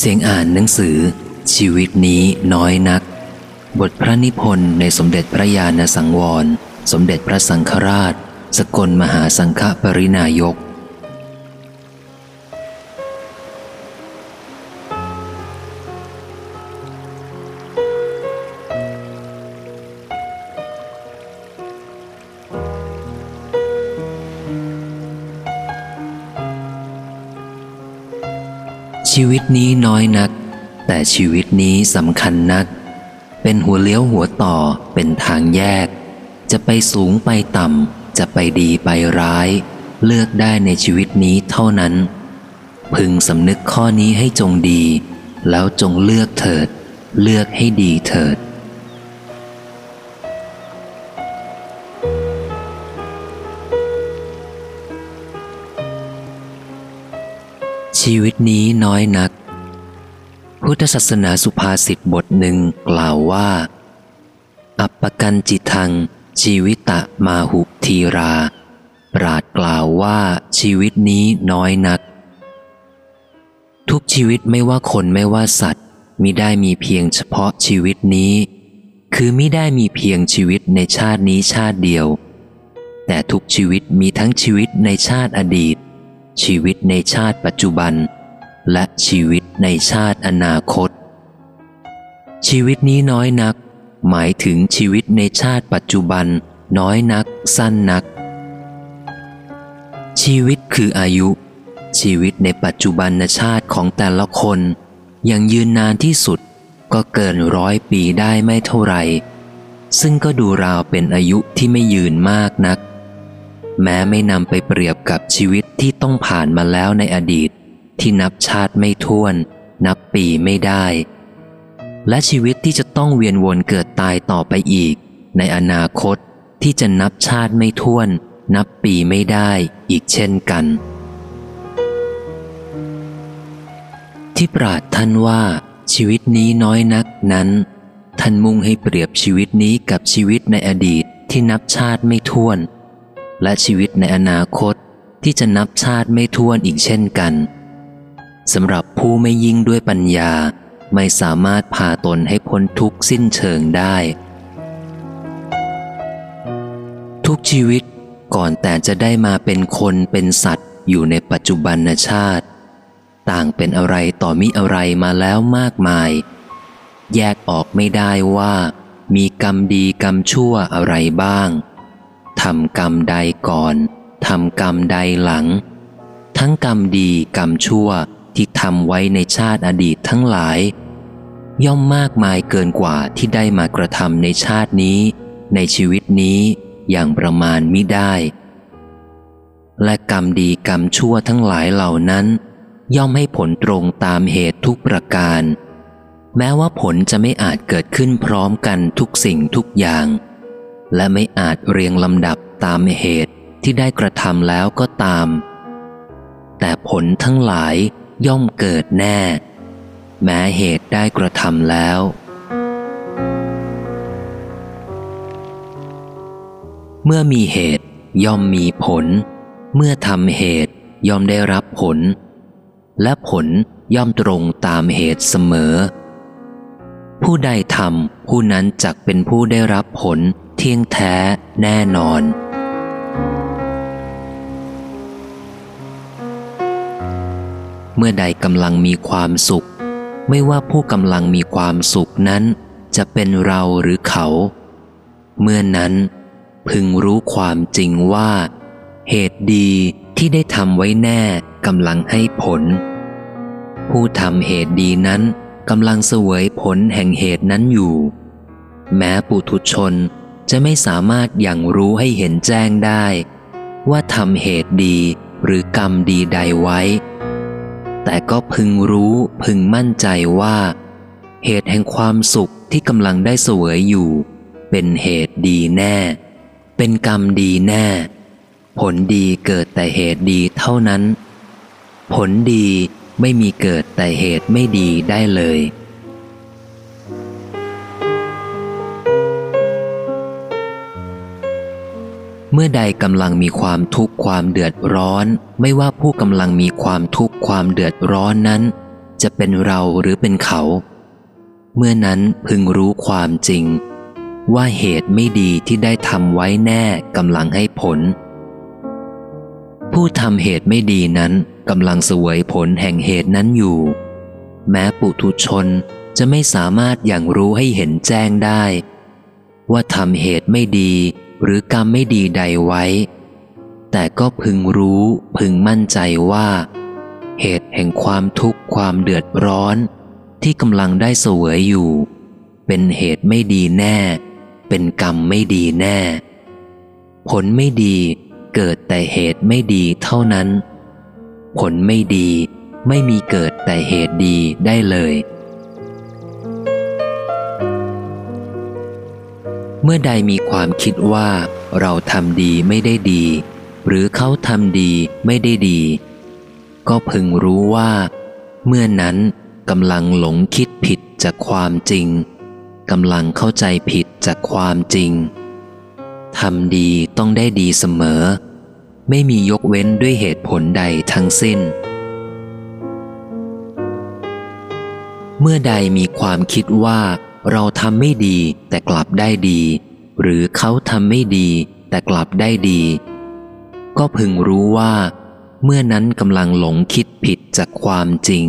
เสียงอ่านหนังสือ ชีวิตนี้น้อยนัก บทพระนิพนธ์ในสมเด็จพระญาณสังวร สมเด็จพระสังฆราช สกลมหาสังฆปรินายก นี้น้อยนัก แต่ชีวิตนี้สำคัญนัก เป็นหัวเลี้ยวหัวต่อเป็นทางแยก จะไปสูงไปต่ำ จะไปดีไปร้าย เลือกได้ในชีวิตนี้เท่านั้น พึงสำนึกข้อนี้ให้จงดี แล้วจงเลือกเถิด เลือกให้ดีเถิด ชีวิตนี้น้อยนัก พุทธศาสนาสุภาษิตบทหนึ่งกล่าวว่า อัปปกันจิทัง ชีวิตะมาหุทีรา ปราดกล่าวว่าชีวิตนี้น้อยนัก ทุกชีวิตไม่ว่าคนไม่ว่าสัตว์มิได้มีเพียงเฉพาะชีวิตนี้ คือมิได้มีเพียงชีวิตในชาตินี้ชาติเดียว แต่ทุกชีวิตมีทั้งชีวิตในชาติอดีต ชีวิตในชาติปัจจุบัน และชีวิตในชาติอนาคต ชีวิตนี้น้อยนัก หมายถึงชีวิตในชาติปัจจุบัน น้อยนัก สั้นนัก ชีวิตคืออายุ ชีวิตในปัจจุบันชาติของแต่ละคนยังยืนนานที่สุดก็เกินร้อยปีได้ไม่เท่าไหร่ซึ่งก็ดูราวเป็นอายุที่ไม่ยืนมากนัก แม้ไม่นำไปเปรียบกับชีวิตที่ต้องผ่านมาแล้วในอดีต ที่นับชาติไม่ท้วน นับปีไม่ได้ และชีวิตที่จะต้องเวียนวนเกิดตายต่อไปอีก ในอนาคตที่จะนับชาติไม่ท้วน นับปีไม่ได้อีกเช่นกัน ที่ปราดท่านว่าชีวิตนี้น้อยนักนั้น ท่านมุ่งให้เปรียบชีวิตนี้กับชีวิตในอดีตที่นับชาติไม่ท้วน และชีวิตในอนาคตที่จะนับชาติไม่ท้วนอีกเช่นกันสำหรับผู้ไม่ยิ่งด้วยปัญญาไม่สามารถพาตนให้พ้นทุกข์สิ้นเชิงได้ ทุกชีวิตก่อนแต่จะได้มาเป็นคนเป็นสัตว์อยู่ในปัจจุบันชาติ ต่างเป็นอะไรต่อมิอะไรมาแล้วมากมาย แยกออกไม่ได้ว่า มีกรรมดีกรรมชั่วอะไรบ้าง ทำกรรมใดก่อนทำกรรมใดหลัง ทั้งกรรมดีกรรมชั่วที่ทำไว้ในชาติอดีตทั้งหลาย ย่อมมากมายเกินกว่าที่ได้มากระทำในชาตินี้ ในชีวิตนี้อย่างประมาณมิได้ และกรรมดีกรรมชั่วทั้งหลายเหล่านั้น ย่อมให้ผลตรงตามเหตุทุกประการ แม้ว่าผลจะไม่อาจเกิดขึ้นพร้อมกันทุกสิ่งทุกอย่าง และไม่อาจเรียงลำดับตามเหตุที่ได้กระทำแล้วก็ตาม แต่ผลทั้งหลายย่อมเกิดแน่ แม้เหตุได้กระทำแล้ว เมื่อมีเหตุย่อมมีผล เมื่อทำเหตุย่อมได้รับผล และผลย่อมตรงตามเหตุเสมอ ผู้ใดทำผู้นั้นจักเป็นผู้ได้รับผล เที่ยงแท้แน่นอน เมื่อใดกำลังมีความสุข ไม่ว่าผู้กำลังมีความสุขนั้น จะเป็นเราหรือเขา เมื่อนั้น พึงรู้ความจริงว่า เหตุดีที่ได้ทำไว้แน่กำลังให้ผล ผู้ทำเหตุดีนั้นกำลังเสวยผลแห่งเหตุนั้นอยู่ แม้ปุถุชน จะไม่สามารถอย่างรู้ให้เห็นแจ้งได้ ว่าทำเหตุดีหรือกรรมดีใดไว้ แต่ก็พึงรู้พึงมั่นใจว่า เหตุแห่งความสุขที่กำลังได้เสวยอยู่ เป็นเหตุดีแน่ เป็นกรรมดีแน่ ผลดีเกิดแต่เหตุดีเท่านั้น ผลดีไม่มีเกิดแต่เหตุไม่ดีได้เลย มื่อใดกำลังมีความทุกข์ความเดือดร้อน ไม่ว่าผู้กำลังมีความทุกข์ความเดือดร้อนนั้น จะเป็นเราหรือเป็นเขา เมื่อนั้นพึงรู้ความจริง ว่าเหตุไม่ดีที่ได้ทำไว้แน่กำลังให้ผล ผู้ทำเหตุไม่ดีนั้นกำลังสวยผลแห่งเหตุนั้นอยู่ แม้ปุถุชนจะไม่สามารถอย่างรู้ให้เห็นแจ้งได้ ว่าทำเหตุไม่ดี หรือกรรมไม่ดีใดไว้ แต่ก็พึงรู้พึงมั่นใจว่า เหตุแห่งความทุกข์ความเดือดร้อน ที่กำลังได้เสวยอยู่ เป็นเหตุไม่ดีแน่ เป็นกรรมไม่ดีแน่ ผลไม่ดีเกิดแต่เหตุไม่ดีเท่านั้น ผลไม่ดีไม่มีเกิดแต่เหตุดีได้เลย เมื่อใดมีความคิดว่าเราทำดีไม่ได้ดี หรือเขาทำดีไม่ได้ดี ก็พึงรู้ว่า เมื่อนั้นกำลังหลงคิดผิดจากความจริงกำลังเข้าใจผิดจากความจริงทำดีต้องได้ดีเสมอ ไม่มียกเว้นด้วยเหตุผลใดทั้งสิ้น เมื่อใดมีความคิดว่า เราทำไม่ดีแต่กลับได้ดี หรือเขาทำไม่ดีแต่กลับได้ดี ก็พึงรู้ว่า เมื่อนั้นกำลังหลงคิดผิดจากความจริง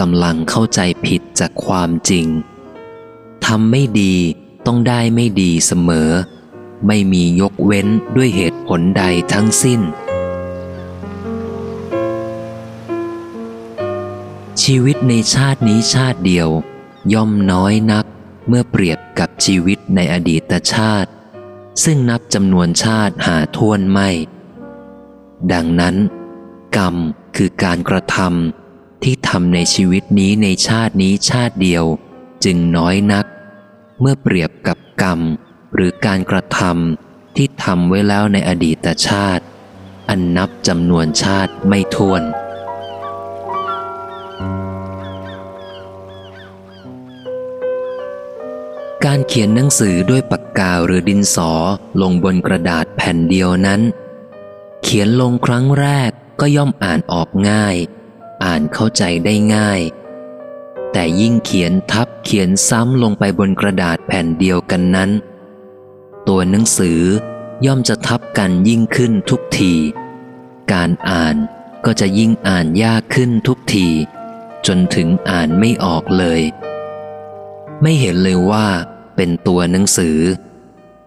กำลังเข้าใจผิดจากความจริงทำไม่ดีต้องได้ไม่ดีเสมอ ไม่มียกเว้นด้วยเหตุผลใดทั้งสิ้น ชีวิตในชาตินี้ชาติเดียว ย่อมน้อยนักเมื่อเปรียบกับชีวิตในอดีตชาติ ซึ่งนับจำนวนชาติหาทวนไม่ ดังนั้น กรรมคือการกระทำที่ทำในชีวิตนี้ในชาตินี้ชาติเดียว จึงน้อยนัก เมื่อเปรียบกับกรรม หรือการกระทำที่ทำไว้แล้วในอดีตชาติ อันนับจำนวนชาติไม่ท้วน การเขียนหนังสือด้วยปากกาหรือดินสอลงบนกระดาษแผ่นเดียวนั้น เขียนลงครั้งแรกก็ย่อมอ่านออกง่าย อ่านเข้าใจได้ง่าย แต่ยิ่งเขียนทับเขียนซ้ำลงไปบนกระดาษแผ่นเดียวกันนั้น ตัวหนังสือย่อมจะทับกันยิ่งขึ้นทุกที การอ่านก็จะยิ่งอ่านยากขึ้นทุกที จนถึงอ่านไม่ออกเลย ไม่เห็นเลยว่า เป็นตัวหนังสือ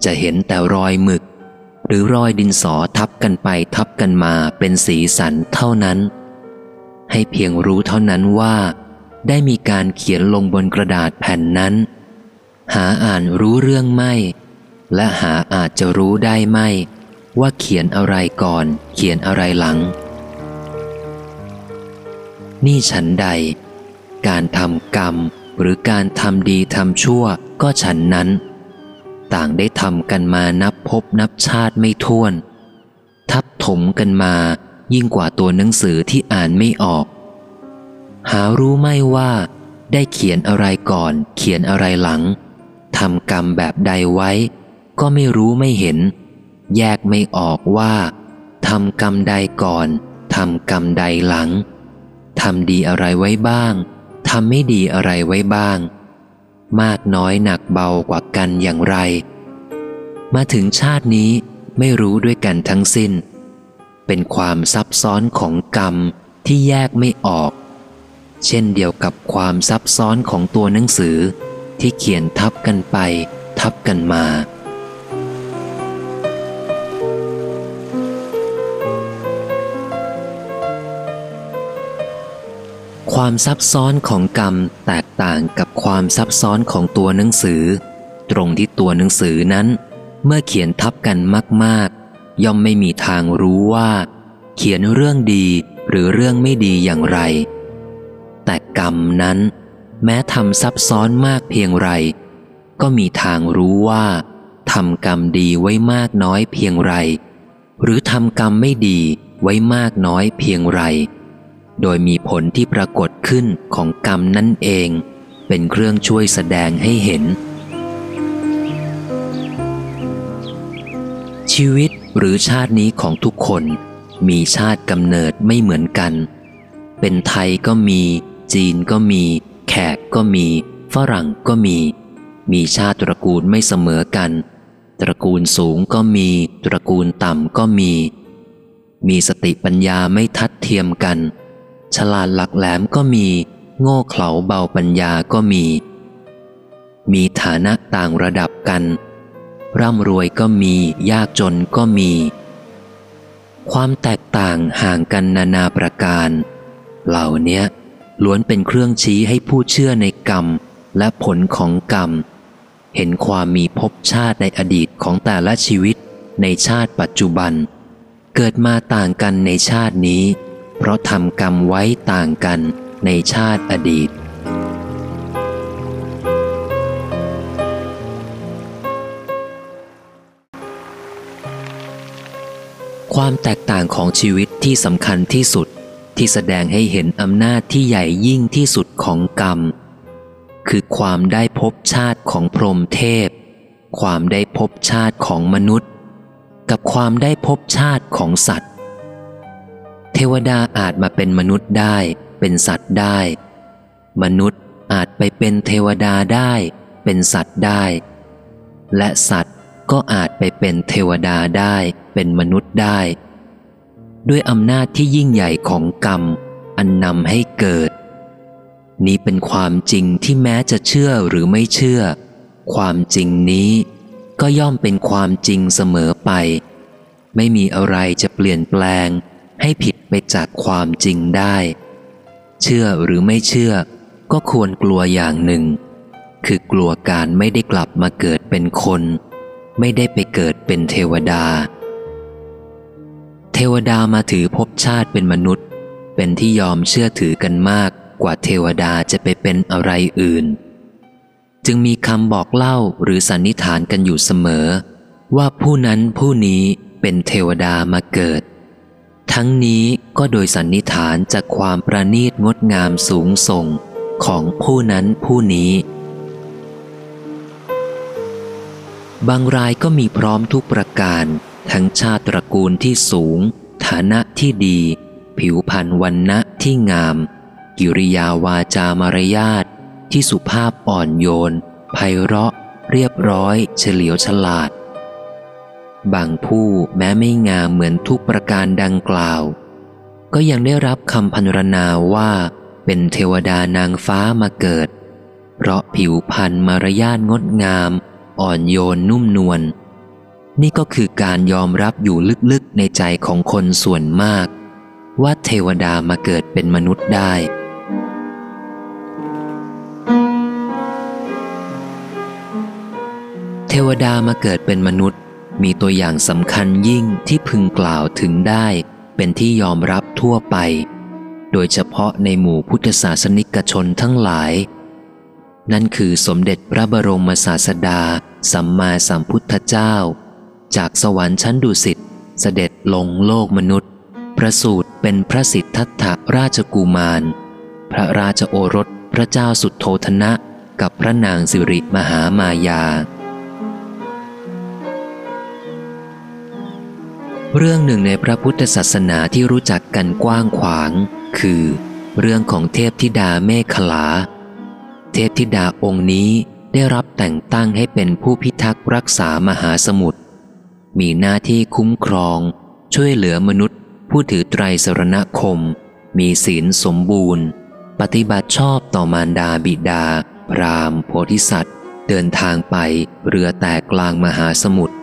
จะเห็นแต่รอยหมึก หรือรอยดินสอทับกันไปทับกันมาเป็นสีสันเท่านั้น ให้เพียงรู้เท่านั้นว่า ได้มีการเขียนลงบนกระดาษแผ่นนั้น หาอ่านรู้เรื่องไม่ และหาอาจจะรู้ได้ไม่ ว่าเขียนอะไรก่อนเขียนอะไรหลัง นี่ฉันใด การทำกรรมหรือการทำดีทำชั่ว ก็ฉันนั้น ต่างได้ทำกันมานับพบนับชาติไม่ท้วน ทับถมกันมายิ่งกว่าตัวหนังสือที่อ่านไม่ออก หารู้ไม่ว่า ได้เขียนอะไรก่อน เขียนอะไรหลังทำกรรมแบบใดไว้ ก็ไม่รู้ไม่เห็น แยกไม่ออกว่าทำกรรมใดก่อนทำกรรมใดหลังทำดีอะไรไว้บ้างทำไม่ดีอะไรไว้บ้าง มากน้อยหนักเบากว่ากันอย่างไร มาถึงชาตินี้ไม่รู้ด้วยกันทั้งสิ้น เป็นความซับซ้อนของกรรมที่แยกไม่ออก เช่นเดียวกับความซับซ้อนของตัวหนังสือที่เขียนทับกันไป ทับกันมา ความซับซ้อนของกรรมแตกต่างกับความซับซ้อนของตัวหนังสือ ตรงที่ตัวหนังสือนั้น เมื่อเขียนทับกันมาก ๆ ย่อมไม่มีทางรู้ว่า เขียนเรื่องดีหรือเรื่องไม่ดีอย่างไร แต่กรรมนั้น แม้ทำซับซ้อนมากเพียงไร ก็มีทางรู้ว่าทำกรรมดีไว้มากน้อยเพียงไร หรือทำกรรมไม่ดีไว้มากน้อยเพียงไร โดยมีผลที่ปรากฏขึ้นของกรรมนั่นเอง เป็นเครื่องช่วยแสดงให้เห็น ชีวิตหรือชาตินี้ของทุกคน มีชาติกำเนิดไม่เหมือนกัน เป็นไทยก็มี จีนก็มี แขกก็มี ฝรั่งก็มี มีชาติตระกูลไม่เสมอกัน ตระกูลสูงก็มี ตระกูลต่ำก็มี มีสติปัญญาไม่ทัดเทียมกัน ฉลาดหลักแหลมก็มี โง่เขลาเบาปัญญาก็มี มีฐานะต่างระดับกัน ร่ำรวยก็มี ยากจนก็มี ความแตกต่างห่างกันนานาประการ เหล่านี้ล้วนเป็นเครื่องชี้ให้ผู้เชื่อในกรรมและผลของกรรม เห็นความมีภพชาติในอดีตของแต่ละชีวิตในชาติปัจจุบัน เกิดมาต่างกันในชาตินี้ เพราะทำกรรมไว้ต่างกันในชาติอดีต ความแตกต่างของชีวิตที่สำคัญที่สุดที่แสดงให้เห็นอำนาจที่ใหญ่ยิ่งที่สุดของกรรม คือความได้พบชาติของพรหมเทพ ความได้พบชาติของมนุษย์ กับความได้พบชาติของสัตว์ เทวดาอาจมาเป็นมนุษย์ได้ เป็นสัตว์ได้ มนุษย์อาจไปเป็นเทวดาได้ เป็นสัตว์ได้ และสัตว์ก็อาจไปเป็นเทวดาได้ เป็นมนุษย์ได้ ด้วยอำนาจที่ยิ่งใหญ่ของกรรม อันนำให้เกิด นี้เป็นความจริงที่แม้จะเชื่อหรือไม่เชื่อ ความจริงนี้ก็ย่อมเป็นความจริงเสมอไป ไม่มีอะไรจะเปลี่ยนแปลง ให้ผิดไปจากความจริงได้ เชื่อหรือไม่เชื่อ ก็ควรกลัวอย่างหนึ่ง คือกลัวการไม่ได้กลับมาเกิดเป็นคน ไม่ได้ไปเกิดเป็นเทวดา เทวดามาถือภพชาติเป็นมนุษย์ เป็นที่ยอมเชื่อถือกันมากกว่าเทวดาจะไปเป็นอะไรอื่น จึงมีคำบอกเล่าหรือสันนิษฐานกันอยู่เสมอ ว่าผู้นั้นผู้นี้เป็นเทวดามาเกิด ทั้งนี้ก็โดยสันนิฐานจากความประณีตงดงามสูงส่งของผู้นั้นผู้นี้ บางรายก็มีพร้อมทุกประการ ทั้งชาติตระกูลที่สูง ฐานะที่ดี ผิวพรรณวันนะที่งาม กิริยาวาจามารยาทที่สุภาพอ่อนโยนไพเราะ เรียบร้อย เฉลียวฉลาด บางผู้แม้ไม่งามเหมือนทุกประการดังกล่าว ก็ยังได้รับคำพันรนาว่าเป็นเทวดานางฟ้ามาเกิด เพราะผิวพรรณมารยาทงดงาม อ่อนโยนนุ่มนวลนี่ก็คือการยอมรับอยู่ลึกๆในใจของคนส่วนมาก ว่าเทวดามาเกิดเป็นมนุษย์ได้เทวดามาเกิดเป็นมนุษย์ มีตัวอย่างสำคัญยิ่งที่พึงกล่าวถึงได้ เป็นที่ยอมรับทั่วไป โดยเฉพาะในหมู่พุทธศาสนิกชนทั้งหลาย นั่นคือสมเด็จพระบรมศาสดา สัมมาสัมพุทธเจ้า จากสวรรค์ชั้นดุสิตเสด็จลงโลกมนุษย์ ประสูติเป็นพระสิทธัตถราชกุมาร พระราชโอรสพระเจ้าสุดโทธนะ กับพระนางสิริมหามายา เรื่องหนึ่งในพระพุทธศาสนาที่รู้จักกันกว้างขวาง คือ เรื่องของเทพธิดาเมฆลา เทพธิดาองค์นี้ได้รับแต่งตั้งให้เป็นผู้พิทักษ์รักษามหาสมุทรมีหน้าที่คุ้มครอง ช่วยเหลือมนุษย์ ผู้ถือไตรสรณคม มีศีลสมบูรณ์ ปฏิบัติชอบต่อมารดาบิดา พรามโพธิสัตว์ เดินทางไปเรือแตกกลางมหาสมุทร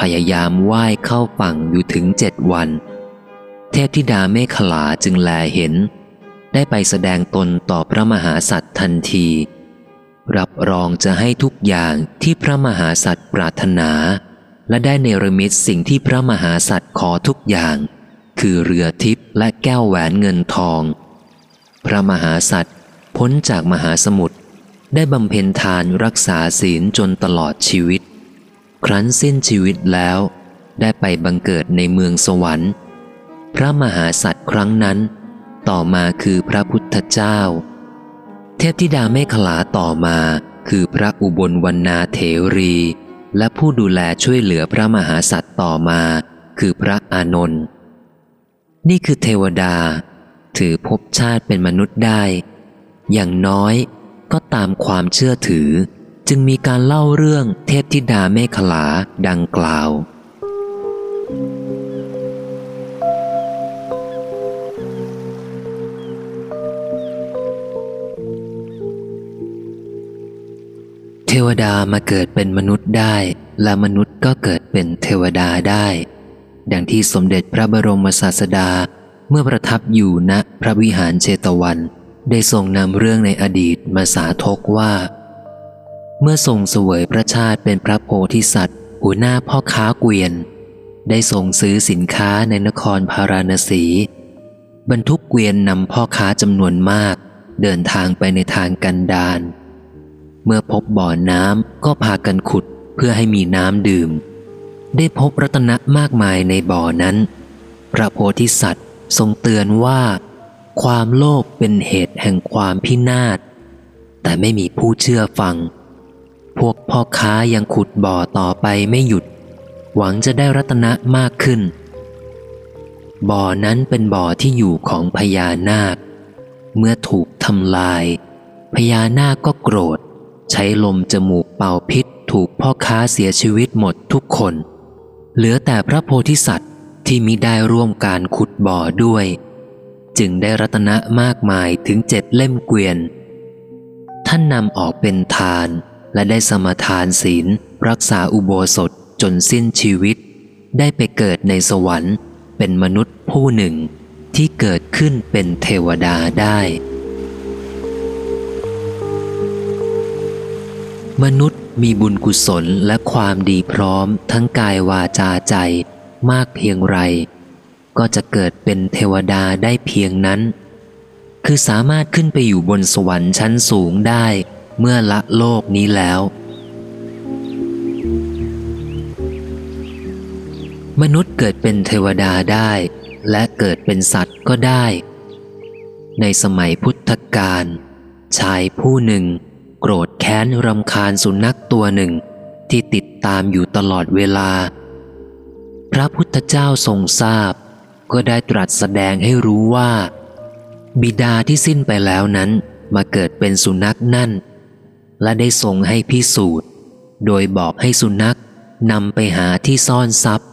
พยายามว่ายเข้าฝั่งอยู่ถึงเจ็ดวัน เทพธิดาเมฆลาจึงแลเห็น ได้ไปแสดงตนต่อพระมหาสัตว์ทันที รับรองจะให้ทุกอย่างที่พระมหาสัตว์ปรารถนา และได้เนรมิตสิ่งที่พระมหาสัตว์ขอทุกอย่าง คือเรือทิพย์และแก้วแหวนเงินทอง พระมหาสัตว์พ้นจากมหาสมุทรได้บำเพ็ญทานรักษาศีลจนตลอดชีวิต ครั้นสิ้นชีวิตแล้ว ได้ไปบังเกิดในเมืองสวรรค์ พระมหาสัตว์ครั้งนั้น ต่อมาคือพระพุทธเจ้า เทพธิดาเมฆลาต่อมาคือพระอุบลวรรณาเถรี และผู้ดูแลช่วยเหลือพระมหาสัตว์ต่อมา คือพระอานนท์นี่คือเทวดา ถือภพชาติเป็นมนุษย์ได้ อย่างน้อยก็ตามความเชื่อถือ จึงมีการเล่าเรื่องเทพธิดาเมขลาดังกล่าว เทวดามาเกิดเป็นมนุษย์ได้ และมนุษย์ก็เกิดเป็นเทวดาได้ ดังที่สมเด็จพระบรมศาสดาเมื่อประทับอยู่ณพระวิหารเชตวัน ได้ทรงนำเรื่องในอดีตมาสาธกว่า เมื่อทรงเสวยพระชาติเป็นพระโพธิสัตว์หัวหน้าพ่อค้าเกวียน ได้ทรงซื้อสินค้าในนครพาราณสี บรรทุกเกวียนนำพ่อค้าจำนวนมาก เดินทางไปในทางกันดารเมื่อพบบ่อน้ำก็พากันขุดเพื่อให้มีน้ำดื่ม ได้พบรัตนะมากมายในบ่อนั้น พระโพธิสัตว์ทรงเตือนว่า ความโลภเป็นเหตุแห่งความพินาศแต่ไม่มีผู้เชื่อฟัง พวกพ่อค้ายังขุดบ่อต่อไปไม่หยุด หวังจะได้รัตนะมากขึ้น บ่อนั้นเป็นบ่อที่อยู่ของพญานาค เมื่อถูกทำลาย พญานาคก็โกรธ ใช้ลมจมูกเป่าพิษ ถูกพ่อค้าเสียชีวิตหมดทุกคน เหลือแต่พระโพธิสัตว์ที่มิได้ร่วมการขุดบ่อด้วย จึงได้รัตนะมากมายถึงเจ็ดเล่มเกวียน ท่านนำออกเป็นทาน และได้สมทานศีล รักษาอุโบสถจนสิ้นชีวิต ได้ไปเกิดในสวรรค์ เป็นมนุษย์ผู้หนึ่ง ที่เกิดขึ้นเป็นเทวดาได้ มนุษย์มีบุญกุศลและความดีพร้อมทั้งกายวาจาใจมากเพียงไร ก็จะเกิดเป็นเทวดาได้เพียงนั้น คือสามารถขึ้นไปอยู่บนสวรรค์ชั้นสูงได้ เมื่อละโลกนี้แล้ว มนุษย์เกิดเป็นเทวดาได้ และเกิดเป็นสัตว์ก็ได้ ในสมัยพุทธกาลชายผู้หนึ่ง โกรธแค้นรำคาญสุนัขตัวหนึ่งที่ติดตามอยู่ตลอดเวลา พระพุทธเจ้าทรงทราบ ก็ได้ตรัสแสดงให้รู้ว่า บิดาที่สิ้นไปแล้วนั้นมาเกิดเป็นสุนัขนั่น และได้ทรงให้พิสูจน์ โดยบอกให้สุนัขนำไปหาที่ซ่อนทรัพย์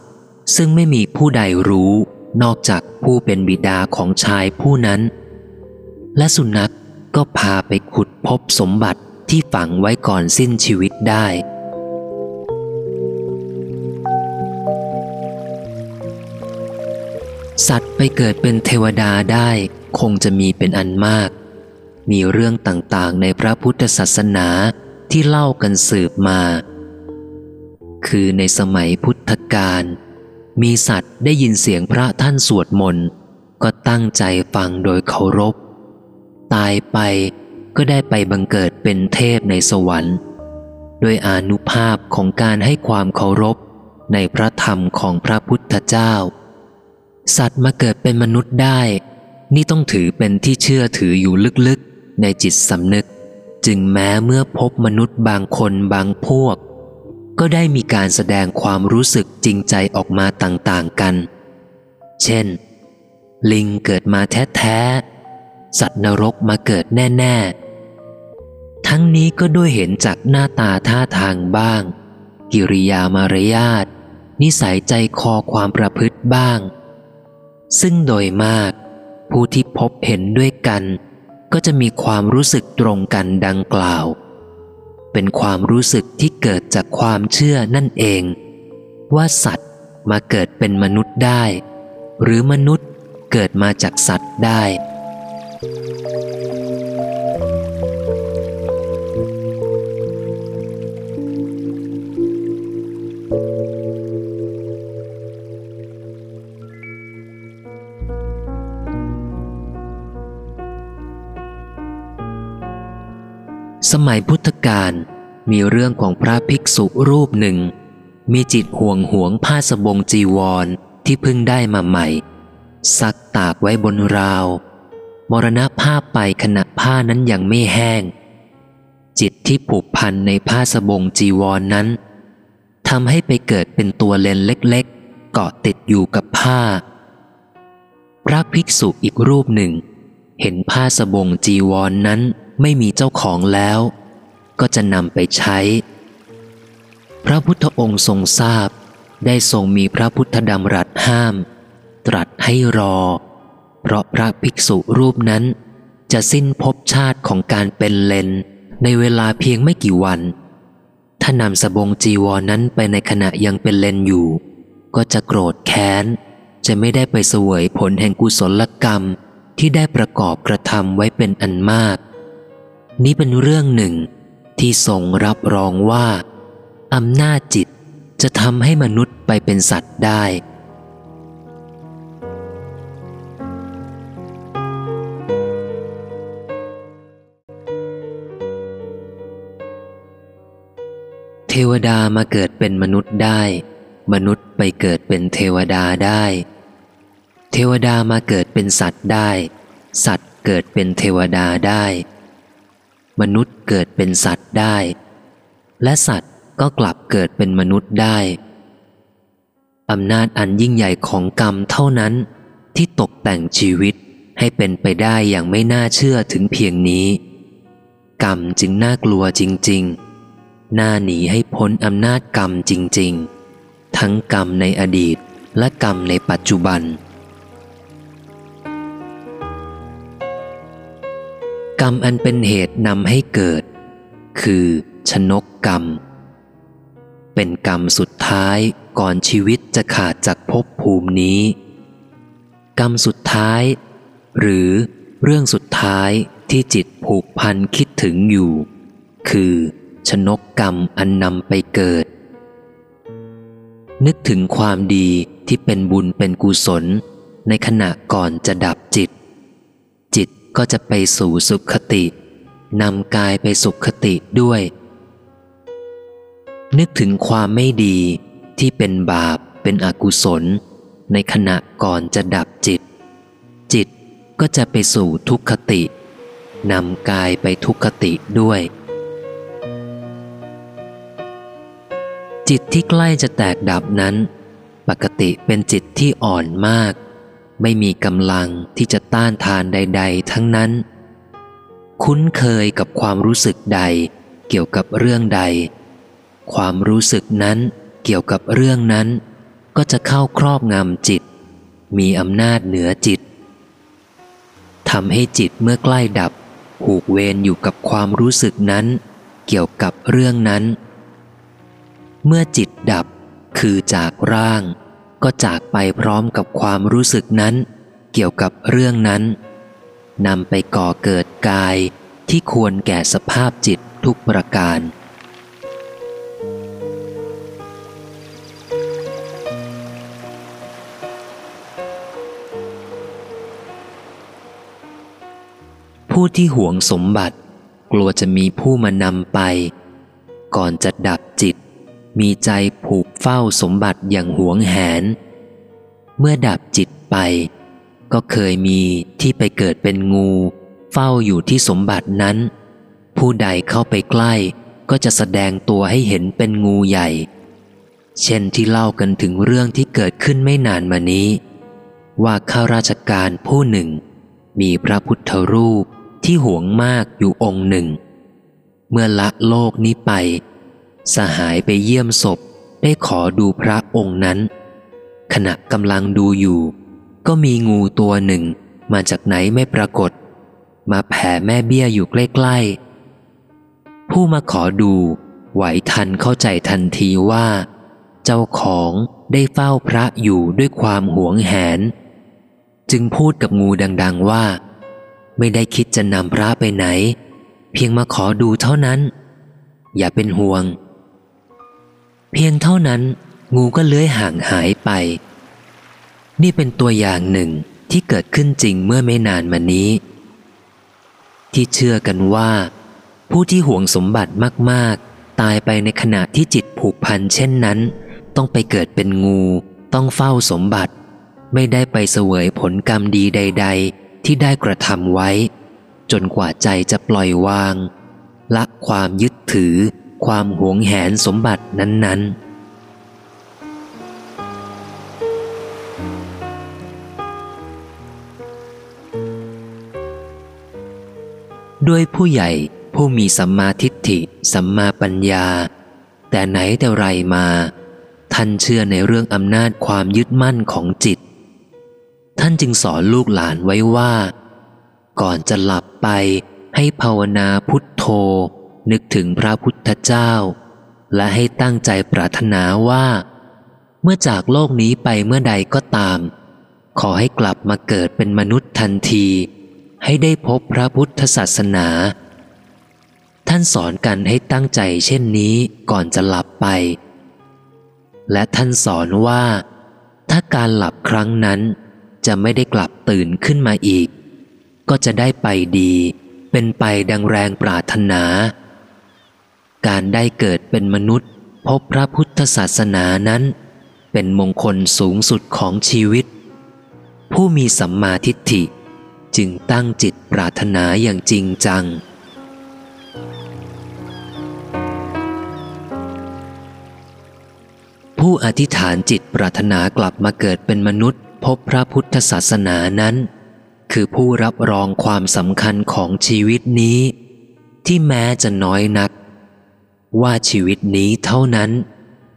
ซึ่งไม่มีผู้ใดรู้นอกจากผู้เป็นบิดาของชายผู้นั้น และสุนัขก็พาไปขุดพบสมบัติที่ฝังไว้ก่อนสิ้นชีวิตได้ สัตว์ไปเกิดเป็นเทวดาได้คงจะมีเป็นอันมาก มีเรื่องต่างๆ ในพระพุทธศาสนาที่เล่ากันสืบมา คือในสมัยพุทธกาลมีสัตว์ได้ยินเสียงพระท่านสวดมนต์ก็ตั้งใจฟังโดยเคารพ ตายไปก็ได้ไปบังเกิดเป็นเทพในสวรรค์ด้วยอนุภาพของการให้ความเคารพในพระธรรมของพระพุทธเจ้า สัตว์มาเกิดเป็นมนุษย์ได้ นี่ต้องถือเป็นที่เชื่อถืออยู่ลึกๆ ในจิตสำนึก จึงแม้เมื่อพบมนุษย์บางคนบางพวก ก็ได้มีการแสดงความรู้สึกจริงใจออกมาต่างๆกัน เช่น ลิงเกิดมาแท้ๆ สัตว์นรกมาเกิดแน่ๆ ทั้งนี้ก็ด้วยเห็นจากหน้าตาท่าทางบ้าง กิริยามารยาทนิสัยใจคอความประพฤติบ้าง ซึ่งโดยมาก ผู้ที่พบเห็นด้วยกัน ก็จะมีความรู้สึกตรงกันดังกล่าว เป็นความรู้สึกที่เกิดจากความเชื่อนั่นเอง ว่าสัตว์มาเกิดเป็นมนุษย์ได้ หรือมนุษย์เกิดมาจากสัตว์ได้ สมัยพุทธกาลมีเรื่องของพระภิกษุรูปหนึ่ง มีจิตห่วงหวงผ้าสบงจีวรที่เพิ่งได้มาใหม่ ซักตากไว้บนราว มรณภาพไปขณะผ้านั้นยังไม่แห้ง จิตที่ผูกพันในผ้าสบงจีวรนนั้นทำให้ไปเกิดเป็นตัวเลนเล็กๆ เกาะติดอยู่กับผ้า พระภิกษุอีกรูปหนึ่ง เห็นผ้าสบงจีวรนนั้น ไม่มีเจ้าของแล้ว ก็จะนำไปใช้ พระพุทธองค์ทรงทราบ ได้ทรงมีพระพุทธดำรัสห้าม ตรัสให้รอ เพราะพระภิกษุรูปนั้น จะสิ้นภพชาติของการเป็นเลนในเวลาเพียงไม่กี่วัน ถ้านำสบงจีวรนนั้นไปในขณะยังเป็นเลนอยู่ ก็จะโกรธแค้น จะไม่ได้ไปเสวยผลแห่งกุศลกรรมที่ได้ประกอบกระทำไว้เป็นอันมาก นี้เป็นเรื่องหนึ่งที่ทรงรับรองว่าอำนาจจิตจะทำให้มนุษย์ไปเป็นสัตว์ได้ เทวดามาเกิดเป็นมนุษย์ได้ มนุษย์ไปเกิดเป็นเทวดาได้ เทวดามาเกิดเป็นสัตว์ได้ สัตว์เกิดเป็นเทวดาได้ มนุษย์เกิดเป็นสัตว์ได้ และสัตว์ก็กลับเกิดเป็นมนุษย์ได้อำนาจอันยิ่งใหญ่ของกรรมเท่านั้น ที่ตกแต่งชีวิตให้เป็นไปได้อย่างไม่น่าเชื่อถึงเพียงนี้ กรรมจึงน่ากลัวจริง ๆ น่าหนีให้พ้นอำนาจกรรมจริง ๆ ทั้งกรรมในอดีตและกรรมในปัจจุบัน กรรมอันเป็นเหตุนำให้เกิด คือชนกกรรม เป็นกรรมสุดท้ายก่อนชีวิตจะขาดจากภพภูมินี้ กรรมสุดท้าย หรือเรื่องสุดท้ายที่จิตผูกพันคิดถึงอยู่ คือชนกกรรมอันนำไปเกิด นึกถึงความดีที่เป็นบุญเป็นกุศล ในขณะก่อนจะดับจิต ก็จะไปสู่สุขติ นำกายไปสุขติด้วย นึกถึงความไม่ดีที่เป็นบาปเป็นอกุศล ในขณะก่อนจะดับจิต จิตก็จะไปสู่ทุกขติ นำกายไปทุกขติด้วย จิตที่ใกล้จะแตกดับนั้น ปกติเป็นจิตที่อ่อนมาก ไม่มีกำลังที่จะต้านทานใด ๆ ทั้งนั้น คุ้นเคยกับความรู้สึกใด เกี่ยวกับเรื่องใด ความรู้สึกนั้นเกี่ยวกับเรื่องนั้น ก็จะเข้าครอบงำจิต มีอำนาจเหนือจิตทำให้จิตเมื่อใกล้ดับ ผูกเวรอยู่กับความรู้สึกนั้น เกี่ยวกับเรื่องนั้น เมื่อจิตดับคือจากร่าง ก็จากไปพร้อมกับความรู้สึกนั้น เกี่ยวกับเรื่องนั้นนำไปก่อเกิดกายที่ควรแก่สภาพจิตทุกประการ ผู้ที่หวงสมบัติ กลัวจะมีผู้มานำไป ก่อนจะดับจิต มีใจผูกเฝ้าสมบัติอย่างหวงแหน เมื่อดับจิตไป ก็เคยมีที่ไปเกิดเป็นงู เฝ้าอยู่ที่สมบัตินั้น ผู้ใดเข้าไปใกล้ก็จะแสดงตัวให้เห็นเป็นงูใหญ่ เช่นที่เล่ากันถึงเรื่องที่เกิดขึ้นไม่นานมานี้ ว่าข้าราชการผู้หนึ่ง มีพระพุทธรูปที่หวงมากอยู่องค์หนึ่ง เมื่อละโลกนี้ไป สหายไปเยี่ยมศพได้ขอดูพระองค์นั้น ขณะกำลังดูอยู่ ก็มีงูตัวหนึ่งมาจากไหนไม่ปรากฏ มาแผ่แม่เบี้ยอยู่ใกล้ ๆ ผู้มาขอดูไหวทันเข้าใจทันทีว่า เจ้าของได้เฝ้าพระอยู่ด้วยความหวงแหน จึงพูดกับงูดัง ๆว่า ไม่ได้คิดจะนำพระไปไหน เพียงมาขอดูเท่านั้น อย่าเป็นห่วง เพียงเท่านั้นงูก็เลื้อยห่างหายไป นี่เป็นตัวอย่างหนึ่งที่เกิดขึ้นจริงเมื่อไม่นานมานี้ ที่เชื่อกันว่า ผู้ที่ห่วงสมบัติมาก ๆ ตายไปในขณะที่จิตผูกพันเช่นนั้น ต้องไปเกิดเป็นงูต้องเฝ้าสมบัติ ไม่ได้ไปเสวยผลกรรมดีใด ๆ ที่ได้กระทำไว้ จนกว่าใจจะปล่อยวาง ละความยึดถือ ความหวงแหนสมบัตินั้นๆดด้วยผู้ใหญ่ผู้มีสัมมาทิฏฐิ สัมมาปัญญา แต่ไหนแต่ไรมา ท่านเชื่อในเรื่องอำนาจความยึดมั่นของจิต ท่านจึงสอนลูกหลานไว้ว่า ก่อนจะหลับไปให้ภาวนาพุทโธ นึกถึงพระพุทธเจ้า และให้ตั้งใจปรารถนาว่า เมื่อจากโลกนี้ไปเมื่อใดก็ตาม ขอให้กลับมาเกิดเป็นมนุษย์ทันที ให้ได้พบพระพุทธศาสนา ท่านสอนกันให้ตั้งใจเช่นนี้ก่อนจะหลับไป และท่านสอนว่า ถ้าการหลับครั้งนั้นจะไม่ได้กลับตื่นขึ้นมาอีก ก็จะได้ไปดีเป็นไปดังแรงปรารถนา การได้เกิดเป็นมนุษย์ พบพระพุทธศาสนานั้น เป็นมงคลสูงสุดของชีวิต ผู้มีสัมมาทิฏฐิจึงตั้งจิตปรารถนาอย่างจริงจัง ผู้อธิษฐานจิตปรารถนากลับมาเกิดเป็นมนุษย์ พบพระพุทธศาสนานั้น คือผู้รับรองความสำคัญของชีวิตนี้ ที่แม้จะน้อยนัก ว่าชีวิตนี้เท่านั้น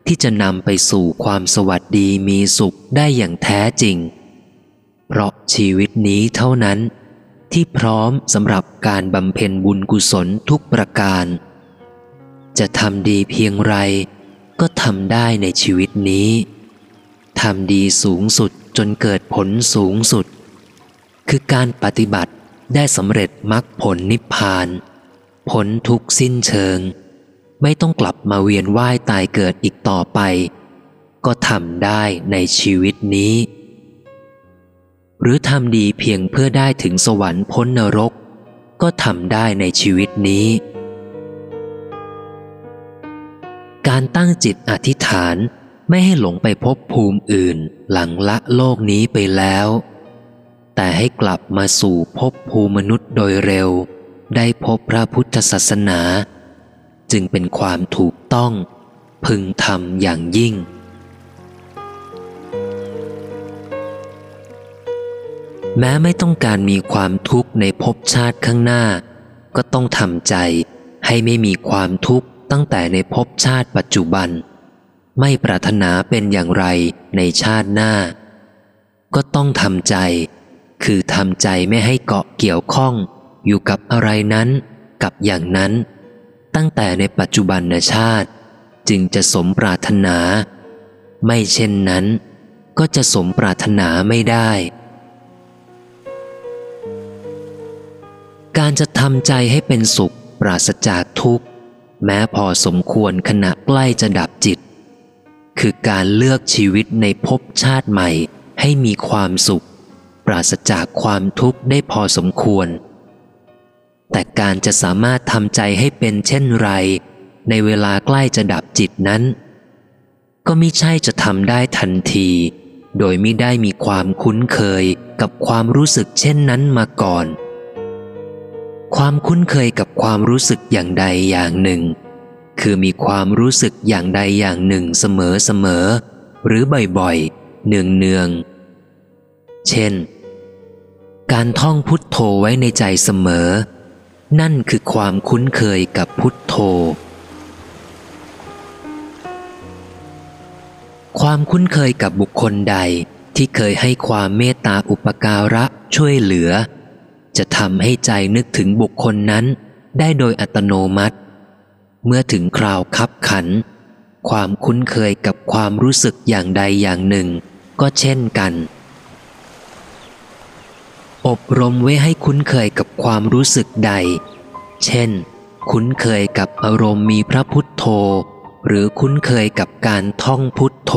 ที่จะนำไปสู่ความสวัสดีมีสุขได้อย่างแท้จริง เพราะชีวิตนี้เท่านั้น ที่พร้อมสำหรับการบำเพ็ญบุญกุศลทุกประการ จะทำดีเพียงไร ก็ทำได้ในชีวิตนี้ทำดีสูงสุดจนเกิดผลสูงสุด คือการปฏิบัติได้สำเร็จมรรคผลนิพพาน ผลทุกสิ้นเชิง ไม่ต้องกลับมาเวียนว่ายตายเกิดอีกต่อไป ก็ทำได้ในชีวิตนี้ หรือทำดีเพียงเพื่อได้ถึงสวรรค์พ้นนรก ก็ทำได้ในชีวิตนี้ การตั้งจิตอธิษฐานไม่ให้หลงไปพบภูมิอื่นหลังละโลกนี้ไปแล้ว แต่ให้กลับมาสู่พบภูมิมนุษย์โดยเร็ว ได้พบพระพุทธศาสนา จึงเป็นความถูกต้อง พึงทำอย่างยิ่ง แม้ไม่ต้องการมีความทุกข์ในภพชาติข้างหน้า ก็ต้องทำใจให้ไม่มีความทุกข์ตั้งแต่ในภพชาติปัจจุบัน ไม่ปรารถนาเป็นอย่างไรในชาติหน้า ก็ต้องทำใจ คือทำใจไม่ให้เกาะเกี่ยวข้องอยู่กับอะไรนั้น กับอย่างนั้น ตั้งแต่ในปัจจุบันชาติ จึงจะสมปรารถนา ไม่เช่นนั้นก็จะสมปรารถนาไม่ได้ การจะทำใจให้เป็นสุขปราศจากทุกข์ แม้พอสมควรขณะใกล้จะดับจิต คือการเลือกชีวิตในภพชาติใหม่ให้มีความสุข ปราศจากความทุกข์ได้พอสมควร แต่การจะสามารถทำใจให้เป็นเช่นไร ในเวลาใกล้จะดับจิตนั้น ก็มิใช่จะทำได้ทันที โดยไม่ได้มีความคุ้นเคยกับความรู้สึกเช่นนั้นมาก่อน ความคุ้นเคยกับความรู้สึกอย่างใดอย่างหนึ่ง คือมีความรู้สึกอย่างใดอย่างหนึ่งเสมอเสมอ หรือบ่อยๆเนืองเนืองเช่น การท่องพุทโธไว้ในใจเสมอ นั่นคือความคุ้นเคยกับพุทโธ ความคุ้นเคยกับบุคคลใดที่เคยให้ความเมตตาอุปการะช่วยเหลือ จะทำให้ใจนึกถึงบุคคลนั้นได้โดยอัตโนมัติ เมื่อถึงคราวคับขัน ความคุ้นเคยกับความรู้สึกอย่างใดอย่างหนึ่ง ก็เช่นกัน อบรมไว้ให้คุ้นเคยกับความรู้สึกใด เช่น คุ้นเคยกับอารมณ์มีพระพุทโธ หรือคุ้นเคยกับการท่องพุทโธ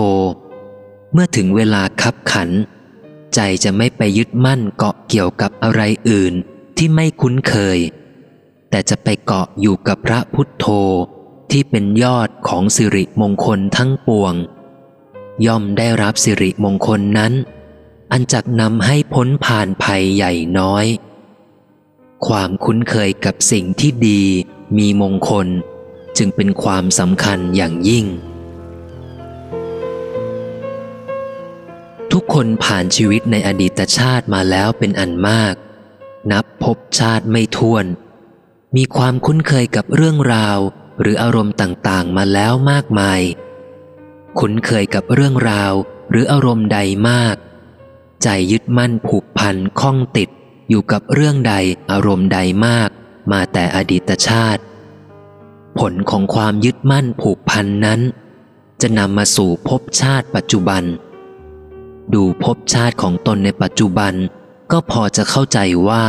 เมื่อถึงเวลาคับขัน ใจจะไม่ไปยึดมั่นเกาะเกี่ยวกับอะไรอื่นที่ไม่คุ้นเคย แต่จะไปเกาะอยู่กับพระพุทโธที่เป็นยอดของสิริมงคลทั้งปวง ย่อมได้รับสิริมงคลนั้น อันจักนำให้พ้นผ่านภัยใหญ่น้อย ความคุ้นเคยกับสิ่งที่ดีมีมงคล จึงเป็นความสำคัญอย่างยิ่ง ทุกคนผ่านชีวิตในอดีตชาติมาแล้วเป็นอันมาก นับพบชาติไม่ท้วน มีความคุ้นเคยกับเรื่องราวหรืออารมณ์ต่างๆ มาแล้วมากมาย คุ้นเคยกับเรื่องราวหรืออารมณ์ใดมาก ใจยึดมั่นผูกพันข้องติด อยู่กับเรื่องใดอารมณ์ใดมาก มาแต่อดีตชาติ ผลของความยึดมั่นผูกพันนั้น จะนำมาสู่ภพชาติปัจจุบัน ดูภพชาติของตนในปัจจุบัน ก็พอจะเข้าใจว่า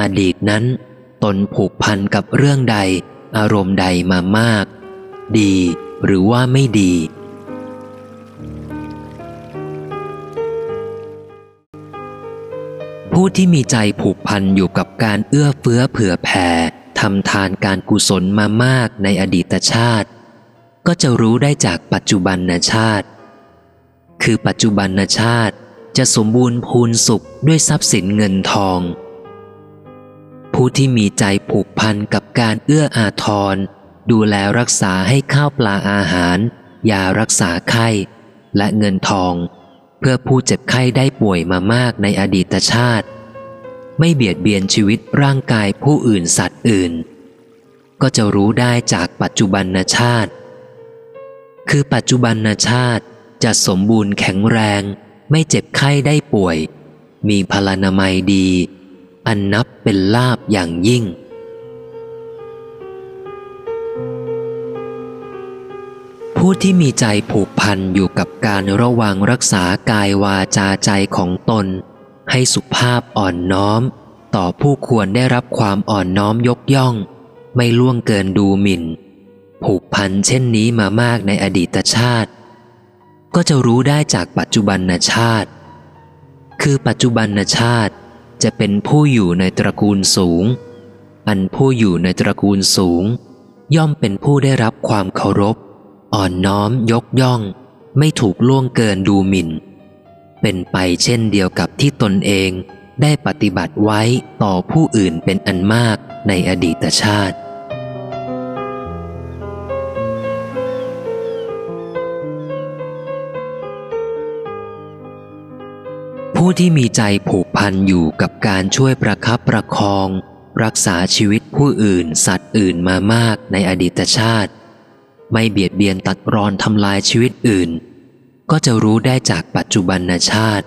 อดีตนั้น ตนผูกพันกับเรื่องใด อารมณ์ใดมามาก ดีหรือว่าไม่ดี ผู้ที่มีใจผูกพันอยู่กับการเอื้อเฟื้อเผื่อแผ่ทำทานการกุศลมามากในอดีตชาติ ก็จะรู้ได้จากปัจจุบันชาติ คือปัจจุบันชาติจะสมบูรณ์พูนสุขด้วยทรัพย์สินเงินทอง ผู้ที่มีใจผูกพันกับการเอื้ออาทร ดูแลรักษาให้ข้าวปลาอาหารยารักษาไข้ และเงินทอง เพื่อผู้เจ็บไข้ได้ป่วยมามากในอดีตชาติ ไม่เบียดเบียนชีวิตร่างกายผู้อื่นสัตว์อื่น ก็จะรู้ได้จากปัจจุบันชาติ คือปัจจุบันชาติจะสมบูรณ์แข็งแรง ไม่เจ็บไข้ได้ป่วย มีพลานามัยดี อันนับเป็นลาบอย่างยิ่ง ผู้ที่มีใจผูกพันอยู่กับการระวังรักษากายวาจาใจของตน ให้สุภาพอ่อนน้อม ต่อผู้ควรได้รับความอ่อนน้อมยกย่อง ไม่ล่วงเกินดูหมิ่น ผูกพันเช่นนี้มามากในอดีตชาติ ก็จะรู้ได้จากปัจจุบันชาติ คือปัจจุบันชาติจะเป็นผู้อยู่ในตระกูลสูง อันผู้อยู่ในตระกูลสูง ย่อมเป็นผู้ได้รับความเคารพ อ่อนน้อมยกย่อง ไม่ถูกล่วงเกินดูหมิ่น เป็นไปเช่นเดียวกับที่ตนเองได้ปฏิบัติไว้ต่อผู้อื่นเป็นอันมากในอดีตชาติ ผู้ที่มีใจผูกพันอยู่กับการช่วยประคับประคอง รักษาชีวิตผู้อื่นสัตว์อื่นมามากในอดีตชาติ ไม่เบียดเบียนตัดรอนทำลายชีวิตอื่น ก็จะรู้ได้จากปัจจุบันชาติ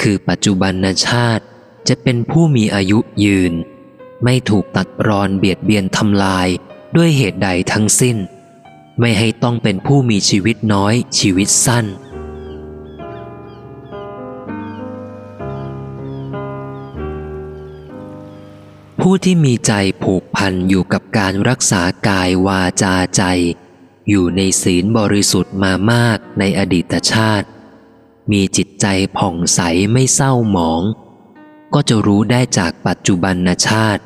คือปัจจุบันชาติจะเป็นผู้มีอายุยืน ไม่ถูกตัดรอนเบียดเบียนทำลายด้วยเหตุใดทั้งสิ้น ไม่ให้ต้องเป็นผู้มีชีวิตน้อยชีวิตสั้น ผู้ที่มีใจผูกพันอยู่กับการรักษากายวาจาใจ อยู่ในศีลบริสุทธิ์มามากในอดีตชาติ มีจิตใจผ่องใสไม่เศร้าหมอง ก็จะรู้ได้จากปัจจุบันชาติ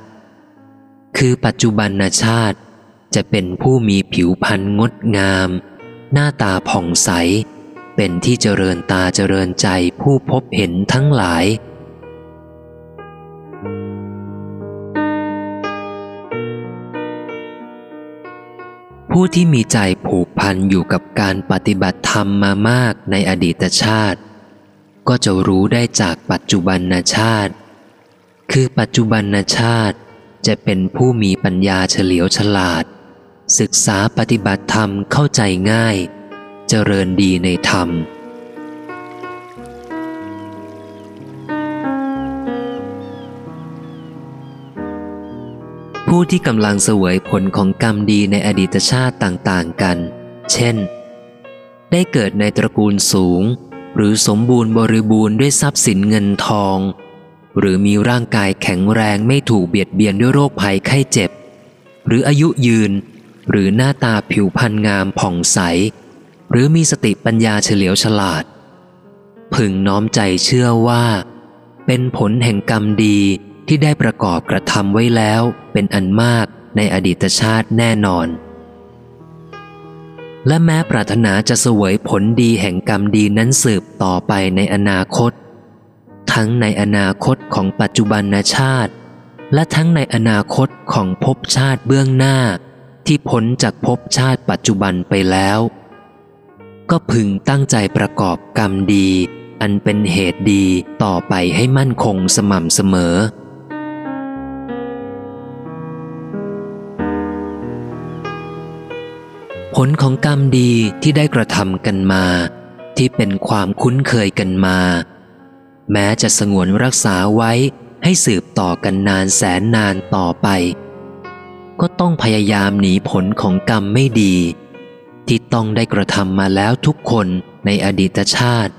คือปัจจุบันชาติจะเป็นผู้มีผิวพรรณงดงาม หน้าตาผ่องใส เป็นที่เจริญตาเจริญใจผู้พบเห็นทั้งหลาย ผู้ที่มีใจผูกพันอยู่กับการปฏิบัติธรรมมามากในอดีตชาติ ก็จะรู้ได้จากปัจจุบันชาติ คือปัจจุบันชาติจะเป็นผู้มีปัญญาเฉลียวฉลาด ศึกษาปฏิบัติธรรมเข้าใจง่าย เจริญดีในธรรม ผู้ที่กำลังเสวยผลของกรรมดีในอดีตชาติต่างๆกัน เช่น ได้เกิดในตระกูลสูง หรือสมบูรณ์บริบูรณ์ด้วยทรัพย์สินเงินทอง หรือมีร่างกายแข็งแรงไม่ถูกเบียดเบียนด้วยโรคภัยไข้เจ็บ หรืออายุยืน หรือหน้าตาผิวพรรณงามผ่องใส หรือมีสติปัญญาเฉลียวฉลาด พึงน้อมใจเชื่อว่า เป็นผลแห่งกรรมดี ที่ได้ประกอบกระทำไว้แล้วเป็นอันมากในอดีตชาติแน่นอน และแม้ปรารถนาจะเสวยผลดีแห่งกรรมดีนั้นสืบต่อไปในอนาคต ทั้งในอนาคตของปัจจุบันชาติ และทั้งในอนาคตของภพชาติเบื้องหน้า ที่พ้นจากภพชาติปัจจุบันไปแล้ว ก็พึงตั้งใจประกอบกรรมดีอันเป็นเหตุดีต่อไปให้มั่นคงสม่ำเสมอ ผลของกรรมดีที่ได้กระทำกันมา ที่เป็นความคุ้นเคยกันมา แม้จะสงวนรักษาไว้ให้สืบต่อกันนานแสนนานต่อไป ก็ต้องพยายามหนีผลของกรรมไม่ดี ที่ต้องได้กระทำมาแล้วทุกคนในอดีตชาติ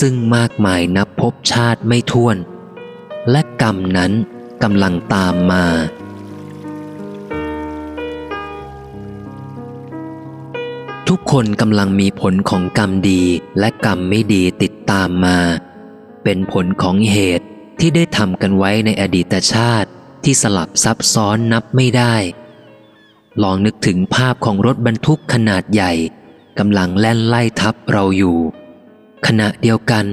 ซึ่งมากมายนับพบชาติไม่ท้วน และกรรมนั้นกำลังตามมา ทุกคนกำลังมีผลของกรรมดีและกรรมไม่ดีติดตามมา เป็นผลของเหตุที่ได้ทำกันไว้ในอดีตชาติที่สลับซับซ้อนนับไม่ได้ ลองนึกถึงภาพของรถบรรทุกขนาดใหญ่กำลังแล่นไล่ทับเราอยู่ ขณะเดียวกัน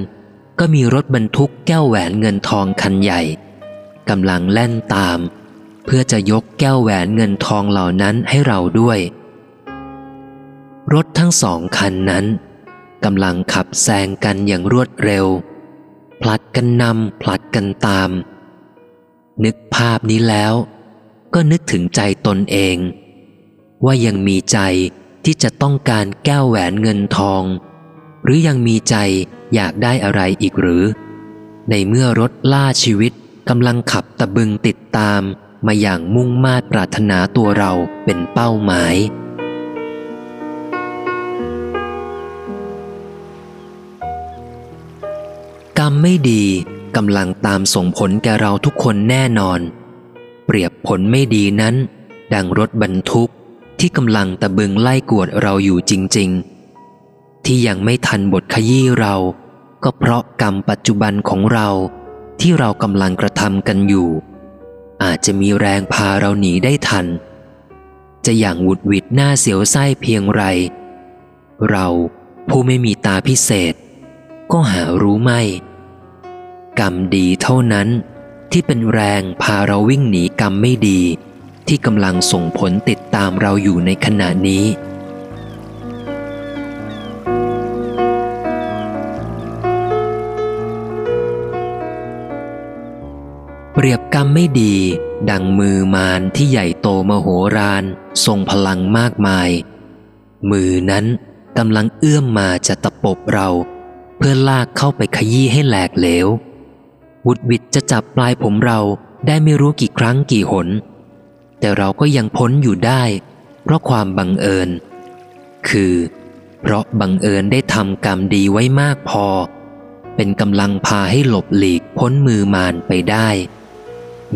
ก็มีรถบรรทุกแก้วแหวนเงินทองคันใหญ่กำลังแล่นตาม เพื่อจะยกแก้วแหวนเงินทองเหล่านั้นให้เราด้วย รถทั้งสองคันนั้นกำลังขับแซงกันอย่างรวดเร็ว ผลัดกันนำผลัดกันตาม นึกภาพนี้แล้ว ก็นึกถึงใจตนเอง ว่ายังมีใจที่จะต้องการแก้วแหวนเงินทอง หรือยังมีใจอยากได้อะไรอีกหรือ ในเมื่อรถล่าชีวิตกำลังขับตะบึงติดตามมาอย่างมุ่งมา่ปรารถนาตัวเราเป็นเป้าหมาย รรมไม่ดีกำลังตามส่งผลแก่เราทุกคนแน่นอน เปรียบผลไม่ดีนั้น ดังรถบรรทุกที่กำลังตะบึงไล่กวดเราอยู่จริง ๆ ที่ยังไม่ทันบทขยี้เรา ก็เพราะกรรมปัจจุบันของเราที่เรากำลังกระทำกันอยู่ อาจจะมีแรงพาเราหนีได้ทัน จะอย่างหวุดหวิดหน้าเสียวไส้เพียงไร เราผู้ไม่มีตาพิเศษ ก็หารู้ไม่ กรรมดีเท่านั้น ที่เป็นแรงพาเราวิ่งหนีกรรมไม่ดี ที่กำลังส่งผลติดตามเราอยู่ในขณะนี้ เปรียบกรรมไม่ดี ดังมือมารที่ใหญ่โตมโหฬารทรงพลังมากมาย มือนั้นกำลังเอื้อมมาจะตะปบเรา เพื่อลากเข้าไปขยี้ให้แหลกเหลว วุดวิดจะจับปลายผมเราได้ไม่รู้กี่ครั้งกี่หน แต่เราก็ยังพ้นอยู่ได้ เพราะความบังเอิญ คือ เพราะบังเอิญได้ทำกรรมดีไว้มากพอ เป็นกำลังพาให้หลบหลีกพ้นมือมารไปได้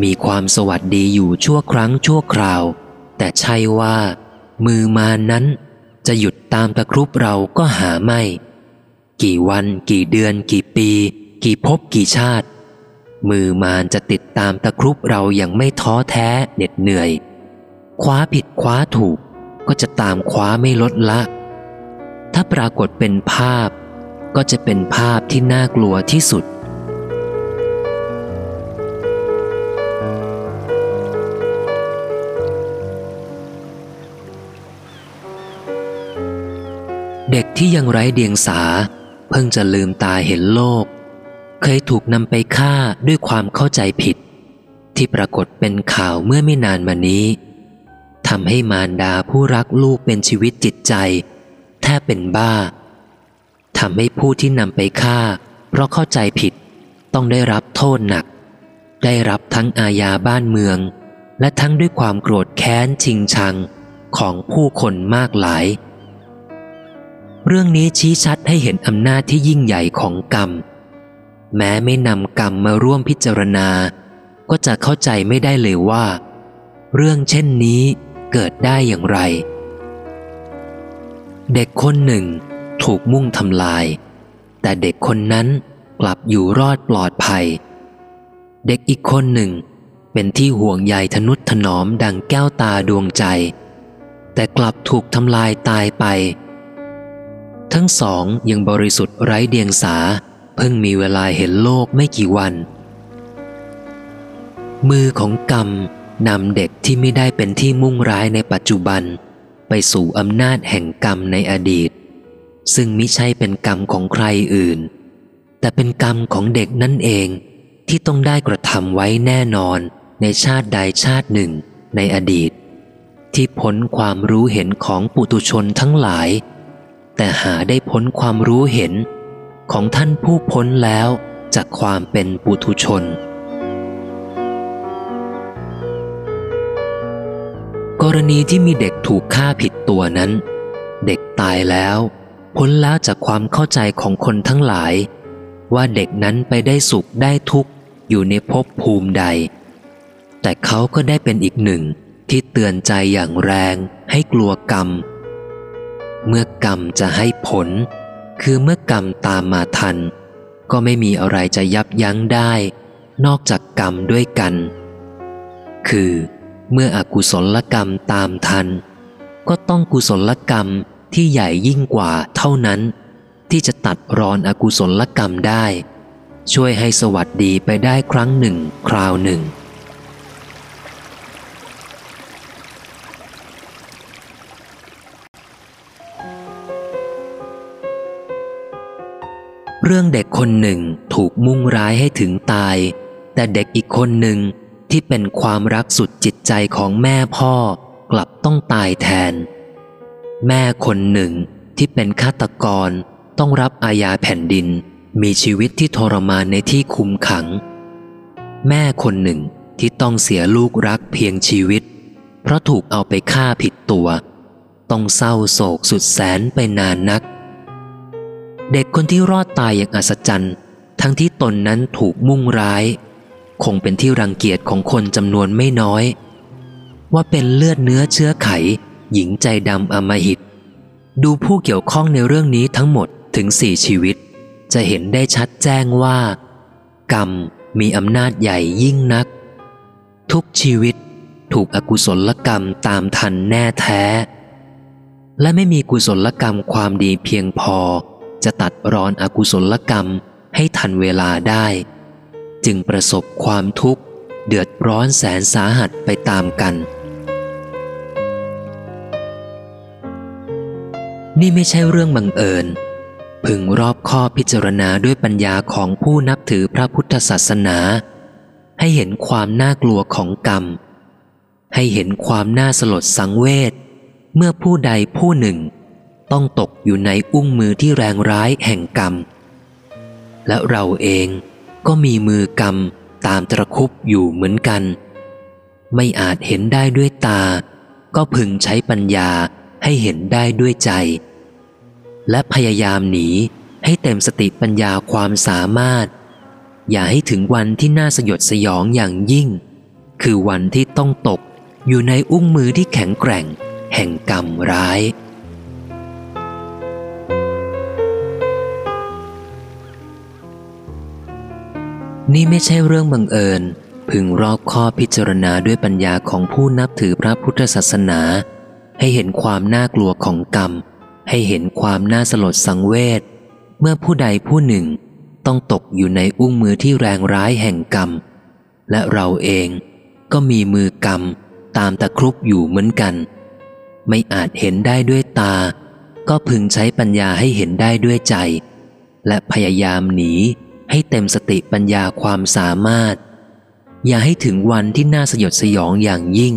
มีความสวัสดีอยู่ชั่วครั้งชั่วคราว แต่ใช่ว่า มือมารนั้น จะหยุดตามตะครุบเราก็หาไม่ กี่วัน กี่เดือน กี่ปี กี่ภพกี่ชาติ มือมารจะติดตามตะครุบเราอย่างไม่ท้อแท้เหน็ดเหนื่อย คว้าผิดคว้าถูกก็จะตามคว้าไม่ลดละ ถ้าปรากฏเป็นภาพ ก็จะเป็นภาพที่น่ากลัวที่สุด เด็กที่ยังไร้เดียงสา เพิ่งจะลืมตาเห็นโลก เคยถูกนำไปฆ่าด้วยความเข้าใจผิด ที่ปรากฏเป็นข่าวเมื่อไม่นานมานี้ทำให้มารดาผู้รักลูกเป็นชีวิตจิตใจ แทบเป็นบ้าทำให้ผู้ที่นำไปฆ่า เพราะเข้าใจผิด ต้องได้รับโทษหนัก ได้รับทั้งอาญาบ้านเมือง และทั้งด้วยความโกรธแค้นชิงชังของผู้คนมากหลาย เรื่องนี้ชี้ชัดให้เห็นอำนาจที่ยิ่งใหญ่ของกรรม แม้ไม่นำกรรมมาร่วมพิจารณา ก็จะเข้าใจไม่ได้เลยว่า เรื่องเช่นนี้เกิดได้อย่างไร เด็กคนหนึ่งถูกมุ่งทำลาย แต่เด็กคนนั้นกลับอยู่รอดปลอดภัย เด็กอีกคนหนึ่งเป็นที่ห่วงใยทนุถนอมดังแก้วตาดวงใจ แต่กลับถูกทำลายตายไป ทั้งสองยังบริสุทธิ์ไร้เดียงสา เพิ่งมีเวลาเห็นโลกไม่กี่วัน มือของกรรมนำเด็กที่ไม่ได้เป็นที่มุ่งร้ายในปัจจุบัน ไปสู่อำนาจแห่งกรรมในอดีต ซึ่งมิใช่เป็นกรรมของใครอื่น แต่เป็นกรรมของเด็กนั่นเองที่ต้องได้กระทำไว้แน่นอนในชาติใดชาติหนึ่งในอดีต ที่พ้นความรู้เห็นของปุตุชนทั้งหลาย แต่หาได้พ้นความรู้เห็น ของท่านผู้พ้นแล้วจากความเป็นปุตุชน กรณีที่มีเด็กถูกฆ่าผิดตัวนั้น เด็กตายแล้ว พ้นแล้วจากความเข้าใจของคนทั้งหลาย ว่าเด็กนั้นไปได้สุขได้ทุกข์อยู่ในภพภูมิใด แต่เขาก็ได้เป็นอีกหนึ่งที่เตือนใจอย่างแรงให้กลัวกรรม เมื่อกรรมจะให้ผล คือเมื่อกรรมตามมาทัน ก็ไม่มีอะไรจะยับยั้งได้ นอกจากกรรมด้วยกัน คือ เมื่ออกุศลกรรมตามทัน ก็ต้องกุศลกรรมที่ใหญ่ยิ่งกว่าเท่านั้น ที่จะตัดรอนอกุศลกรรมได้ ช่วยให้สวัสดีไปได้ครั้งหนึ่ง คราวหนึ่ง เรื่องเด็กคนหนึ่งถูกมุ่งร้ายให้ถึงตาย แต่เด็กอีกคนหนึ่งที่เป็นความรักสุดจิตใจของแม่พ่อกลับต้องตายแทน แม่คนหนึ่งที่เป็นฆาตกรต้องรับอาญาแผ่นดิน มีชีวิตที่ทรมานในที่คุมขัง แม่คนหนึ่งที่ต้องเสียลูกรักเพียงชีวิต เพราะถูกเอาไปฆ่าผิดตัว ต้องเศร้าโศกสุดแสนไปนานนัก เด็กคนที่รอดตายอย่างอัศจรรย์ ทั้งที่ตนนั้นถูกมุ่งร้าย คงเป็นที่รังเกียจของคนจำนวนไม่น้อย ว่าเป็นเลือดเนื้อเชื้อไข หญิงใจดำอมหิต ดูผู้เกี่ยวข้องในเรื่องนี้ทั้งหมดถึงสี่ชีวิต จะเห็นได้ชัดแจ้งว่า กรรมมีอำนาจใหญ่ยิ่งนัก ทุกชีวิตถูกอกุศลกรรมตามทันแน่แท้ และไม่มีกุศลกรรมความดีเพียงพอ จะตัดรอนอกุศลกรรมให้ทันเวลาได้ จึงประสบความทุกข์ เดือดร้อนแสนสาหัสไปตามกัน นี่ไม่ใช่เรื่องบังเอิญ พึงรอบข้อพิจารณาด้วยปัญญาของผู้นับถือพระพุทธศาสนา ให้เห็นความน่ากลัวของกรรม ให้เห็นความน่าสลดสังเวชเมื่อผู้ใดผู้หนึ่ง ต้องตกอยู่ในอุ้งมือที่แรงร้ายแห่งกรรม และเราเองก็มีมือกรรมตามตะคุบอยู่เหมือนกัน ไม่อาจเห็นได้ด้วยตา ก็พึงใช้ปัญญาให้เห็นได้ด้วยใจ และพยายามหนีให้เต็มสติปัญญาความสามารถ อย่าให้ถึงวันที่น่าสยดสยองอย่างยิ่ง คือวันที่ต้องตกอยู่ในอุ้งมือที่แข็งแกร่ง แห่งกรรมร้าย นี่ไม่ใช่เรื่องบังเอิญ พึงรอบข้อพิจารณาด้วยปัญญาของผู้นับถือพระพุทธศาสนา ให้เห็นความน่ากลัวของกรรม ให้เห็นความน่าสลดสังเวชเมื่อผู้ใดผู้หนึ่งต้องตกอยู่ในอุ้งมือที่แรงร้ายแห่งกรรม และเราเองก็มีมือกรรมตามตะครุบอยู่เหมือนกัน ไม่อาจเห็นได้ด้วยตา ก็พึงใช้ปัญญาให้เห็นได้ด้วยใจ และพยายามหนี ให้เต็มสติปัญญาความสามารถ อย่าให้ถึงวันที่น่าสยดสยองอย่างยิ่ง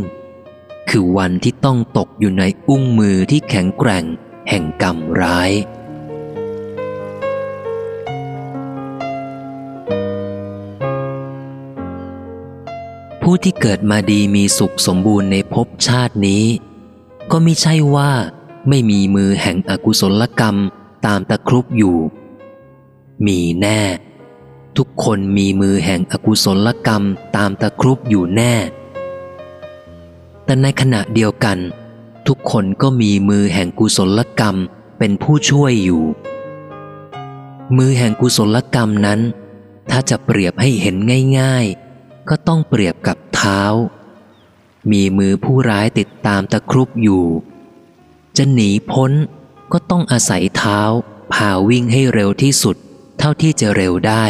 คือวันที่ต้องตกอยู่ในอุ้งมือที่แข็งแกร่ง แห่งกรรมร้ายผู้ที่เกิดมาดีมีสุขสมบูรณ์ในภพชาตินี้ ก็ม่ใช่ว่าไม่มีมือแห่งอกุศลกรรมตามตะครุบอยู่ มีแน่ ทุกคนมีมือแห่งอกุศลกรรมตามตะครุบอยู่แน่ แต่ในขณะเดียวกัน ทุกคนก็มีมือแห่งกุศลกรรมเป็นผู้ช่วยอยู่ มือแห่งกุศลกรรมนั้น ถ้าจะเปรียบให้เห็นง่าย ๆ ก็ต้องเปรียบกับเท้า มีมือผู้ร้ายติดตามตะครุบอยู่ จะหนีพ้นก็ต้องอาศัยเท้าพาวิ่งให้เร็วที่สุดเท่าที่จะเร็วได้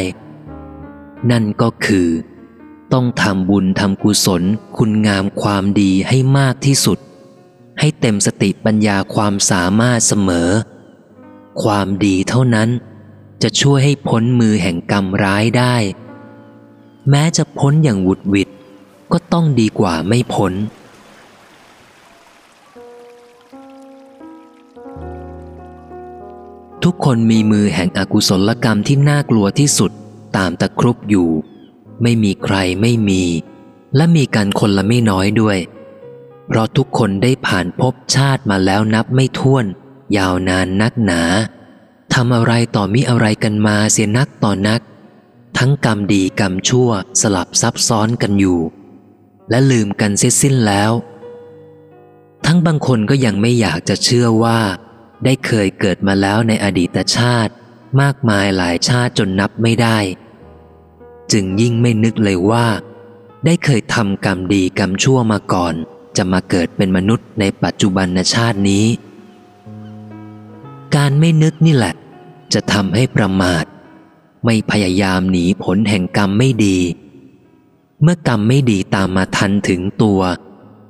นั่นก็คือ ต้องทำบุญทำกุศลคุณงามความดีให้มากที่สุด ให้เต็มสติปัญญาความสามารถเสมอ ความดีเท่านั้น จะช่วยให้พ้นมือแห่งกรรมร้ายได้ แม้จะพ้นอย่างหวุดหวิดก็ต้องดีกว่าไม่พ้นทุกคนมีมือแห่งอกุศลกรรมที่น่ากลัวที่สุด ตามตะครุบอยู่ ไม่มีใครไม่มี และมีกันคนละไม่น้อยด้วย เพราะทุกคนได้ผ่านภพชาติมาแล้วนับไม่ถ้วน ยาวนานนักหนาทำอะไรต่อมิอะไรกันมาเสียนักต่อนัก ทั้งกรรมดีกรรมชั่วสลับซับซ้อนกันอยู่ และลืมกันเสียสิ้นแล้ว ทั้งบางคนก็ยังไม่อยากจะเชื่อว่า ได้เคยเกิดมาแล้วในอดีตชาติ มากมายหลายชาติจนนับไม่ได้ จึงยิ่งไม่นึกเลยว่า ได้เคยทำกรรมดีกรรมชั่วมาก่อน จะมาเกิดเป็นมนุษย์ในปัจจุบันชาตินี้ การไม่นึกนี่แหละ จะทำให้ประมาท ไม่พยายามหนีผลแห่งกรรมไม่ดี เมื่อกรรมไม่ดีตามมาทันถึงตัว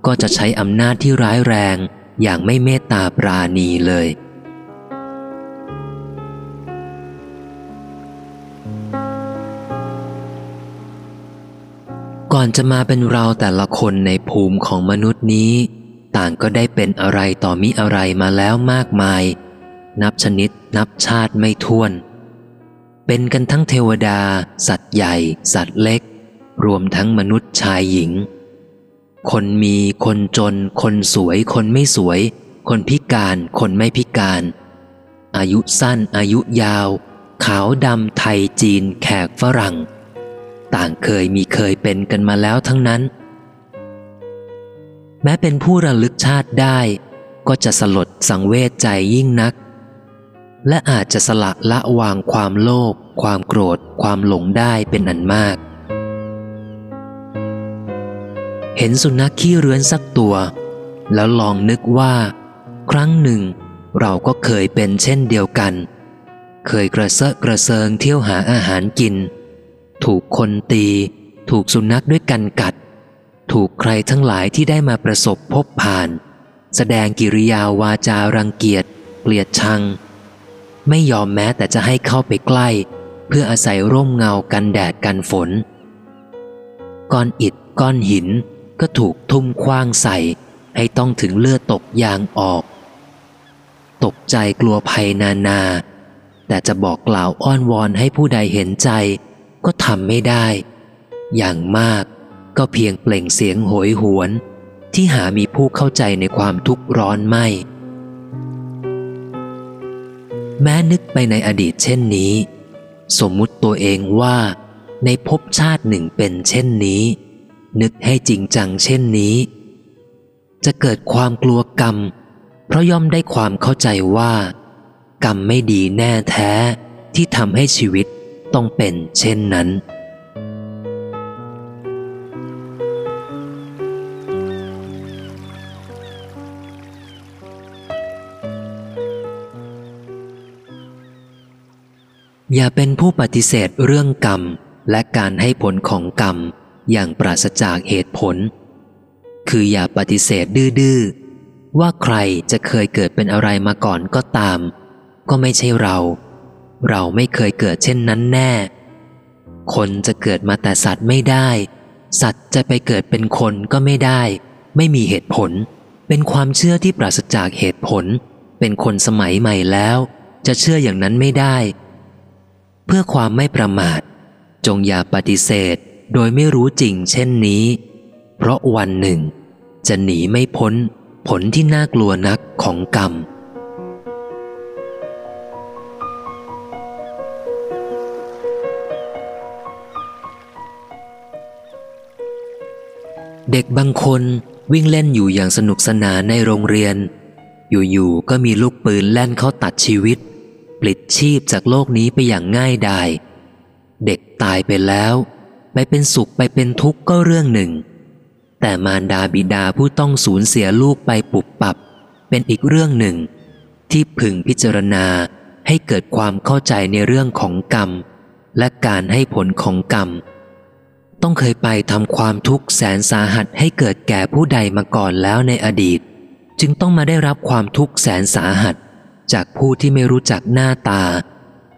ก็จะใช้อำนาจที่ร้ายแรงอย่างไม่เมตตาปราณีเลย ก่อนจะมาเป็นเราแต่ละคนในภูมิของมนุษย์นี้ ต่างก็ได้เป็นอะไรต่อมิอะไรมาแล้วมากมาย นับชนิดนับชาติไม่ท้วน เป็นกันทั้งเทวดา สัตว์ใหญ่ สัตว์เล็ก รวมทั้งมนุษย์ชายหญิง คนมีคนจน คนสวย คนไม่สวย คนพิการ คนไม่พิการ อายุสั้นอายุยาว ขาวดำไทยจีน แขกฝรั่ง ต่างเคยมีเคยเป็นกันมาแล้วทั้งนั้น แม้เป็นผู้ระลึกชาติได้ ก็จะสลดสังเวชใจยิ่งนัก และอาจจะสละละวางความโลภความโกรธ ความหลงได้เป็นอันมาก เห็นสุนัขขี้เรื้อนสักตัว แล้วลองนึกว่า ครั้งหนึ่ง เราก็เคยเป็นเช่นเดียวกัน เคยกระเซาะกระเซิงเที่ยวหาอาหารกิน ถูกคนตี ถูกสุนัขด้วยกันกัด ถูกใครทั้งหลายที่ได้มาประสบพบผ่าน แสดงกิริยาวาจารังเกียจ เกลียดชัง ไม่ยอมแม้แต่จะให้เข้าไปใกล้ เพื่ออาศัยร่มเงากันแดดกันฝน ก้อนอิฐก้อนหินก็ถูกทุ่มคว้างใส่ ให้ต้องถึงเลือดตกยางออก ตกใจกลัวภัยนานา แต่จะบอกกล่าวอ้อนวอนให้ผู้ใดเห็นใจ ก็ทำไม่ได้ อย่างมากก็เพียงเปล่งเสียงโหยหวน ที่หามีผู้เข้าใจในความทุกข์ร้อนไม่ แม้นึกไปในอดีตเช่นนี้ สมมุติตัวเองว่า ในภพชาติหนึ่งเป็นเช่นนี้ นึกให้จริงจังเช่นนี้ จะเกิดความกลัวกรรม เพราะย่อมได้ความเข้าใจว่า กรรมไม่ดีแน่แท้ที่ทำให้ชีวิต ต้องเป็นเช่นนั้น อย่าเป็นผู้ปฏิเสธเรื่องกรรมและการให้ผลของกรรมอย่างปราศจากเหตุผล คืออย่าปฏิเสธดื้อๆว่าใครจะเคยเกิดเป็นอะไรมาก่อนก็ตาม ก็ไม่ใช่เรา เราไม่เคยเกิดเช่นนั้นแน่ คนจะเกิดมาแต่สัตว์ไม่ได้ สัตว์จะไปเกิดเป็นคนก็ไม่ได้ ไม่มีเหตุผล เป็นความเชื่อที่ปราศจากเหตุผล เป็นคนสมัยใหม่แล้ว จะเชื่ออย่างนั้นไม่ได้ เพื่อความไม่ประมาท จงอย่าปฏิเสธโดยไม่รู้จริงเช่นนี้ เพราะวันหนึ่ง จะหนีไม่พ้นผลที่น่ากลัวนักของกรรม เด็กบางคนวิ่งเล่นอยู่อย่างสนุกสนานในโรงเรียน อยู่ๆก็มีลูกปืนแล่นเข้าตัดชีวิต ปลิดชีพจากโลกนี้ไปอย่างง่ายดาย เด็กตายไปแล้ว ไปเป็นสุขไปเป็นทุกข์ก็เรื่องหนึ่ง แต่มารดาบิดาผู้ต้องสูญเสียลูกไปปุบปับ เป็นอีกเรื่องหนึ่ง ที่พึงพิจารณาให้เกิดความเข้าใจในเรื่องของกรรม และการให้ผลของกรรม ต้องเคยไปทำความทุกข์แสนสาหัสให้เกิดแก่ผู้ใดมาก่อนแล้วในอดีต จึงต้องมาได้รับความทุกข์แสนสาหัส จากผู้ที่ไม่รู้จักหน้าตา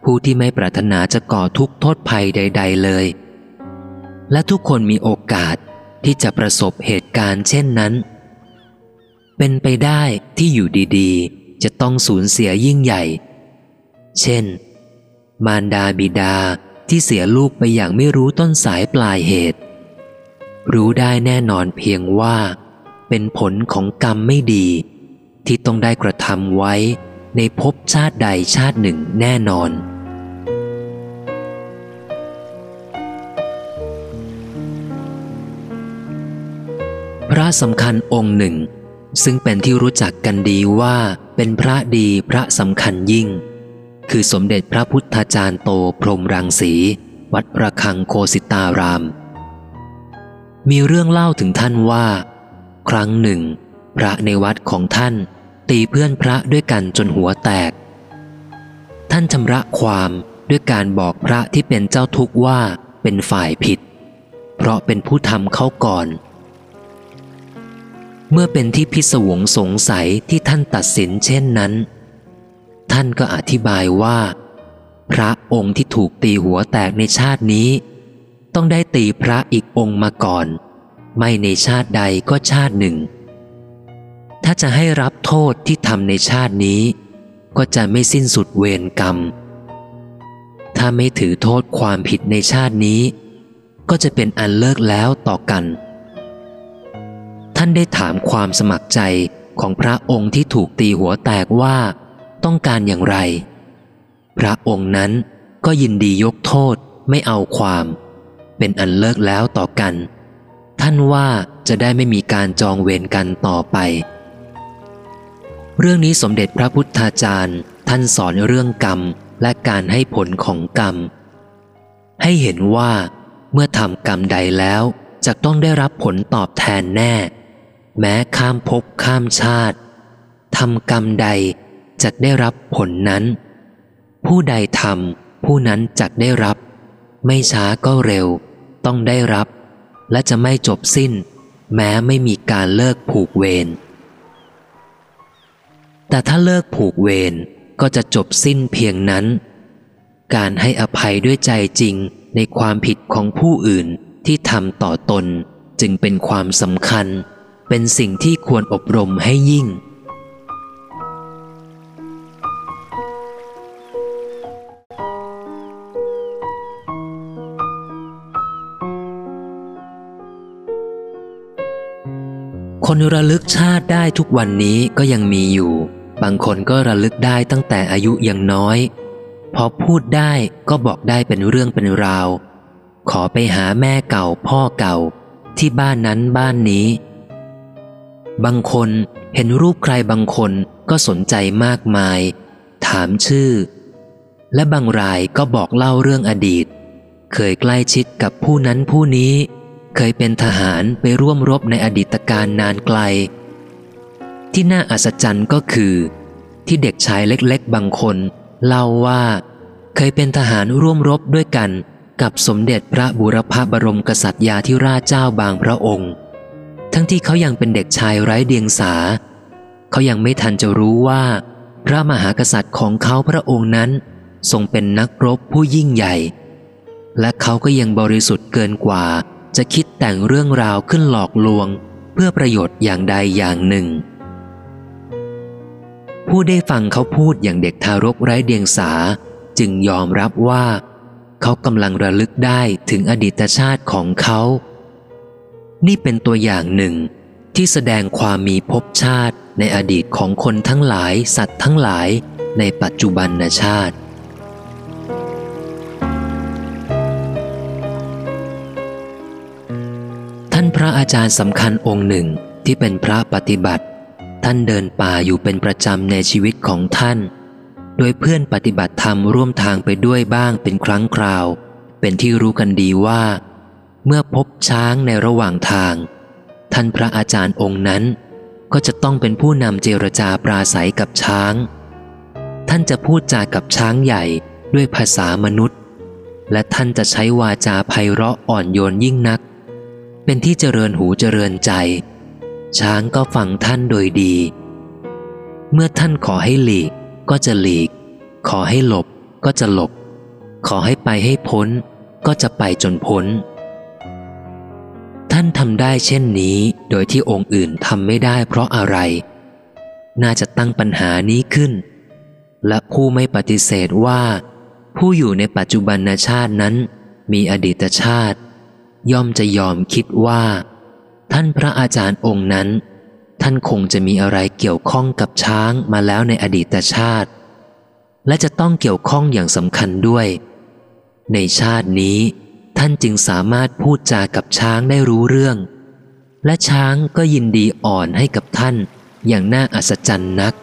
ผู้ที่ไม่ปรารถนาจะก่อทุกข์โทษภัยใด ๆ เลย และทุกคนมีโอกาสที่จะประสบเหตุการณ์เช่นนั้น เป็นไปได้ที่อยู่ดีๆ จะต้องสูญเสียยิ่งใหญ่ เช่น มารดาบิดา ที่เสียลูกไปอย่างไม่รู้ต้นสายปลายเหตุ รู้ได้แน่นอนเพียงว่า เป็นผลของกรรมไม่ดี ที่ต้องได้กระทำไว้ในภพชาติใดชาติหนึ่งแน่นอน พระสำคัญองค์หนึ่ง ซึ่งเป็นที่รู้จักกันดีว่าเป็นพระดีพระสำคัญยิ่ง คือสมเด็จพระพุทธาจารย์โตพรมรังสี วัดระฆังโคสิตาราม มีเรื่องเล่าถึงท่านว่า ครั้งหนึ่ง พระในวัดของท่านตีเพื่อนพระด้วยกันจนหัวแตก ท่านชำระความด้วยการบอกพระที่เป็นเจ้าทุกข์ว่าเป็นฝ่ายผิด เพราะเป็นผู้ทำเขาก่อน เมื่อเป็นที่พิศวงสงสัยที่ท่านตัดสินเช่นนั้น ท่านก็อธิบายว่า พระองค์ที่ถูกตีหัวแตกในชาตินี้ ต้องได้ตีพระอีกองค์มาก่อน ไม่ในชาติใดก็ชาติหนึ่ง ถ้าจะให้รับโทษที่ทำในชาตินี้ ก็จะไม่สิ้นสุดเวรกรรม ถ้าไม่ถือโทษความผิดในชาตินี้ ก็จะเป็นอันเลิกแล้วต่อกัน ท่านได้ถามความสมัครใจของพระองค์ที่ถูกตีหัวแตกว่า ต้องการอย่างไร พระองค์นั้นก็ยินดียกโทษไม่เอาความ เป็นอันเลิกแล้วต่อกัน ท่านว่าจะได้ไม่มีการจองเวรกันต่อไป เรื่องนี้สมเด็จพระพุทธาจารย์ ท่านสอนเรื่องกรรมและการให้ผลของกรรม ให้เห็นว่าเมื่อทำกรรมใดแล้วจะต้องได้รับผลตอบแทนแน่ แม้ข้ามภพข้ามชาติทำกรรมใด จะได้รับผลนั้น ผู้ใดทำผู้นั้นจะได้รับ ไม่ช้าก็เร็ว ต้องได้รับ และจะไม่จบสิ้น แม้ไม่มีการเลิกผูกเวรแต่ถ้าเลิกผูกเวรก็จะจบสิ้นเพียงนั้น การให้อภัยด้วยใจจริงในความผิดของผู้อื่นที่ทำต่อตนจึงเป็นความสำคัญ เป็นสิ่งที่ควรอบรมให้ยิ่ง คนระลึกชาติได้ทุกวันนี้ก็ยังมีอยู่ บางคนก็ระลึกได้ตั้งแต่อายุยังน้อย พอพูดได้ก็บอกได้เป็นเรื่องเป็นราว ขอไปหาแม่เก่าพ่อเก่า ที่บ้านนั้นบ้านนี้ บางคนเห็นรูปใครบางคนก็สนใจมากมาย ถามชื่อ และบางรายก็บอกเล่าเรื่องอดีต เคยใกล้ชิดกับผู้นั้นผู้นี้ เคยเป็นทหารไปร่วมรบในอดีตการนานไกล ที่น่าอัศจรรย์ก็คือ ที่เด็กชายเล็กๆ บางคน เล่าว่า เคยเป็นทหารร่วมรบด้วยกันกับสมเด็จพระบุรพบรมกษัตริยาธิราชเจ้าบางพระองค์ ทั้งที่เขายังเป็นเด็กชายไร้เดียงสา เขายังไม่ทันจะรู้ว่า พระมหากษัตริย์ของเขาพระองค์นั้น ทรงเป็นนักรบผู้ยิ่งใหญ่ และเขาก็ยังบริสุทธิ์เกินกว่า จะคิดแต่งเรื่องราวขึ้นหลอกลวง เพื่อประโยชน์อย่างใดอย่างหนึ่ง ผู้ได้ฟังเขาพูดอย่างเด็กทารกไร้เดียงสา จึงยอมรับว่า เขากำลังระลึกได้ถึงอดีตชาติของเขา นี่เป็นตัวอย่างหนึ่งที่แสดงความมีภพชาติในอดีตของคนทั้งหลายสัตว์ทั้งหลายในปัจจุบันชาติ ท่านพระอาจารย์สำคัญองค์หนึ่งที่เป็นพระปฏิบัติ ท่านเดินป่าอยู่เป็นประจำในชีวิตของท่าน โดยเพื่อนปฏิบัติธรรมร่วมทางไปด้วยบ้างเป็นครั้งคราว เป็นที่รู้กันดีว่า เมื่อพบช้างในระหว่างทาง ท่านพระอาจารย์องค์นั้น ก็จะต้องเป็นผู้นำเจรจาปราศัยกับช้าง ท่านจะพูดจากับช้างใหญ่ด้วยภาษามนุษย์ และท่านจะใช้วาจาไพเราะอ่อนโยนยิ่งนัก เป็นที่เจริญหูเจริญใจ ช้างก็ฟังท่านโดยดี เมื่อท่านขอให้หลีกก็จะหลีก ขอให้หลบก็จะหลบ ขอให้ไปให้พ้น ก็จะไปจนพ้น ท่านทำได้เช่นนี้โดยที่องค์อื่นทำไม่ได้เพราะอะไร น่าจะตั้งปัญหานี้ขึ้น และผู้ไม่ปฏิเสธว่า ผู้อยู่ในปัจจุบันชาตินั้น มีอดีตชาติ ย่อมจะยอมคิดว่า ท่านพระอาจารย์องค์นั้น ท่านคงจะมีอะไรเกี่ยวข้องกับช้างมาแล้วในอดีตชาติ และจะต้องเกี่ยวข้องอย่างสำคัญด้วย ในชาตินี้ ท่านจึงสามารถพูดจากับช้างได้รู้เรื่อง และช้างก็ยินดีอ่อนให้กับท่านอย่างน่าอัศจรรย์นัก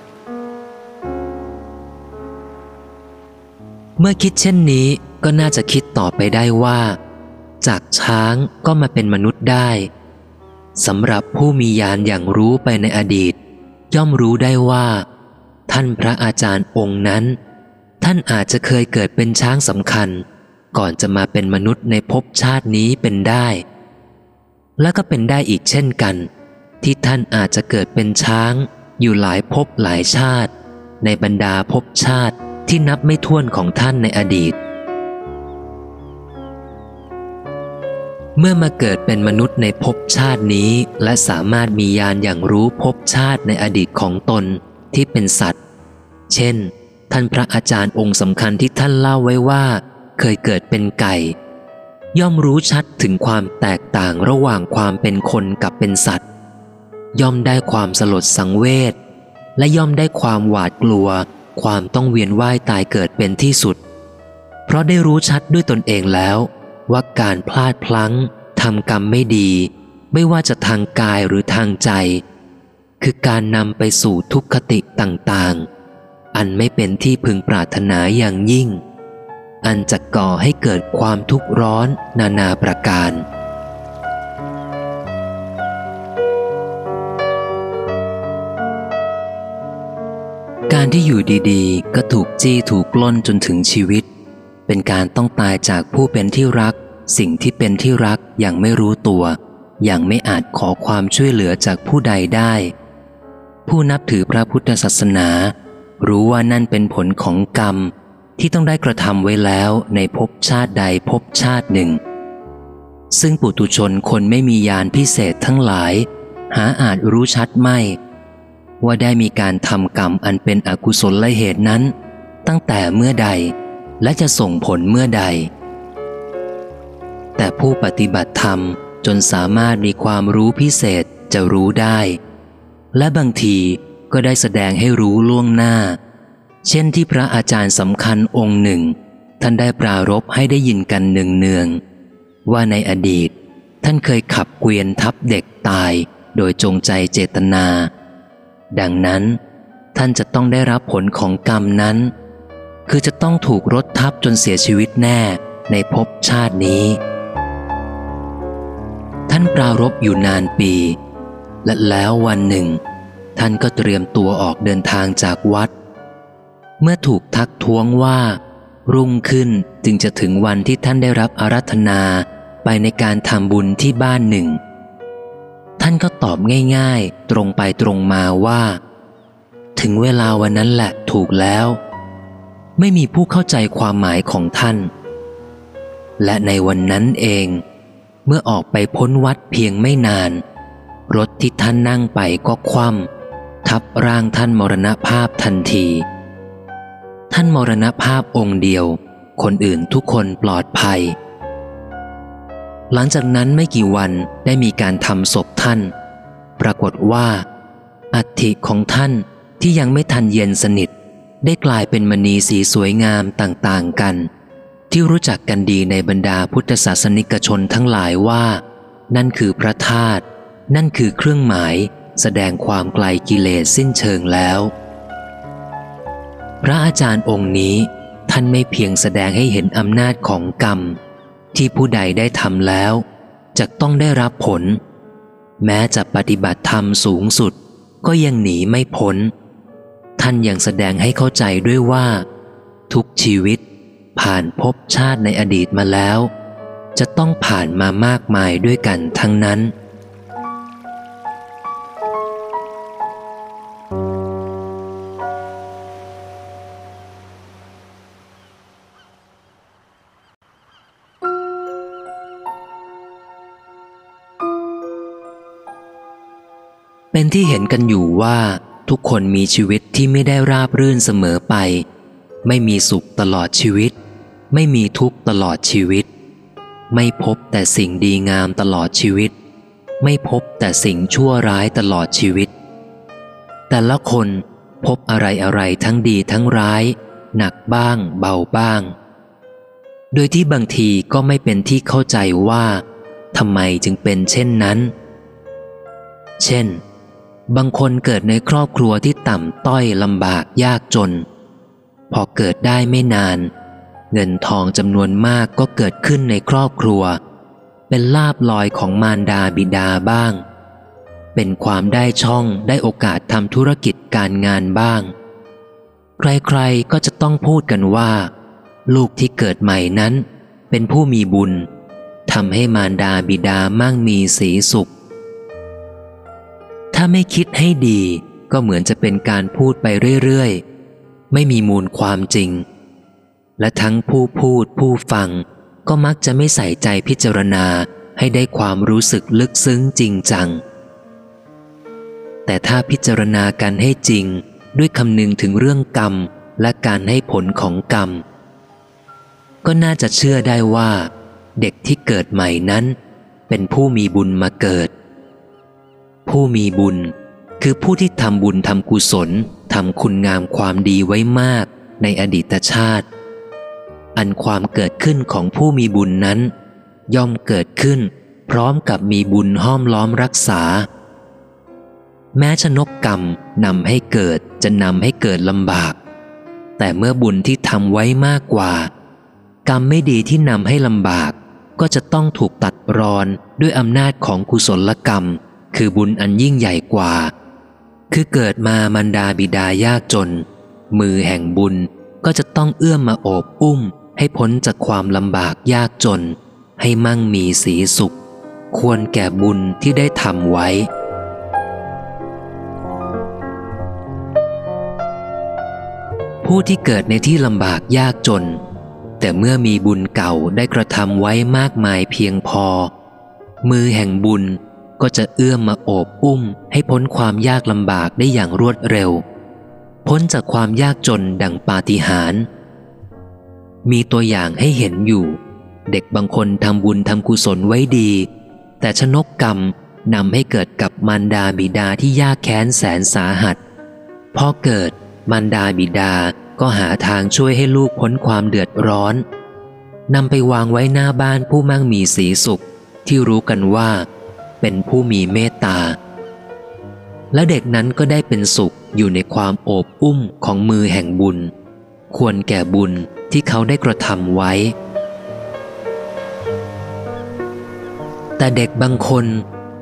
เมื่อคิดเช่นนี้ก็น่าจะคิดต่อไปได้ว่า จากช้างก็มาเป็นมนุษย์ได้สำหรับผู้มีญาณอย่างรู้ไปในอดีต ย่อมรู้ได้ว่า ท่านพระอาจารย์องค์นั้น ท่านอาจจะเคยเกิดเป็นช้างสำคัญ ก่อนจะมาเป็นมนุษย์ในภพชาตินี้เป็นได้ และก็เป็นได้อีกเช่นกัน ที่ท่านอาจจะเกิดเป็นช้างอยู่หลายภพหลายชาติ ในบรรดาภพชาติที่นับไม่ถ้วนของท่านในอดีต เมื่อมาเกิดเป็นมนุษย์ในภพชาตินี้ และสามารถมีญาณอย่างรู้ภพชาติในอดีตของตนที่เป็นสัตว์ เช่น ท่านพระอาจารย์องค์สำคัญที่ท่านเล่าไว้ว่า เคยเกิดเป็นไก่ ย่อมรู้ชัดถึงความแตกต่างระหว่างความเป็นคนกับเป็นสัตว์ ย่อมได้ความสลดสังเวชและย่อมได้ความหวาดกลัว ความต้องเวียนว่ายตายเกิดเป็นที่สุด เพราะได้รู้ชัดด้วยตนเองแล้ว ว่าการพลาดพลั้งทำกรรมไม่ดี ไม่ว่าจะทางกายหรือทางใจ คือการนำไปสู่ทุกขติต่างๆ อันไม่เป็นที่พึงปรารถนาอย่างยิ่ง อันจะก่อให้เกิดความทุกข์ร้อนนานาประการการที่อยู่ดีๆ ก็ถูกจี้ถูกปล้นจนถึงชีวิต เป็นการต้องตายจากผู้เป็นที่รัก สิ่งที่เป็นที่รักอย่างไม่รู้ตัว อย่างไม่อาจขอความช่วยเหลือจากผู้ใดได้ ผู้นับถือพระพุทธศาสนา รู้ว่านั่นเป็นผลของกรรม ที่ต้องได้กระทำไว้แล้วในภพชาติใดภพชาติหนึ่ง ซึ่งปุตุชนคนไม่มียานพิเศษทั้งหลาย หาอาจรู้ชัดไม่ ว่าได้มีการทำกรรมอันเป็นอกุศลเหตุนั้น ตั้งแต่เมื่อใด และจะส่งผลเมื่อใด แต่ผู้ปฏิบัติธรรมจนสามารถมีความรู้พิเศษจะรู้ได้ และบางทีก็ได้แสดงให้รู้ล่วงหน้า เช่นที่พระอาจารย์สำคัญองค์หนึ่ง ท่านได้ปรารบให้ได้ยินกันเนืองๆว่าในอดีต ท่านเคยขับเกวียนทับเด็กตายโดยจงใจเจตนา ดังนั้น ท่านจะต้องได้รับผลของกรรมนั้น คือจะต้องถูกรถทับจนเสียชีวิตแน่ในภพชาตินี้ ท่านปรารบอยู่นานปี และแล้ววันหนึ่ง ท่านก็เตรียมตัวออกเดินทางจากวัด เมื่อถูกทักท้วงว่า รุ่งขึ้นจึงจะถึงวันที่ท่านได้รับอารัธนาไปในการทำบุญที่บ้านหนึ่ง ท่านก็ตอบง่าย ๆ ตรงไปตรงมาว่า ถึงเวลาวันนั้นแหละถูกแล้ว ไม่มีผู้เข้าใจความหมายของท่าน และในวันนั้นเอง เมื่อออกไปพ้นวัดเพียงไม่นาน รถที่ท่านนั่งไปก็คว่ำทับร่างท่านมรณภาพทันที ท่านมรณภาพองค์เดียว คนอื่นทุกคนปลอดภัย หลังจากนั้นไม่กี่วันได้มีการทำศพท่าน ปรากฏว่าอัฐิของท่านที่ยังไม่ทันเย็นสนิท ได้กลายเป็นมณีสีสวยงามต่างๆกัน ที่รู้จักกันดีในบรรดาพุทธศาสนิกชนทั้งหลายว่า นั่นคือพระธาตุนั่นคือเครื่องหมายแสดงความไกลกิเลสสิ้นเชิงแล้ว พระอาจารย์องค์นี้ท่านไม่เพียงแสดงให้เห็นอำนาจของกรรม ที่ผู้ใดได้ทำแล้วจะต้องได้รับผล แม้จะปฏิบัติธรรมสูงสุด ก็ยังหนีไม่พ้น ท่านยังแสดงให้เข้าใจด้วยว่า ทุกชีวิตผ่านภพชาติในอดีตมาแล้ว จะต้องผ่านมามากมายด้วยกันทั้งนั้น เป็นที่เห็นกันอยู่ว่า ทุกคนมีชีวิตที่ไม่ได้ราบรื่นเสมอไป ไม่มีสุขตลอดชีวิต ไม่มีทุกข์ตลอดชีวิต ไม่พบแต่สิ่งดีงามตลอดชีวิต ไม่พบแต่สิ่งชั่วร้ายตลอดชีวิต แต่ละคนพบอะไรอะไรทั้งดีทั้งร้าย หนักบ้าง เบาบ้าง โดยที่บางทีก็ไม่เป็นที่เข้าใจว่าทำไมจึงเป็นเช่นนั้น เช่น บางคนเกิดในครอบครัวที่ต่ำต้อยลำบากยากจน พอเกิดได้ไม่นาน เงินทองจำนวนมากก็เกิดขึ้นในครอบครัว เป็นลาบลอยของมารดาบิดาบ้าง เป็นความได้ช่องได้โอกาสทำธุรกิจการงานบ้าง ใครๆก็จะต้องพูดกันว่า ลูกที่เกิดใหม่นั้น เป็นผู้มีบุญทำให้มารดาบิดามั่งมีสีสุข ถ้าไม่คิดให้ดีก็เหมือนจะเป็นการพูดไปเรื่อยๆ ไม่มีมูลความจริง และทั้งผู้พูดผู้ฟัง ก็มักจะไม่ใส่ใจพิจารณาให้ได้ความรู้สึกลึกซึ้งจริงจัง แต่ถ้าพิจารณากันให้จริงด้วยคำนึงถึงเรื่องกรรมและการให้ผลของกรรม ก็น่าจะเชื่อได้ว่า เด็กที่เกิดใหม่นั้น เป็นผู้มีบุญมาเกิด ผู้มีบุญ คือผู้ที่ทำบุญทำกุศลทำคุณงามความดีไว้มากในอดีตชาติ อันความเกิดขึ้นของผู้มีบุญนั้น ย่อมเกิดขึ้น พร้อมกับมีบุญห้อมล้อมรักษา แม้ชนกกรรมนำให้เกิดจะนำให้เกิดลำบาก แต่เมื่อบุญที่ทำไว้มากกว่า กรรมไม่ดีที่นำให้ลำบากก็จะต้องถูกตัดรอนด้วยอำนาจของกุศลกรรม คือบุญอันยิ่งใหญ่กว่า คือเกิดมามันดาบิดายากจน มือแห่งบุญก็จะต้องเอื้อมมาโอบอุ้ม ให้พ้นจากความลำบากยากจน ให้มั่งมีสีสุข ควรแก่บุญที่ได้ทำไว้ผู้ที่เกิดในที่ลำบากยากจน แต่เมื่อมีบุญเก่าได้กระทำไว้มากมายเพียงพอ มือแห่งบุญ ก็จะเอื้อมมาโอบอุ้ม ให้พ้นความยากลำบากได้อย่างรวดเร็ว พ้นจากความยากจนดังปาฏิหาริย์มีตัวอย่างให้เห็นอยู่ เด็กบางคนทำบุญทำกุศลไว้ดี แต่ชนกกรรมนำให้เกิดกับมารดาบิดาที่ยากแค้นแสนสาหัสพอเกิดมารดาบิดาก็หาทางช่วยให้ลูกพ้นความเดือดร้อนนำไปวางไว้หน้าบ้านผู้มั่งมีสีสุข ที่รู้กันว่า เป็นผู้มีเมตตา และเด็กนั้นก็ได้เป็นสุขอยู่ในความโอบอุ้มของมือแห่งบุญ ควรแก่บุญที่เขาได้กระทำไว้ แต่เด็กบางคน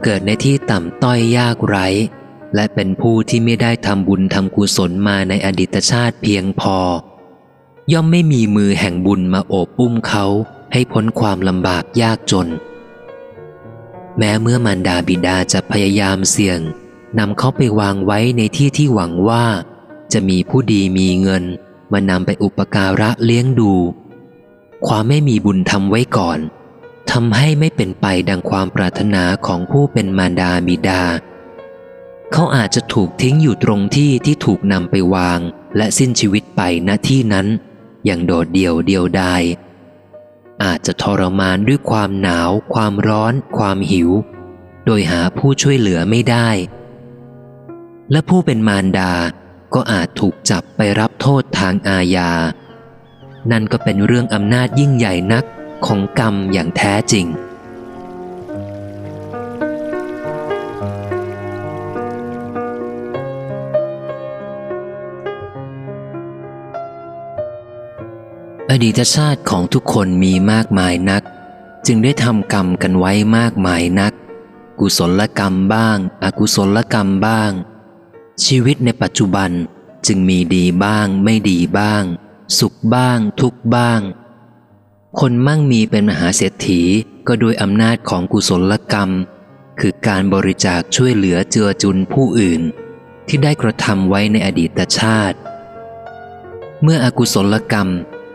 เกิดในที่ต่ำต้อยยากไร้ และเป็นผู้ที่ไม่ได้ทำบุญทำกุศลมาในอดีตชาติเพียงพอ ย่อมไม่มีมือแห่งบุญมาโอบอุ้มเขาให้พ้นความลำบากยากจน แม้เมื่อมารดาบิดาจะพยายามเสี่ยงนำเขาไปวางไว้ในที่ที่หวังว่า จะมีผู้ดีมีเงิน มานำไปอุปการะเลี้ยงดู ความไม่มีบุญทำไว้ก่อนทำให้ไม่เป็นไปดังความปรารถนาของผู้เป็นมารดาบิดา เขาอาจจะถูกทิ้งอยู่ตรงที่ที่ถูกนำไปวาง และสิ้นชีวิตไปณที่นั้น อย่างโดดเดี่ยวเดียวดาย อาจจะทรมานด้วยความหนาว ความร้อน ความหิว โดยหาผู้ช่วยเหลือไม่ได้ และผู้เป็นมารดาก็อาจถูกจับไปรับโทษทางอาญา นั่นก็เป็นเรื่องอำนาจยิ่งใหญ่นักของกรรมอย่างแท้จริง อดีตชาติของทุกคนมีมากมายนัก จึงได้ทำกรรมกันไว้มากมายนัก กุศลกรรมบ้าง อกุศลกรรมบ้าง ชีวิตในปัจจุบันจึงมีดีบ้าง ไม่ดีบ้าง สุขบ้าง ทุกบ้าง คนมั่งมีเป็นมหาเศรษฐีก็โดยอำนาจของกุศลกรรม คือการบริจาคช่วยเหลือเจือจุนผู้อื่น ที่ได้กระทำไว้ในอดีตชาติ เมื่ออกุศลกรรม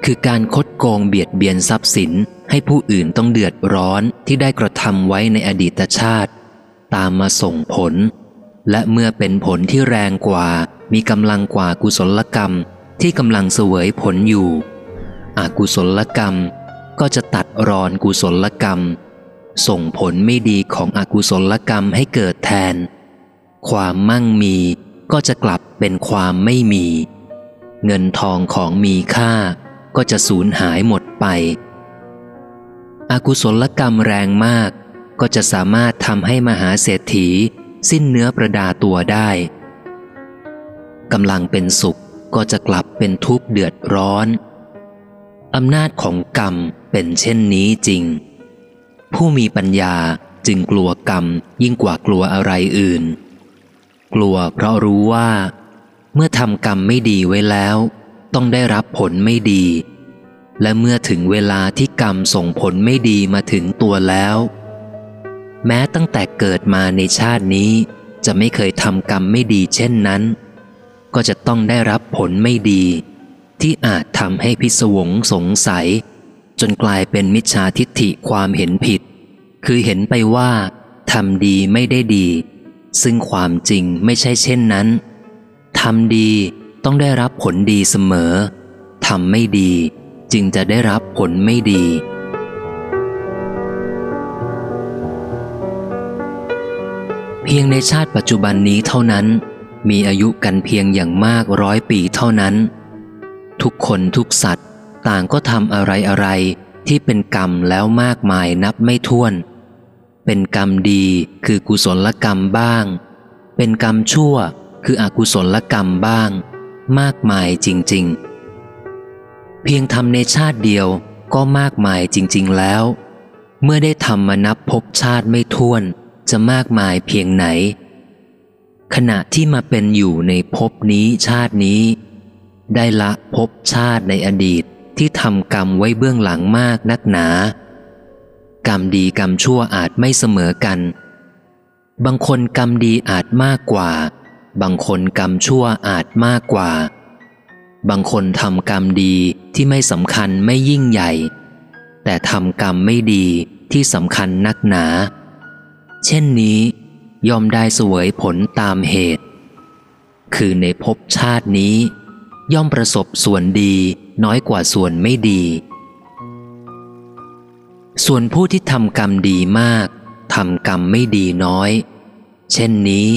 คือการคดโกงเบียดเบียนทรัพย์สินให้ผู้อื่นต้องเดือดร้อนที่ได้กระทำไว้ในอดีตชาติ ตามมาส่งผล และเมื่อเป็นผลที่แรงกว่า มีกำลังกว่ากุศลกรรมที่กำลังเสวยผลอยู่อากุศลกรรมก็จะตัดรอนกุศลกรรม ส่งผลไม่ดีของอกุศลกรรมให้เกิดแทน ความมั่งมีก็จะกลับเป็นความไม่มี เงินทองของมีค่า ก็จะสูญหายหมดไป อากุศลกรรมแรงมาก ก็จะสามารถทำให้มหาเศรษฐี สิ้นเนื้อประดาตัวได้กำลังเป็นสุขก็จะกลับเป็นทุกข์เดือดร้อน อำนาจของกรรมเป็นเช่นนี้จริง ผู้มีปัญญาจึงกลัวกรรมยิ่งกว่ากลัวอะไรอื่น กลัวเพราะรู้ว่า เมื่อทำกรรมไม่ดีไว้แล้ว ต้องได้รับผลไม่ดี และเมื่อถึงเวลาที่กรรมส่งผลไม่ดีมาถึงตัวแล้ว แม้ตั้งแต่เกิดมาในชาตินี้ จะไม่เคยทำกรรมไม่ดีเช่นนั้น ก็จะต้องได้รับผลไม่ดี ที่อาจทำให้พิศวงสงสัย จนกลายเป็นมิจฉาทิฏฐิความเห็นผิด คือเห็นไปว่าทำดีไม่ได้ดี ซึ่งความจริงไม่ใช่เช่นนั้นทำดี ต้องได้รับผลดีเสมอทำไม่ดี จึงจะได้รับผลไม่ดี เพียงในชาติปัจจุบันนี้เท่านั้น มีอายุกันเพียงอย่างมากร้อยปีเท่านั้น ทุกคนทุกสัตว์ต่างก็ทำอะไรอะไรที่เป็นกรรมแล้วมากมายนับไม่ถ้วน เป็นกรรมดีคือกุศลกรรมบ้าง เป็นกรรมชั่วคืออกุศลกรรมบ้าง มากมายจริง ๆ เพียงทำในชาติเดียวก็มากมายจริง ๆ แล้ว เมื่อได้ทำมานับพบชาติไม่ท้วนจะมากมายเพียงไหน ขณะที่มาเป็นอยู่ในภพนี้ชาตินี้ ได้ละพบชาติในอดีตที่ทำกรรมไว้เบื้องหลังมากนักหนา กรรมดีกรรมชั่วอาจไม่เสมอกัน บางคนกรรมดีอาจมากกว่า บางคนกรรมชั่วอาจมากกว่า บางคนทำกรรมดีที่ไม่สำคัญไม่ยิ่งใหญ่ แต่ทำกรรมไม่ดีที่สำคัญนักหนา เช่นนี้ยอมได้สวยผลตามเหตุ คือในภพชาตินี้ ย่อมประสบส่วนดีน้อยกว่าส่วนไม่ดี ส่วนผู้ที่ทำกรรมดีมากทำกรรมไม่ดีน้อย เช่นนี้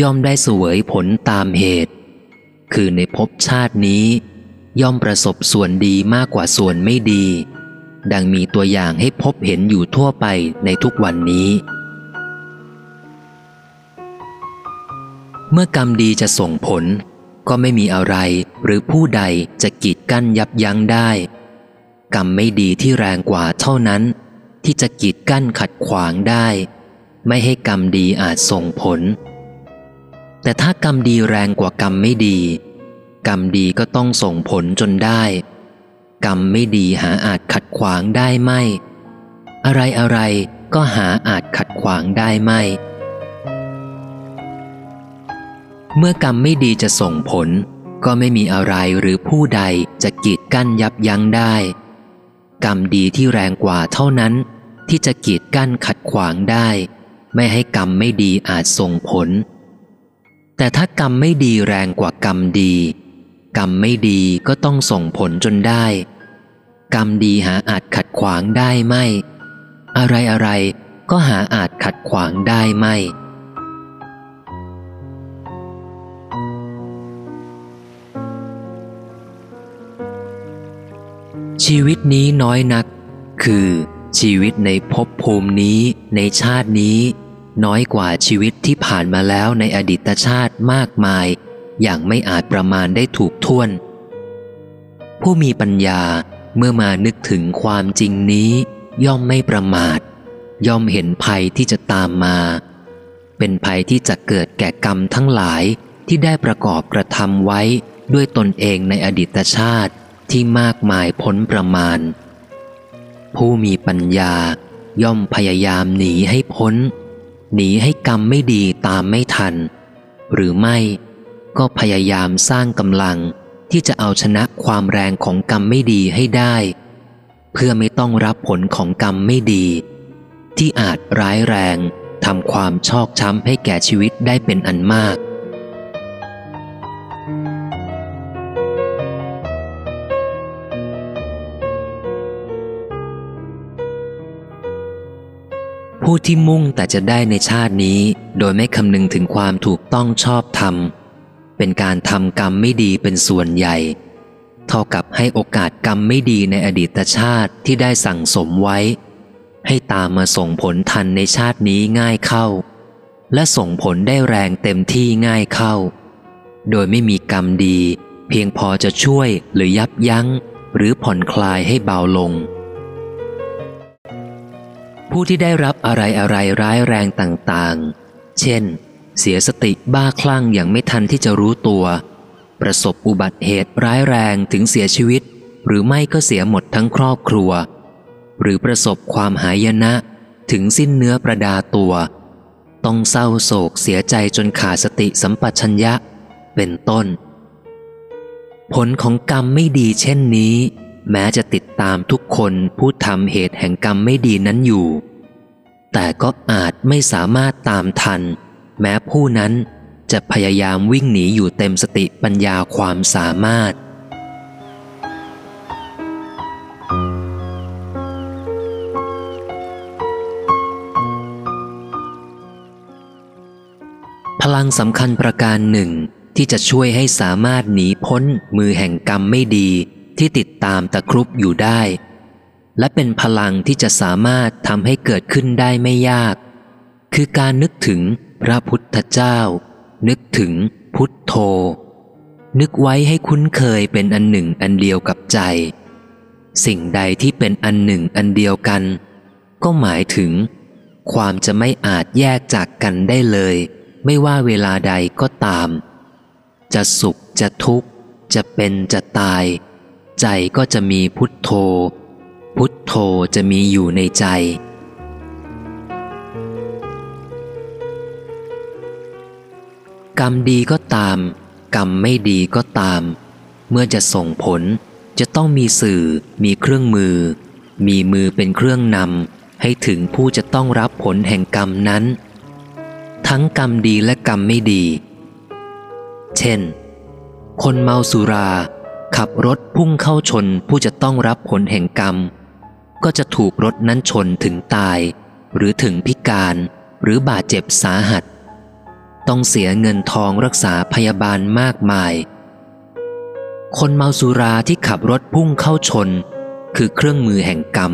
ย่อมได้สวยผลตามเหตุ คือในภพชาตินี้ ย่อมประสบส่วนดีมากกว่าส่วนไม่ดี ดังมีตัวอย่างให้พบเห็นอยู่ทั่วไปในทุกวันนี้ เมื่อกรรมดีจะส่งผล ก็ไม่มีอะไรหรือผู้ใดจะกีดกั้นยับยั้งได้ กรรมไม่ดีที่แรงกว่าเท่านั้น ที่จะกีดกั้นขัดขวางได้ ไม่ให้กรรมดีอาจส่งผล แต่ถ้ากรรมดีแรงกว่ากรรมไม่ดี กรรมดีก็ต้องส่งผลจนได้ กรรมไม่ดีหาอาจขัดขวางได้ไม่ อะไรอะไรก็หาอาจขัดขวางได้ไม่ เมื่อกรรมไม่ดีจะส่งผล ก็ไม่มีอะไรหรือผู้ใดจะกีดกั้นยับยั้งได้ กรรมดีที่แรงกว่าเท่านั้น ที่จะกีดกั้นขัดขวางได้ ไม่ให้กรรมไม่ดีอาจส่งผล แต่ถ้ากรรมไม่ดีแรงกว่ากรรมดี กรรมไม่ดีก็ต้องส่งผลจนได้ กรรมดีหาอาจขัดขวางได้ไม่ อะไรอะไรก็หาอาจขัดขวางได้ไม่ ชีวิตนี้น้อยนัก คือชีวิตในภพภูมินี้ในชาตินี้ น้อยกว่าชีวิตที่ ผ่านมาแล้วในอดีตชาติมากมาย อย่างไม่อาจประมาณได้ถูกท่วน ผู้มีปัญญาเมื่อมานึกถึงความจริงนี้ ย่อมไม่ประมาท ย่อมเห็นภัยที่จะตามมา เป็นภัยที่จะเกิดแก่กรรมทั้งหลายที่ได้ประกอบกระทำไว้ด้วยตนเองในอดีตชาติที่มากมายพ้นประมาณ ผู้มีปัญญาย่อมพยายามหนีให้พ้น หนีให้กรรมไม่ดีตามไม่ทัน หรือไม่ก็พยายามสร้างกำลังที่จะเอาชนะความแรงของกรรมไม่ดีให้ได้ เพื่อไม่ต้องรับผลของกรรมไม่ดี ที่อาจร้ายแรงทำความชอกช้ำให้แก่ชีวิตได้เป็นอันมาก ผู้ที่มุ่งแต่จะได้ในชาตินี้ โดยไม่คำนึงถึงความถูกต้องชอบธรรม เป็นการทำกรรมไม่ดีเป็นส่วนใหญ่ เท่ากับให้โอกาสกรรมไม่ดีในอดีตชาติที่ได้สั่งสมไว้ ให้ตามมาส่งผลทันในชาตินี้ง่ายเข้า และส่งผลได้แรงเต็มที่ง่ายเข้า โดยไม่มีกรรมดี เพียงพอจะช่วยหรือยับยั้ง หรือผ่อนคลายให้เบาลง ผู้ที่ได้รับอะไรอะไรร้ายแรงต่างๆ เช่น เสียสติบ้าคลั่งอย่างไม่ทันที่จะรู้ตัว ประสบอุบัติเหตุร้ายแรงถึงเสียชีวิต หรือไม่ก็เสียหมดทั้งครอบครัว หรือประสบความหายนะถึงสิ้นเนื้อประดาตัว ต้องเศร้าโศกเสียใจจนขาดสติสัมปชัญญะ เป็นต้น ผลของกรรมไม่ดีเช่นนี้ แม้จะติดตามทุกคนผู้ทำเหตุแห่งกรรมไม่ดีนั้นอยู่ แต่ก็อาจไม่สามารถตามทัน แม้ผู้นั้นจะพยายามวิ่งหนีอยู่เต็มสติปัญญาความสามารถ พลังสำคัญประการหนึ่งที่จะช่วยให้สามารถหนีพ้นมือแห่งกรรมไม่ดี ที่ติดตามตะครุบอยู่ได้ และเป็นพลังที่จะสามารถทำให้เกิดขึ้นได้ไม่ยาก คือการนึกถึงพระพุทธเจ้า นึกถึงพุทโธ นึกไว้ให้คุ้นเคยเป็นอันหนึ่งอันเดียวกับใจ สิ่งใดที่เป็นอันหนึ่งอันเดียวกัน ก็หมายถึง ความจะไม่อาจแยกจากกันได้เลย ไม่ว่าเวลาใดก็ตาม จะสุขจะทุกข์ จะเป็นจะตาย ใจก็จะมีพุทโธ พุทโธจะมีอยู่ในใจ กรรมดีก็ตาม กรรมไม่ดีก็ตาม เมื่อจะส่งผลจะต้องมีสื่อ มีเครื่องมือ มีมือเป็นเครื่องนำให้ถึงผู้จะต้องรับผลแห่งกรรมนั้น ทั้งกรรมดีและกรรมไม่ดี เช่น คนเมาสุรา ขับรถพุ่งเข้าชนผู้จะต้องรับผลแห่งกรรม ก็จะถูกรถนั้นชนถึงตาย หรือถึงพิการหรือบาดเจ็บสาหัส ต้องเสียเงินทองรักษาพยาบาลมากมาย คนเมาสุราที่ขับรถพุ่งเข้าชน คือเครื่องมือแห่งกรรม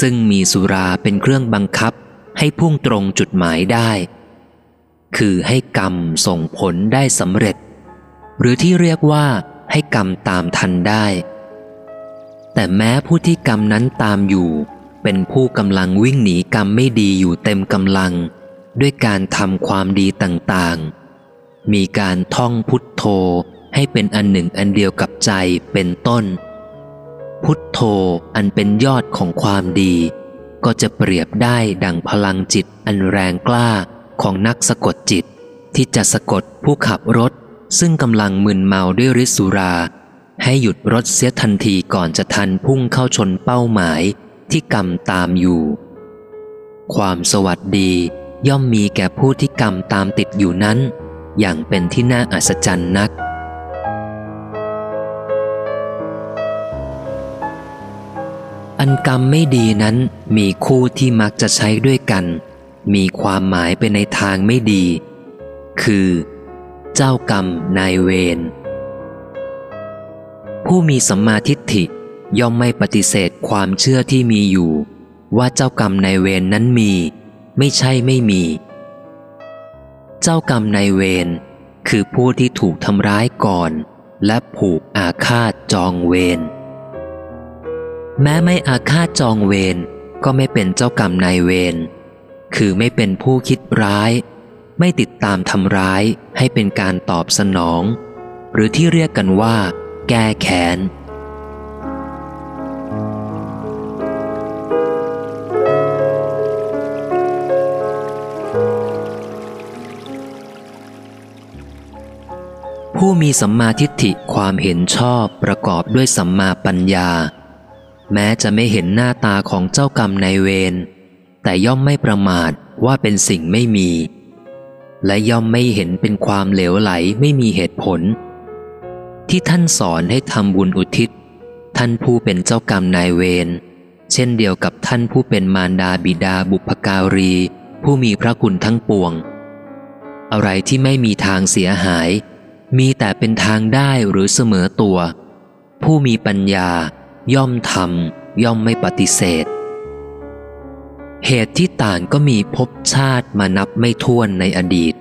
ซึ่งมีสุราเป็นเครื่องบังคับให้พุ่งตรงจุดหมายได้ คือให้กรรมส่งผลได้สำเร็จ หรือที่เรียกว่า ให้กรรมตามทันได้ แต่แม้ผู้ที่กรรมนั้นตามอยู่ เป็นผู้กำลังวิ่งหนีกรรมไม่ดีอยู่เต็มกำลัง ด้วยการทำความดีต่างๆ มีการท่องพุทโธให้เป็นอันหนึ่งอันเดียวกับใจเป็นต้น พุทโธอันเป็นยอดของความดี ก็จะเปรียบได้ดังพลังจิตอันแรงกล้าของนักสะกดจิต ที่จะสะกดผู้ขับรถ ซึ่งกำลังมึนเมาด้วยฤทธิสุรา ให้หยุดรถเสียทันทีก่อนจะทันพุ่งเข้าชนเป้าหมายที่กรรมตามอยู่ ความสวัสดีย่อมมีแก่ผู้ที่กรรมตามติดอยู่นั้น อย่างเป็นที่น่าอัศจรรย์นัก อันกรรมไม่ดีนั้นมีคู่ที่มักจะใช้ด้วยกัน มีความหมายไปในทางไม่ดี คือ เจ้ากรรมนายเวรผู้มีสัมมาทิฏฐิย่อมไม่ปฏิเสธความเชื่อที่มีอยู่ ว่าเจ้ากรรมนายเวรนนั้นมี ไม่ใช่ไม่มี เจ้ากรรมนายเวรคือผู้ที่ถูกทำร้ายก่อน และผูกอาฆาตจองเวรแม้ไม่อาฆาตจองเวรก็ไม่เป็นเจ้ากรรมนายเวรคือไม่เป็นผู้คิดร้าย ไม่ติดตามทำร้าย ให้เป็นการตอบสนอง หรือที่เรียกกันว่า แก้แค้นผู้มีสัมมาทิฏฐิความเห็นชอบประกอบด้วยสัมมาปัญญา แม้จะไม่เห็นหน้าตาของเจ้ากรรมนายเวรแต่ย่อมไม่ประมาทว่าเป็นสิ่งไม่มี และย่อมไม่เห็นเป็นความเหลวไหลไม่มีเหตุผล ที่ท่านสอนให้ทำบุญอุทิศ ท่านผู้เป็นเจ้ากรรมนายเวรเช่นเดียวกับท่านผู้เป็นมารดาบิดาบุพการี ผู้มีพระคุณทั้งปวง อะไรที่ไม่มีทางเสียหาย มีแต่เป็นทางได้หรือเสมอตัว ผู้มีปัญญา ย่อมทำย่อมไม่ปฏิเสธ เหตุที่ต่างก็มีภพชาติมานับไม่ถ้วนในอดีต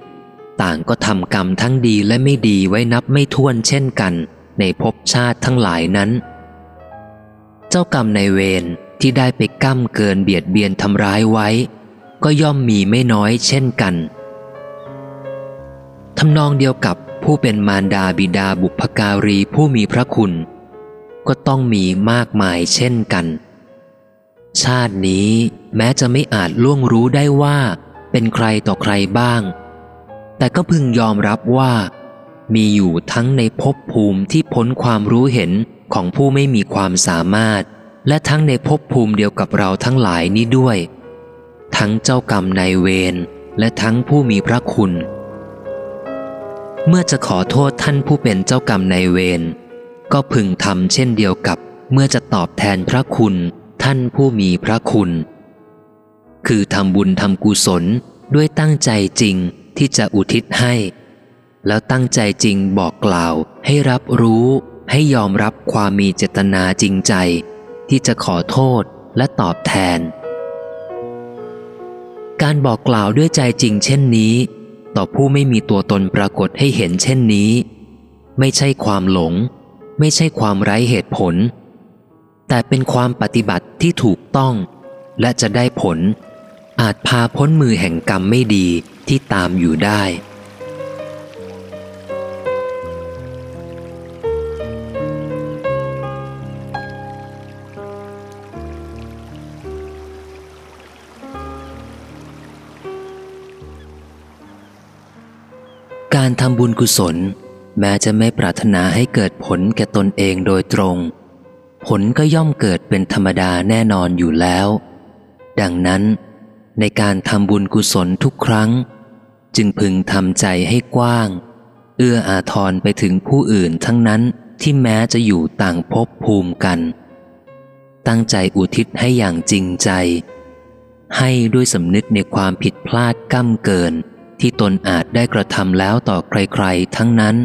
ต่างก็ทำกรรมทั้งดีและไม่ดีไว้นับไม่ถ้วนเช่นกัน ในภพชาติทั้งหลายนั้น เจ้ากรรมในเวรที่ได้ไปก้ำเกินเบียดเบียนทำร้ายไว้ ก็ย่อมมีไม่น้อยเช่นกันทำนองเดียวกับผู้เป็นมารดาบิดาบุพการีผู้มีพระคุณ ก็ต้องมีมากมายเช่นกัน ชาตินี้แม้จะไม่อาจล่วงรู้ได้ว่า เป็นใครต่อใครบ้าง แต่ก็พึงยอมรับว่า มีอยู่ทั้งในภพภูมิที่พ้นความรู้เห็นของผู้ไม่มีความสามารถ และทั้งในภพภูมิเดียวกับเราทั้งหลายนี้ด้วย ทั้งเจ้ากรรมนายเวรและทั้งผู้มีพระคุณ เมื่อจะขอโทษท่านผู้เป็นเจ้ากรรมนายเวรก็พึงทำเช่นเดียวกับเมื่อจะตอบแทนพระคุณ ท่านผู้มีพระคุณ คือทำบุญทำกุศลด้วยตั้งใจจริงที่จะอุทิศให้ แล้วตั้งใจจริงบอกกล่าวให้รับรู้ให้ยอมรับความมีเจตนาจริงใจ ที่จะขอโทษและตอบแทน การบอกกล่าวด้วยใจจริงเช่นนี้ ต่อผู้ไม่มีตัวตนปรากฏให้เห็นเช่นนี้ ไม่ใช่ความหลง ไม่ใช่ความไร้เหตุผล แต่เป็นความปฏิบัติที่ถูกต้อง และจะได้ผล อาจพาพ้นมือแห่งกรรมไม่ดีที่ตามอยู่ได้ การทำบุญกุศล แม้จะไม่ปรารถนาให้เกิดผลแก่ตนเองโดยตรง ผลก็ย่อมเกิดเป็นธรรมดาแน่นอนอยู่แล้ว ดังนั้น ในการทำบุญกุศลทุกครั้ง จึงพึงทำใจให้กว้าง เอื้ออาทรไปถึงผู้อื่นทั้งนั้นที่แม้จะอยู่ต่างภพภูมิกัน ตั้งใจอุทิศให้อย่างจริงใจ ให้ด้วยสำนึกในความผิดพลาดก้ำเกินที่ตนอาจได้กระทำแล้วต่อใครๆทั้งนั้น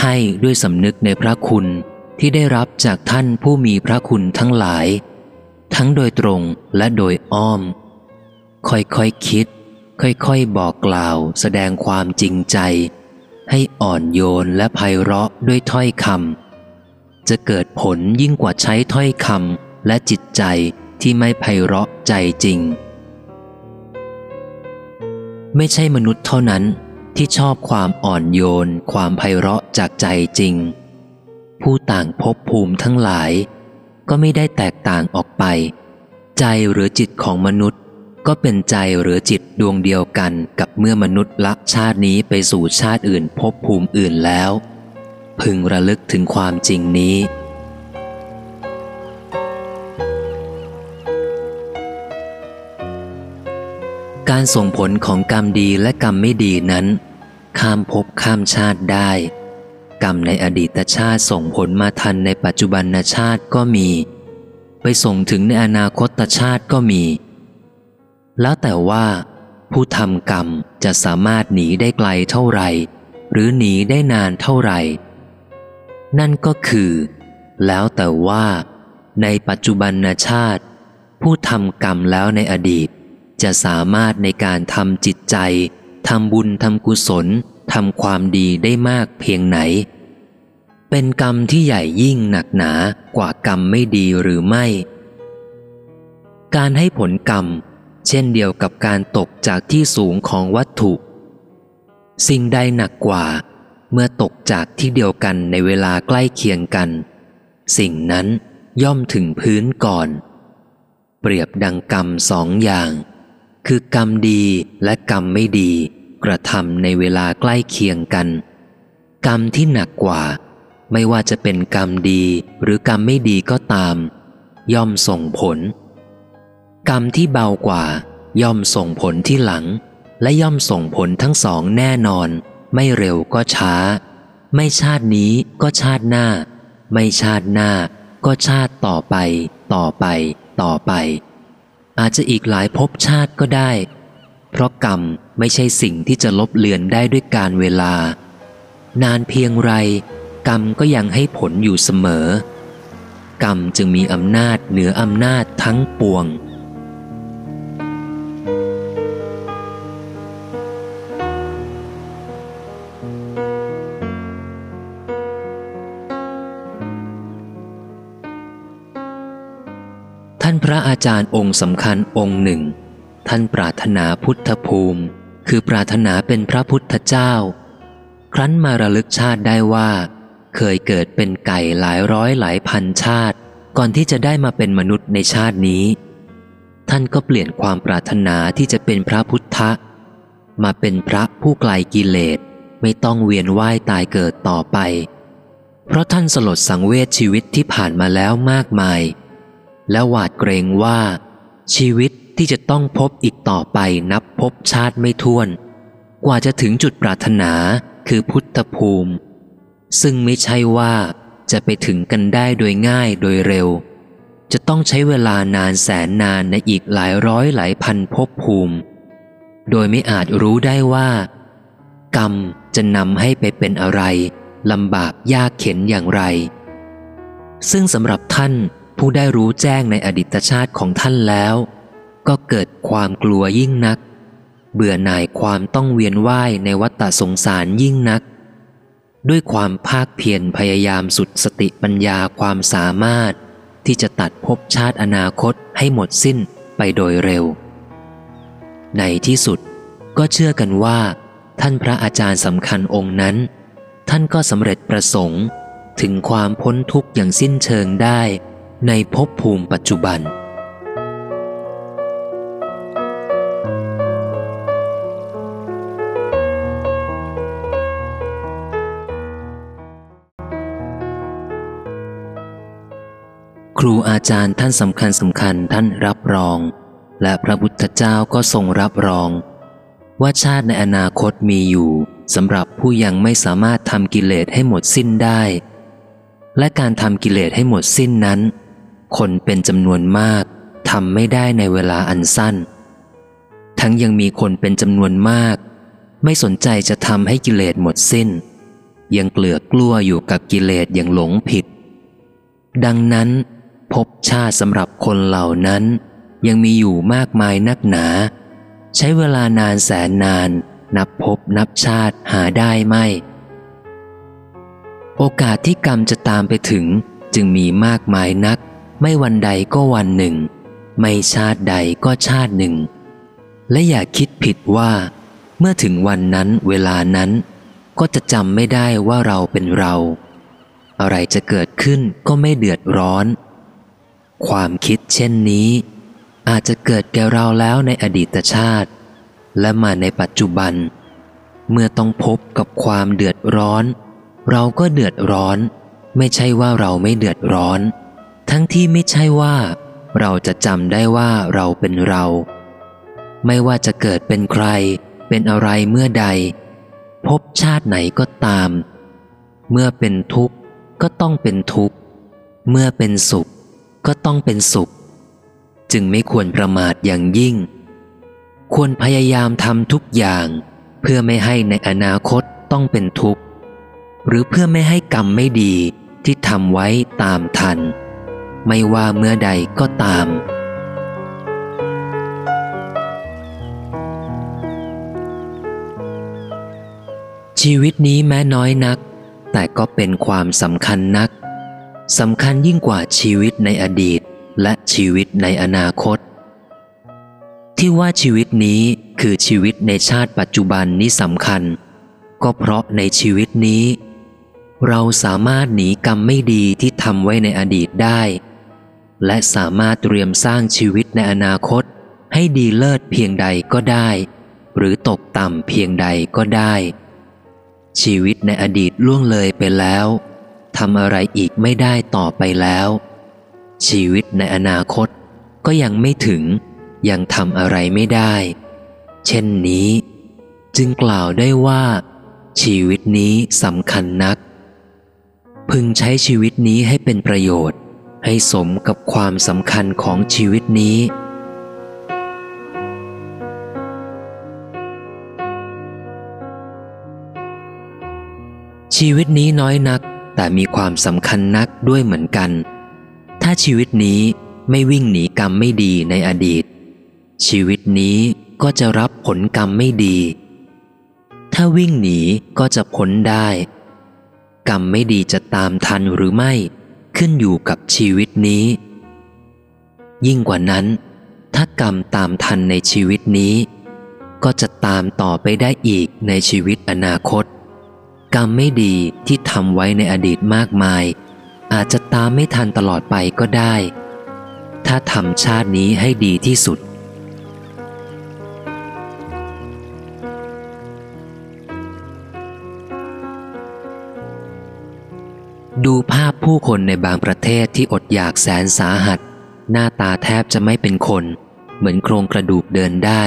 ให้ด้วยสำนึกในพระคุณ ที่ได้รับจากท่านผู้มีพระคุณทั้งหลาย ทั้งโดยตรงและโดยอ้อม ค่อยๆคคิด ค่อยๆ บอกกล่าวแสดงความจริงใจ ให้อ่อนโยนและไพเราะด้วยถ้อยคำจะเกิดผลยิ่งกว่าใช้ถ้อยคำและจิตใจที่ไม่ไพเราะใจจริง ไม่ใช่มนุษย์เท่านั้นที่ชอบความอ่อนโยน ความไพเราะจากใจจริง ผู้ต่างพบภูมิทั้งหลาย ก็ไม่ได้แตกต่างออกไป ใจหรือจิตของมนุษย์ ก็เป็นใจหรือจิตดวงเดียวกันกับเมื่อมนุษย์ละชาตินี้ไปสู่ชาติอื่นพบภูมิอื่นแล้ว พึงระลึกถึงความจริงนี้การส่งผลของกรรมดีและกรรมไม่ดีนั้น ข้ามภพข้ามชาติได้ กรรมในอดีตชาติส่งผลมาทันในปัจจุบันชาติก็มี ไปส่งถึงในอนาคตชาติก็มี แล้วแต่ว่า ผู้ทำกรรมจะสามารถหนีได้ไกลเท่าไหร่ หรือหนีได้นานเท่าไหร่ นั่นก็คือ แล้วแต่ว่า ในปัจจุบันชาติ ผู้ทำกรรมแล้วในอดีต จะสามารถในการทำจิตใจทำบุญทำกุศล ทำความดีได้มากเพียงไหน เป็นกรรมที่ใหญ่ยิ่งหนักหนากว่ากรรมไม่ดีหรือไม่ การให้ผลกรรม เช่นเดียวกับการตกจากที่สูงของวัตถุ สิ่งใดหนักกว่า เมื่อตกจากที่เดียวกันในเวลาใกล้เคียงกัน สิ่งนั้นย่อมถึงพื้นก่อน เปรียบดังกรรมสองอย่าง คือกรรมดีและกรรมไม่ดี กระทำในเวลาใกล้เคียงกัน กรรมที่หนักกว่า ไม่ว่าจะเป็นกรรมดีหรือกรรมไม่ดีก็ตาม ย่อมส่งผล กรรมที่เบากว่า ย่อมส่งผลที่หลัง และย่อมส่งผลทั้งสองแน่นอน ไม่เร็วก็ช้า ไม่ชาตินี้ก็ชาติหน้า ไม่ชาติหน้า ก็ชาติต่อไป ต่อไป ต่อไป อาจจะอีกหลายภพชาติก็ได้ เพราะกรรม ไม่ใช่สิ่งที่จะลบเลือนได้ด้วยการเวลา นานเพียงไร กรรมก็ยังให้ผลอยู่เสมอ กรรมจึงมีอำนาจเหนืออำนาจทั้งปวงท่านพระอาจารย์องค์สำคัญองค์หนึ่ง ท่านปรารถนาพุทธภูมิ คือปรารถนาเป็นพระพุทธเจ้า ครั้นมาระลึกชาติได้ว่า เคยเกิดเป็นไก่หลายร้อยหลายพันชาติ ก่อนที่จะได้มาเป็นมนุษย์ในชาตินี้ ท่านก็เปลี่ยนความปรารถนาที่จะเป็นพระพุทธมาเป็นพระผู้ไกลกิเลสไม่ต้องเวียนว่ายตายเกิดต่อไป เพราะท่านสลดสังเวชชีวิตที่ผ่านมาแล้วมากมาย และหวาดเกรงว่า ชีวิต ที่จะต้องพบอีกต่อไปนับพบชาติไม่ท้วน กว่าจะถึงจุดปรารถนาคือพุทธภูมิ ซึ่งไม่ใช่ว่าจะไปถึงกันได้โดยง่ายโดยเร็ว จะต้องใช้เวลานานแสนนานในอีกหลายร้อยหลายพันภพภูมิ โดยไม่อาจรู้ได้ว่า กรรมจะนำให้ไปเป็นอะไรลำบากยากเข็นอย่างไร ซึ่งสำหรับท่านผู้ได้รู้แจ้งในอดีตชาติของท่านแล้ว ก็เกิดความกลัวยิ่งนัก เบื่อหน่ายความต้องเวียนว่ายในวัฏสงสารยิ่งนัก ด้วยความภาคเพียรพยายามสุดสติปัญญาความสามารถ ที่จะตัดภพชาติอนาคตให้หมดสิ้นไปโดยเร็ว ในที่สุดก็เชื่อกันว่า ท่านพระอาจารย์สำคัญองค์นั้น ท่านก็สำเร็จประสงค์ถึงความพ้นทุกข์อย่างสิ้นเชิงได้ในภพภูมิปัจจุบัน รูอาจารย์ท่านสำคัญสำคัญท่านรับรอง และพระพุทธเจ้าก็ทรงรับรอง ว่าชาติในอนาคตมีอยู่สำหรับผู้ยังไม่สามารถทำกิเลสให้หมดสิ้นได้ และการทำกิเลสให้หมดสิ้นนั้น คนเป็นจำนวนมากทำไม่ได้ในเวลาอันสั้น ทั้งยังมีคนเป็นจำนวนมาก ไม่สนใจจะทำให้กิเลสหมดสิ้น ยังเกลือกกลัวอยู่กับกิเลสอย่างหลงผิด ดังนั้น ภพชาติสำหรับคนเหล่านั้น ยังมีอยู่มากมายนักหนา ใช้เวลานานแสนนาน นับพบนับชาติหาได้ไม่ โอกาสที่กรรมจะตามไปถึงจึงมีมากมายนัก ไม่วันใดก็วันหนึ่ง ไม่ชาติใดก็ชาติหนึ่ง และอย่าคิดผิดว่า เมื่อถึงวันนั้นเวลานั้น ก็จะจำไม่ได้ว่าเราเป็นเรา อะไรจะเกิดขึ้นก็ไม่เดือดร้อน ความคิดเช่นนี้ อาจจะเกิดแก่เราแล้วในอดีตชาติ และมาในปัจจุบัน เมื่อต้องพบกับความเดือดร้อน เราก็เดือดร้อน ไม่ใช่ว่าเราไม่เดือดร้อน ทั้งที่ไม่ใช่ว่า เราจะจำได้ว่าเราเป็นเรา ไม่ว่าจะเกิดเป็นใคร เป็นอะไรเมื่อใด พบชาติไหนก็ตาม เมื่อเป็นทุกข์ก็ต้องเป็นทุกข์ เมื่อเป็นสุข ก็ต้องเป็นสุข จึงไม่ควรประมาทอย่างยิ่ง ควรพยายามทำทุกอย่าง เพื่อไม่ให้ในอนาคตต้องเป็นทุกข์ หรือเพื่อไม่ให้กรรมไม่ดีที่ทำไว้ตามทัน ไม่ว่าเมื่อใดก็ตามชีวิตนี้แม้น้อยนัก แต่ก็เป็นความสำคัญนัก สำคัญยิ่งกว่าชีวิตในอดีตและชีวิตในอนาคต ที่ว่าชีวิตนี้คือชีวิตในชาติปัจจุบันนี้สำคัญ ก็เพราะในชีวิตนี้ เราสามารถหนีกรรมไม่ดีที่ทำไว้ในอดีตได้ และสามารถเตรียมสร้างชีวิตในอนาคต ให้ดีเลิศเพียงใดก็ได้ หรือตกต่ำเพียงใดก็ได้ ชีวิตในอดีตล่วงเลยไปแล้ว ทำอะไรอีกไม่ได้ต่อไปแล้ว ชีวิตในอนาคตก็ยังไม่ถึง ยังทำอะไรไม่ได้ เช่นนี้ จึงกล่าวได้ว่า ชีวิตนี้สำคัญนัก พึงใช้ชีวิตนี้ให้เป็นประโยชน์ ให้สมกับความสำคัญของชีวิตนี้ชีวิตนี้น้อยนัก แต่มีความสำคัญนักด้วยเหมือนกัน ถ้าชีวิตนี้ไม่วิ่งหนีกรรมไม่ดีในอดีต ชีวิตนี้ก็จะรับผลกรรมไม่ดี ถ้าวิ่งหนีก็จะพ้นได้ กรรมไม่ดีจะตามทันหรือไม่ขึ้นอยู่กับชีวิตนี้ ยิ่งกว่านั้น ถ้ากรรมตามทันในชีวิตนี้ ก็จะตามต่อไปได้อีกในชีวิตอนาคต กรรมไม่ดีที่ทำไว้ในอดีตมากมาย อาจจะตามไม่ทันตลอดไปก็ได้ ถ้าทำชาตินี้ให้ดีที่สุด ดูภาพผู้คนในบางประเทศที่อดอยากแสนสาหัส หน้าตาแทบจะไม่เป็นคน เหมือนโครงกระดูกเดินได้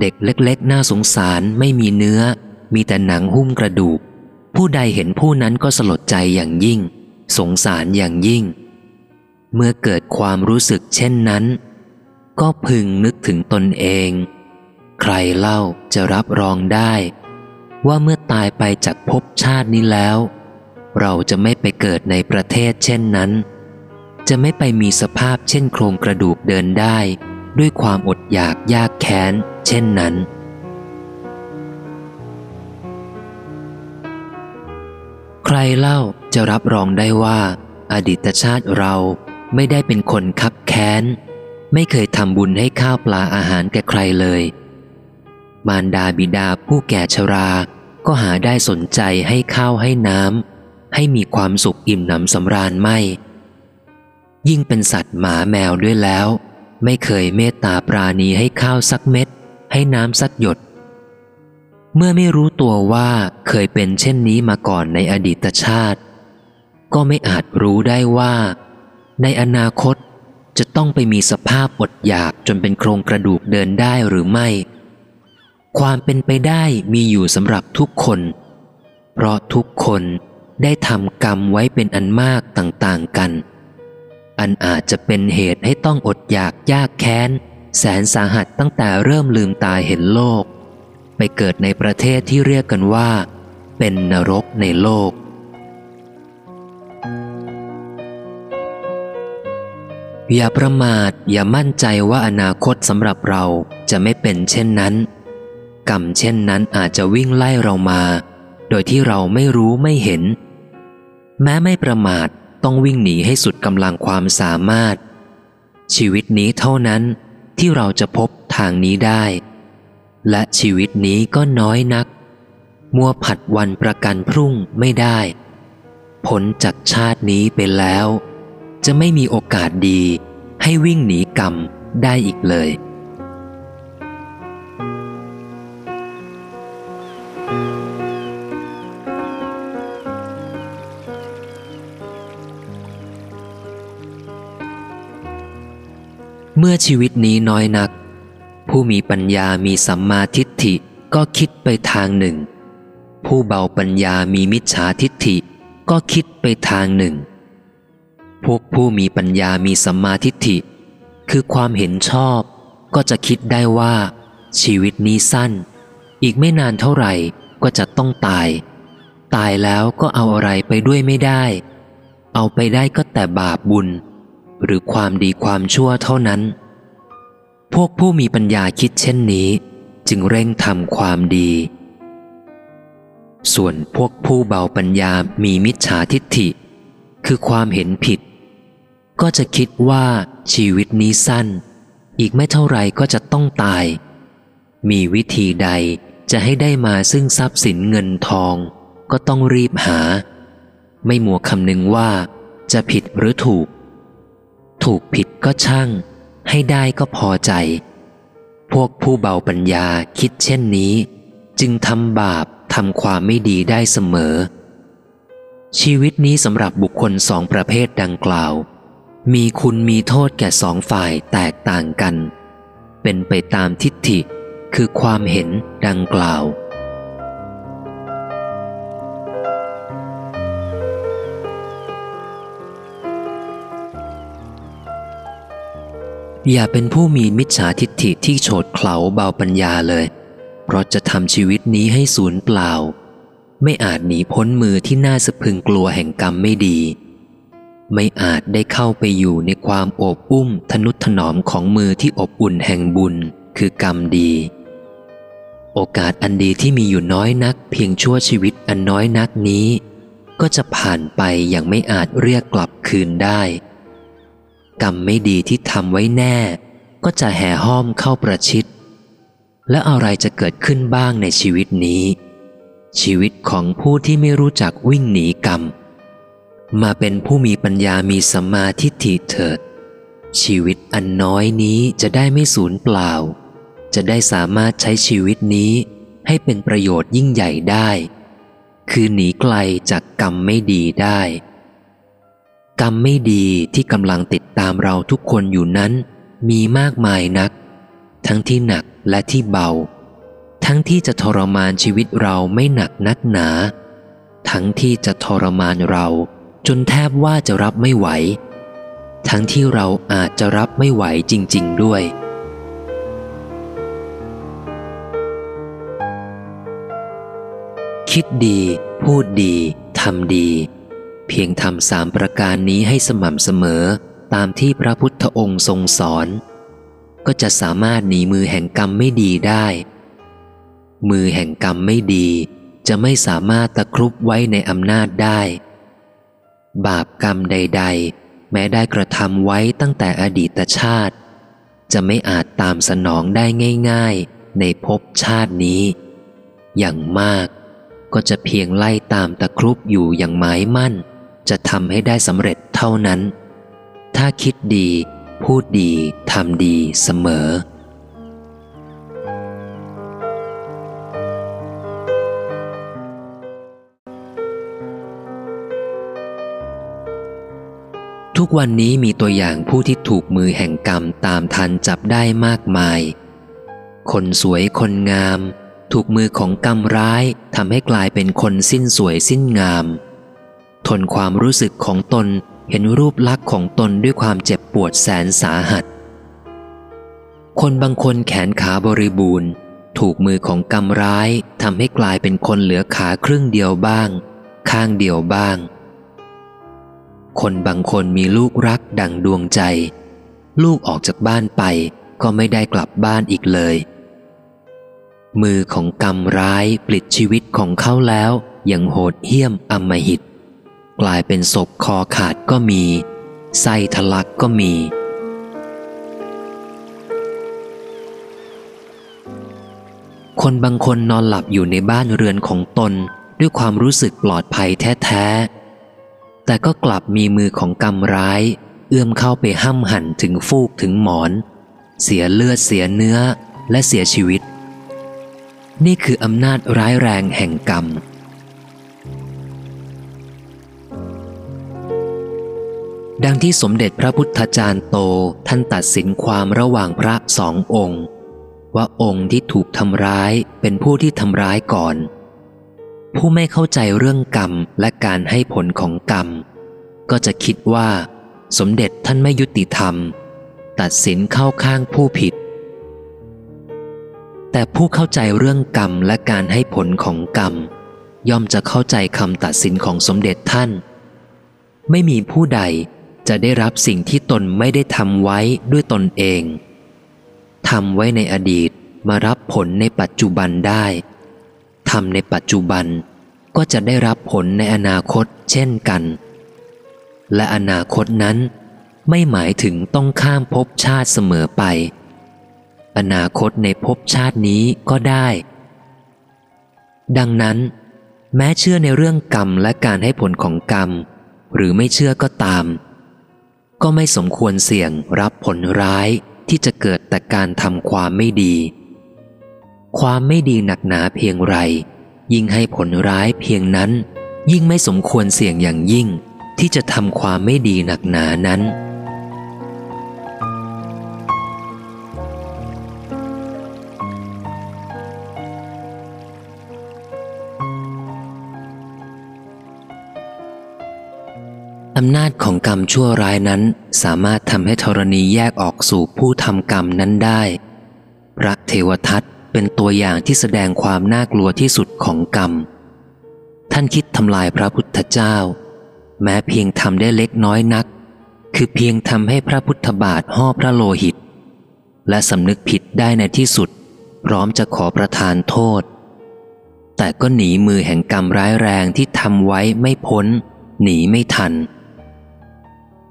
เด็กเล็กๆ น่าสงสารไม่มีเนื้อ มีแต่หนังหุ้มกระดูก ผู้ใดเห็นผู้นั้นก็สลดใจอย่างยิ่ง สงสารอย่างยิ่ง เมื่อเกิดความรู้สึกเช่นนั้น ก็พึงนึกถึงตนเอง ใครเล่าจะรับรองได้ ว่าเมื่อตายไปจากภพชาตินี้แล้ว เราจะไม่ไปเกิดในประเทศเช่นนั้น จะไม่ไปมีสภาพเช่นโครงกระดูกเดินได้ ด้วยความอดอยากยากแค้น เช่นนั้น ใครเล่าจะรับรองได้ว่า อดีตชาติเราไม่ได้เป็นคนคับแค้น ไม่เคยทำบุญให้ข้าวปลาอาหารแก่ใครเลย มารดาบิดาผู้แก่ชรา ก็หาได้สนใจให้ข้าวให้น้ำให้มีความสุขอิ่มหนำสำราญไม่ ยิ่งเป็นสัตว์หมาแมวด้วยแล้ว ไม่เคยเมตตาปราณีให้ข้าวสักเม็ด ให้น้ำสักหยด เมื่อไม่รู้ตัวว่าเคยเป็นเช่นนี้มาก่อนในอดีตชาติ ก็ไม่อาจรู้ได้ว่า ในอนาคตจะต้องไปมีสภาพอดอยากจนเป็นโครงกระดูกเดินได้หรือไม่ ความเป็นไปได้มีอยู่สำหรับทุกคน เพราะทุกคนได้ทำกรรมไว้เป็นอันมากต่างๆกัน อันอาจจะเป็นเหตุให้ต้องอดอยากยากแค้น แสนสาหัสตั้งแต่เริ่มลืมตาเห็นโลก ไปเกิดในประเทศที่เรียกกันว่า เป็นนรกในโลก อย่าประมาทอย่ามั่นใจว่าอนาคตสำหรับเราจะไม่เป็นเช่นนั้น กรรมเช่นนั้นอาจจะวิ่งไล่เรามา โดยที่เราไม่รู้ไม่เห็น แม้ไม่ประมาทต้องวิ่งหนีให้สุดกำลังความสามารถ ชีวิตนี้เท่านั้นที่เราจะพบทางนี้ได้ และชีวิตนี้ก็น้อยนัก มัวผัดวันประกันพรุ่งไม่ได้ ผลจากชาตินี้ไปแล้ว จะไม่มีโอกาสดีให้วิ่งหนีกรรมได้อีกเลยเมื่อชีวิตนี้น้อยนัก ผู้มีปัญญามีสัมมาทิฏฐิก็คิดไปทางหนึ่ง ผู้เบาปัญญามีมิจฉาทิฏฐิก็คิดไปทางหนึ่ง พวกผู้มีปัญญามีสัมมาทิฏฐิ คือความเห็นชอบ ก็จะคิดได้ว่า ชีวิตนี้สั้น อีกไม่นานเท่าไหร่ก็จะต้องตาย ตายแล้วก็เอาอะไรไปด้วยไม่ได้ เอาไปได้ก็แต่บาปบุญ หรือความดีความชั่วเท่านั้น พวกผู้มีปัญญาคิดเช่นนี้ จึงเร่งทำความดี ส่วนพวกผู้เบาปัญญามีมิจฉาทิฏฐิ คือความเห็นผิด ก็จะคิดว่าชีวิตนี้สั้น อีกไม่เท่าไรก็จะต้องตาย มีวิธีใดจะให้ได้มาซึ่งทรัพย์สินเงินทองก็ต้องรีบหา ไม่มัวคำนึงว่าจะผิดหรือถูก ถูกผิดก็ช่าง ให้ได้ก็พอใจ พวกผู้เบาปัญญาคิดเช่นนี้ จึงทำบาปทำความไม่ดีได้เสมอ ชีวิตนี้สำหรับบุคคลสองประเภทดังกล่าว มีคุณมีโทษแก่สองฝ่ายแตกต่างกัน เป็นไปตามทิฏฐิคือความเห็นดังกล่าว อย่าเป็นผู้มีมิจฉาทิฏฐิที่โฉดเขลาเบาปัญญาเลย เพราะจะทำชีวิตนี้ให้สูญเปล่า ไม่อาจหนีพ้นมือที่น่าสะพึงกลัวแห่งกรรมไม่ดี ไม่อาจได้เข้าไปอยู่ในความโอบอุ้มทนุถนอมของมือที่อบอุ่นแห่งบุญคือกรรมดี โอกาสอันดีที่มีอยู่น้อยนัก เพียงชั่วชีวิตอันน้อยนักนี้ ก็จะผ่านไปอย่างไม่อาจเรียกกลับคืนได้ กรรมไม่ดีที่ทำไว้แน่ ก็จะแห่ห้อมเข้าประชิด และอะไรจะเกิดขึ้นบ้างในชีวิตนี้ ชีวิตของผู้ที่ไม่รู้จักวิ่งหนีกรรม มาเป็นผู้มีปัญญามีสัมมาทิฏฐิเถิด ชีวิตอันน้อยนี้จะได้ไม่สูญเปล่า จะได้สามารถใช้ชีวิตนี้ให้เป็นประโยชน์ยิ่งใหญ่ได้ คือหนีไกลจากกรรมไม่ดีได้ กรรมไม่ดีที่กำลังติดตามเราทุกคนอยู่นั้น มีมากมายนัก ทั้งที่หนักและที่เบา ทั้งที่จะทรมานชีวิตเราไม่หนักนักหนา ทั้งที่จะทรมานเรา จนแทบว่าจะรับไม่ไหว ทั้งที่เราอาจจะรับไม่ไหวจริง ๆ ด้วยคิดดี พูดดี ทำดี เพียงทำสามประการนี้ให้สม่ำเสมอตามที่พระพุทธองค์ทรงสอน ก็จะสามารถหนีมือแห่งกรรมไม่ดีได้ มือแห่งกรรมไม่ดี จะไม่สามารถตะครุบไว้ในอำนาจได้ บาปกรรมใด ๆ แม้ได้กระทำไว้ตั้งแต่อดีตชาติ จะไม่อาจตามสนองได้ง่าย ๆ ในภพชาตินี้ อย่างมากก็จะเพียงไล่ตามตะครุบอยู่อย่างหมายมั่น จะทำให้ได้สำเร็จเท่านั้น ถ้าคิดดี พูดดี ทำดีเสมอ ทุกวันนี้มีตัวอย่างผู้ที่ถูกมือแห่งกรรมตามทันจับได้มากมาย คนสวยคนงาม ถูกมือของกรรมร้ายทำให้กลายเป็นคนสิ้นสวยสิ้นงาม ทนความรู้สึกของตนเห็นรูปลักษณ์ของตนด้วยความเจ็บปวดแสนสาหัส คนบางคนแขนขาบริบูรณ์ ถูกมือของกรรมร้ายทำให้กลายเป็นคนเหลือขาครึ่งเดียวบ้าง ข้างเดียวบ้าง คนบางคนมีลูกรักดังดวงใจ ลูกออกจากบ้านไปก็ไม่ได้กลับบ้านอีกเลย มือของกรรมร้ายปลิดชีวิตของเขาแล้วอย่างโหดเหี้ยมอำมหิต กลายเป็นศพคอขาดก็มีไส้ทะลักก็มี คนบางคนนอนหลับอยู่ในบ้านเรือนของตนด้วยความรู้สึกปลอดภัยแท้ๆ แต่ก็กลับมีมือของกรรมร้าย เอื้อมเข้าไปห้ำหั่นถึงฟูกถึงหมอน เสียเลือดเสียเนื้อและเสียชีวิต นี่คืออำนาจร้ายแรงแห่งกรรม ดังที่สมเด็จพระพุทธจารย์โตท่านตัดสินความระหว่างพระสององค์ ว่าองค์ที่ถูกทำร้ายเป็นผู้ที่ทำร้ายก่อน ผู้ไม่เข้าใจเรื่องกรรมและการให้ผลของกรรม ก็จะคิดว่า สมเด็จท่านไม่ยุติธรรม ตัดสินเข้าข้างผู้ผิด แต่ผู้เข้าใจเรื่องกรรมและการให้ผลของกรรม ย่อมจะเข้าใจคำตัดสินของสมเด็จท่าน ไม่มีผู้ใด จะได้รับสิ่งที่ตนไม่ได้ทำไว้ด้วยตนเองทำไว้ในอดีตมารับผลในปัจจุบันได้ทำในปัจจุบันก็จะได้รับผลในอนาคตเช่นกัน และอนาคตนั้น ไม่หมายถึงต้องข้ามภพชาติเสมอไป อนาคตในภพชาตินี้ก็ได้ ดังนั้น แม้เชื่อในเรื่องกรรมและการให้ผลของกรรม หรือไม่เชื่อก็ตาม ก็ไม่สมควรเสี่ยงรับผลร้ายที่จะเกิดแต่การทำความไม่ดี ความไม่ดีหนักหนาเพียงไร ยิ่งให้ผลร้ายเพียงนั้น ยิ่งไม่สมควรเสี่ยงอย่างยิ่งที่จะทำความไม่ดีหนักหนานั้น อำนาจของกรรมชั่วร้ายนั้นสามารถทำให้ธรณีแยกออกสู่ผู้ทำกรรมนั้นได้ พระเทวทัตเป็นตัวอย่างที่แสดงความน่ากลัวที่สุดของกรรม ท่านคิดทำลายพระพุทธเจ้า แม้เพียงทำได้เล็กน้อยนัก คือเพียงทำให้พระพุทธบาทห่อพระโลหิต และสำนึกผิดได้ในที่สุด พร้อมจะขอประทานโทษ แต่ก็หนีมือแห่งกรรมร้ายแรงที่ทำไว้ไม่พ้น หนีไม่ทัน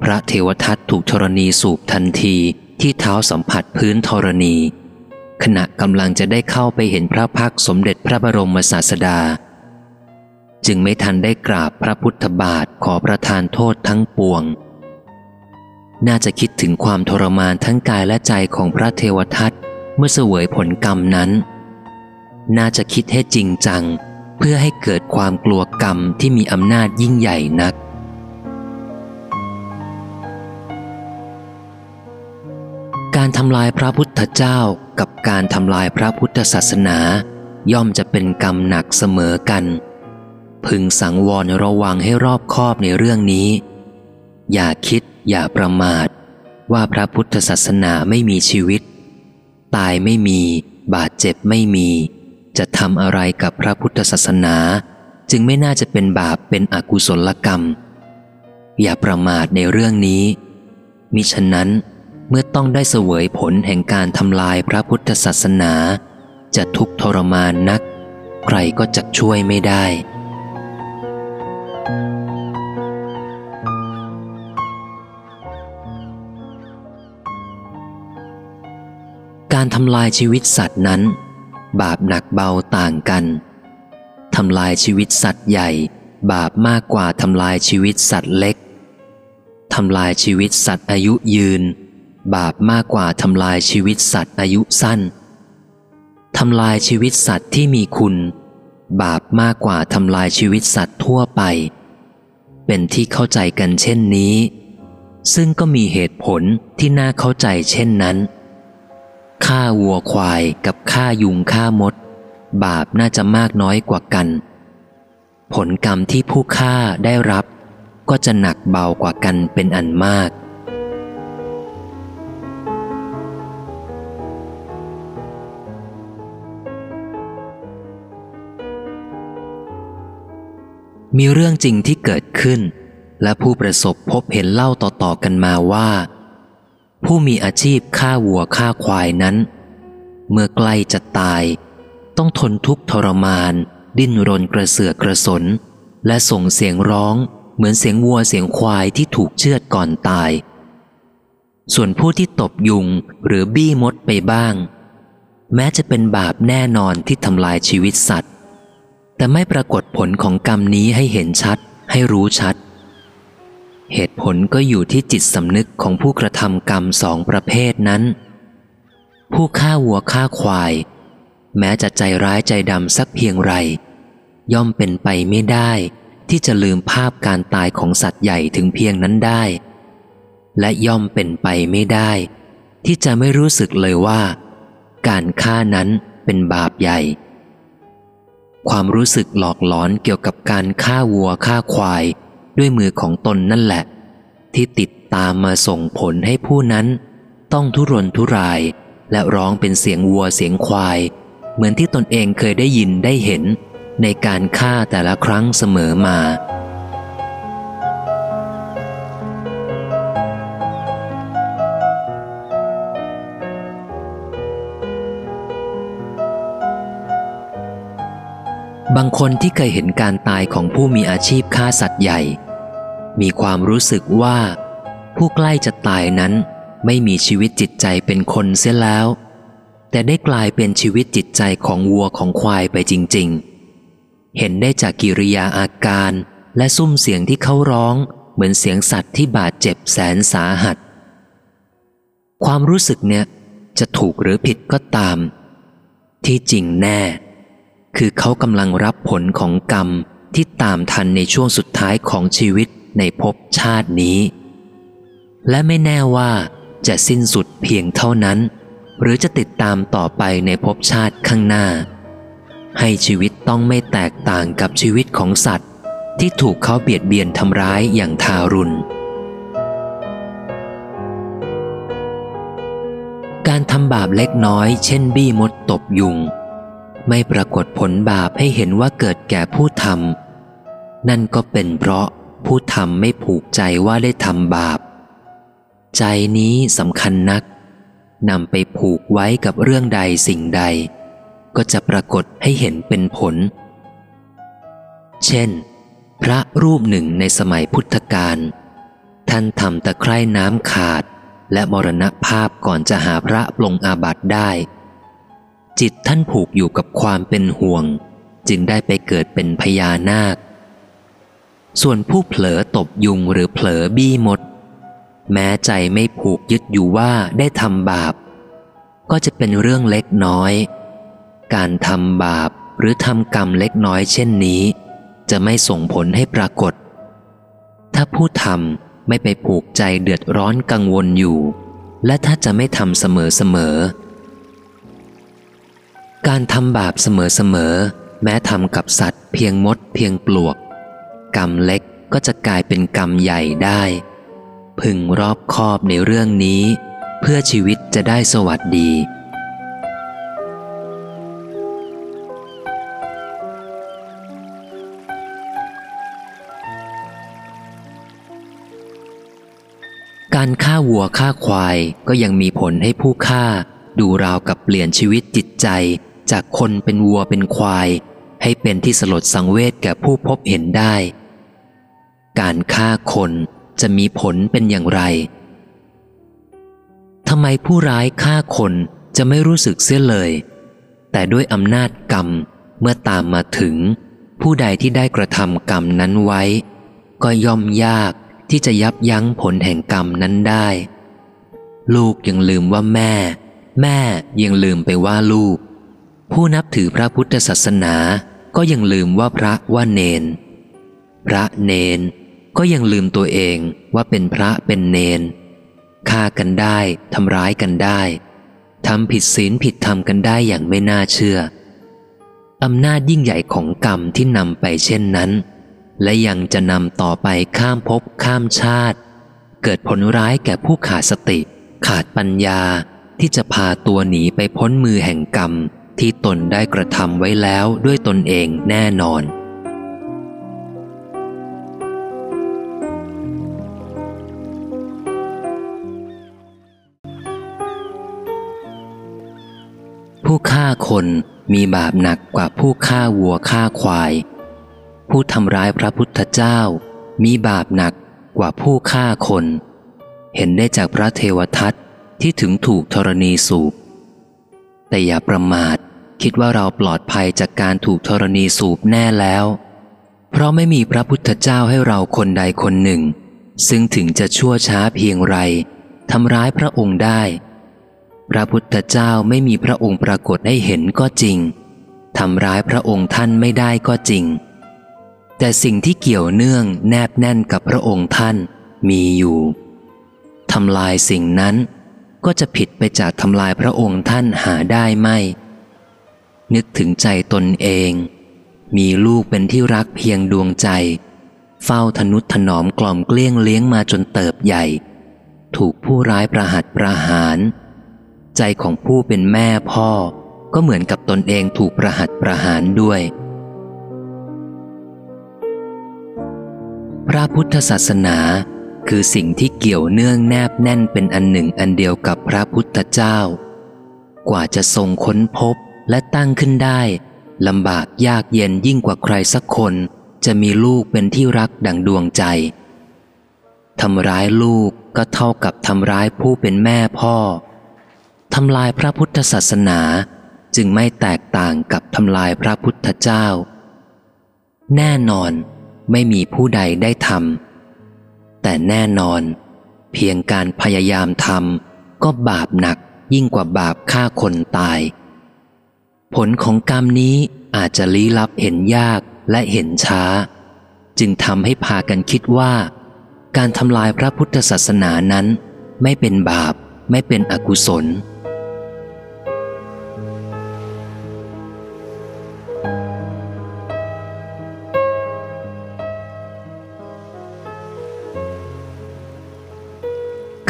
พระเทวทัตถูกธรณีสูบทันทีที่เท้าสัมผัสพื้นธรณี ขณะกำลังจะได้เข้าไปเห็นพระพักสมเด็จพระบรมศาสดา จึงไม่ทันได้กราบพระพุทธบาทขอประทานโทษทั้งปวง น่าจะคิดถึงความทรมานทั้งกายและใจของพระเทวทัตเมื่อเสวยผลกรรมนั้น น่าจะคิดให้จริงจัง เพื่อให้เกิดความกลัวกรรมที่มีอำนาจยิ่งใหญ่นัก การทำลายพระพุทธเจ้ากับการทำลายพระพุทธศาสนา ย่อมจะเป็นกรรมหนักเสมอกัน พึงสังวรระวังให้รอบคอบในเรื่องนี้ อย่าคิดอย่าประมาท ว่าพระพุทธศาสนาไม่มีชีวิต ตายไม่มี บาดเจ็บไม่มี จะทำอะไรกับพระพุทธศาสนา จึงไม่น่าจะเป็นบาปเป็นอกุศลกรรม อย่าประมาทในเรื่องนี้ มิฉะนั้น เมื่อต้องได้เสวยผลแห่งการทำลายพระพุทธศาสนา จะทุกทรมานนัก ใครก็จะช่วยไม่ได้ การทำลายชีวิตสัตว์นั้น บาปหนักเบาต่างกันทำลายชีวิตสัตว์ใหญ่ บาปมากกว่าทำลายชีวิตสัตว์เล็กทำลายชีวิตสัตว์อายุยืน บาปมากกว่าทำลายชีวิตสัตว์อายุสั้นทำลายชีวิตสัตว์ที่มีคุณ บาปมากกว่าทำลายชีวิตสัตว์ทั่วไป เป็นที่เข้าใจกันเช่นนี้ ซึ่งก็มีเหตุผลที่น่าเข้าใจเช่นนั้นฆ่าวัวควายกับฆ่ายุงฆ่ามด บาปน่าจะมากน้อยกว่ากัน ผลกรรมที่ผู้ฆ่าได้รับ ก็จะหนักเบากว่ากันเป็นอันมาก มีเรื่องจริงที่เกิดขึ้น และผู้ประสบพบเห็นเล่าต่อๆกันมาว่า ผู้มีอาชีพฆ่าวัวฆ่าควายนั้น เมื่อใกล้จะตาย ต้องทนทุกข์ทรมาน ดิ้นรนกระเสือกกระสน และส่งเสียงร้อง เหมือนเสียงวัวเสียงควายที่ถูกเชือดก่อนตาย ส่วนผู้ที่ตบยุงหรือบี้มดไปบ้าง แม้จะเป็นบาปแน่นอนที่ทำลายชีวิตสัตว์ แต่ไม่ปรากฏผลของกรรมนี้ให้เห็นชัด ให้รู้ชัด เหตุผลก็อยู่ที่จิตสำนึกของผู้กระทำกรรมสองประเภทนั้น ผู้ฆ่าวัวฆ่าควาย แม้จะใจร้ายใจดำสักเพียงไร ย่อมเป็นไปไม่ได้ที่จะลืมภาพการตายของสัตว์ใหญ่ถึงเพียงนั้นได้ และย่อมเป็นไปไม่ได้ ที่จะไม่รู้สึกเลยว่า การฆ่านั้นเป็นบาปใหญ่ ความรู้สึกหลอกหลอนเกี่ยวกับการฆ่าวัวฆ่าควาย ด้วยมือของตนนั่นแหละ ที่ติดตามมาส่งผลให้ผู้นั้น ต้องทุรนทุรายและร้องเป็นเสียงวัวเสียงควาย เหมือนที่ตนเองเคยได้ยินได้เห็น ในการฆ่าแต่ละครั้งเสมอมา บางคนที่เคยเห็นการตายของผู้มีอาชีพฆ่าสัตว์ใหญ่ มีความรู้สึกว่า ผู้ใกล้จะตายนั้นไม่มีชีวิตจิตใจเป็นคนเสียแล้ว แต่ได้กลายเป็นชีวิตจิตใจของวัวของควายไปจริง ๆ เห็นได้จากกิริยาอาการและซุ้มเสียงที่เขาร้อง เหมือนเสียงสัตว์ที่บาดเจ็บแสนสาหัส ความรู้สึกเนี่ยจะถูกหรือผิดก็ตาม ที่จริงแน่ คือเขากำลังรับผลของกรรมที่ตามทันในช่วงสุดท้ายของชีวิตในภพชาตินี้ และไม่แน่ว่าจะสิ้นสุดเพียงเท่านั้น หรือจะติดตามต่อไปในภพชาติข้างหน้า ให้ชีวิตต้องไม่แตกต่างกับชีวิตของสัตว์ ที่ถูกเขาเบียดเบียนทำร้ายอย่างทารุณการทำบาปเล็กน้อยเช่นบี้มดตบยุง ไม่ปรากฏผลบาปให้เห็นว่าเกิดแก่ผู้ทำนั่นก็เป็นเพราะผู้ทำไม่ผูกใจว่าได้ทำบาป ใจนี้สำคัญนักนำไปผูกไว้กับเรื่องใดสิ่งใด ก็จะปรากฏให้เห็นเป็นผล เช่น พระรูปหนึ่งในสมัยพุทธกาลท่านทำตะไคร่น้ำขาดและมรณภาพก่อนจะหาพระปลงอาบัติได้ จิตท่านผูกอยู่กับความเป็นห่วง จึงได้ไปเกิดเป็นพญานาค ส่วนผู้เผลอตบยุงหรือเผลอบี้มด แม้ใจไม่ผูกยึดอยู่ว่าได้ทำบาป ก็จะเป็นเรื่องเล็กน้อย การทำบาปหรือทำกรรมเล็กน้อยเช่นนี้ จะไม่ส่งผลให้ปรากฏ ถ้าผู้ทำไม่ไปผูกใจเดือดร้อนกังวลอยู่ และถ้าจะไม่ทำเสมอเสมอ การทำบาปเสมอเสมอแม้ทำกับสัตว์เพียงมดเพียงปลวก กรรมเล็กก็จะกลายเป็นกรรมใหญ่ได้ พึงรอบคอบในเรื่องนี้ เพื่อชีวิตจะได้สวัสดี การฆ่าวัวฆ่าควายก็ยังมีผลให้ผู้ฆ่าดูราวกับเปลี่ยนชีวิตจิตใจ จากคนเป็นวัวเป็นควาย ให้เป็นที่สลดสังเวชแก่ผู้พบเห็นได้ การฆ่าคนจะมีผลเป็นอย่างไรทำไมผู้ร้ายฆ่าคนจะไม่รู้สึกเสียเลย แต่ด้วยอำนาจกรรมเมื่อตามมาถึง ผู้ใดที่ได้กระทำกรรมนั้นไว้ ก็ย่อมยากที่จะยับยั้งผลแห่งกรรมนั้นได้ ลูกยังลืมว่าแม่ แม่ยังลืมไปว่าลูก ผู้นับถือพระพุทธศาสนาก็ยังลืมว่าพระว่าเนน พระเนนก็ยังลืมตัวเองว่าเป็นพระเป็นเนนฆ่ากันได้ทำร้ายกันได้ทำผิดศีลผิดธรรมกันได้อย่างไม่น่าเชื่ออำนาจยิ่งใหญ่ของกรรมที่นำไปเช่นนั้น และยังจะนำต่อไปข้ามภพข้ามชาติ เกิดผลร้ายแก่ผู้ขาดสติ ขาดปัญญาที่จะพาตัวหนีไปพ้นมือแห่งกรรม ที่ตนได้กระทำไว้แล้วด้วยตนเองแน่นอน ผู้ฆ่าคนมีบาปหนักกว่าผู้ฆ่าวัวฆ่าควาย ผู้ทำร้ายพระพุทธเจ้า มีบาปหนักกว่าผู้ฆ่าคน เห็นได้จากพระเทวทัตที่ถึงถูกธรณีสูบแต่อย่าประมาท คิดว่าเราปลอดภัยจากการถูกธรณีสูบแน่แล้ว เพราะไม่มีพระพุทธเจ้าให้เราคนใดคนหนึ่ง ซึ่งถึงจะชั่วช้าเพียงไรทำร้ายพระองค์ได้ พระพุทธเจ้าไม่มีพระองค์ปรากฏให้เห็นก็จริงทำร้ายพระองค์ท่านไม่ได้ก็จริง แต่สิ่งที่เกี่ยวเนื่องแนบแน่นกับพระองค์ท่านมีอยู่ทำลายสิ่งนั้นก็จะผิดไปจากทำลายพระองค์ท่านหาได้ไม่ นึกถึงใจตนเอง มีลูกเป็นที่รักเพียงดวงใจ เฝ้าทนุถนอมกล่อมเกลี้ยงเลี้ยงมาจนเติบใหญ่ ถูกผู้ร้ายประหัตประหาร ใจของผู้เป็นแม่พ่อ ก็เหมือนกับตนเองถูกประหัตประหารด้วย พระพุทธศาสนาคือสิ่งที่เกี่ยวเนื่องแนบแน่นเป็นอันหนึ่งอันเดียวกับพระพุทธเจ้า กว่าจะทรงค้นพบ และตั้งขึ้นได้ลำบากยากเย็นยิ่งกว่าใครสักคน จะมีลูกเป็นที่รักดังดวงใจทำร้ายลูกก็เท่ากับทำร้ายผู้เป็นแม่พ่อทำลายพระพุทธศาสนาจึงไม่แตกต่างกับทำลายพระพุทธเจ้า แน่นอนไม่มีผู้ใดได้ทำแต่แน่นอน เพียงการพยายามทำก็บาปหนักยิ่งกว่าบาปฆ่าคนตาย ผลของกรรมนี้อาจจะลี้ลับเห็นยากและเห็นช้า จึงทำให้พากันคิดว่า การทำลายพระพุทธศาสนานั้น ไม่เป็นบาปไม่เป็นอกุศล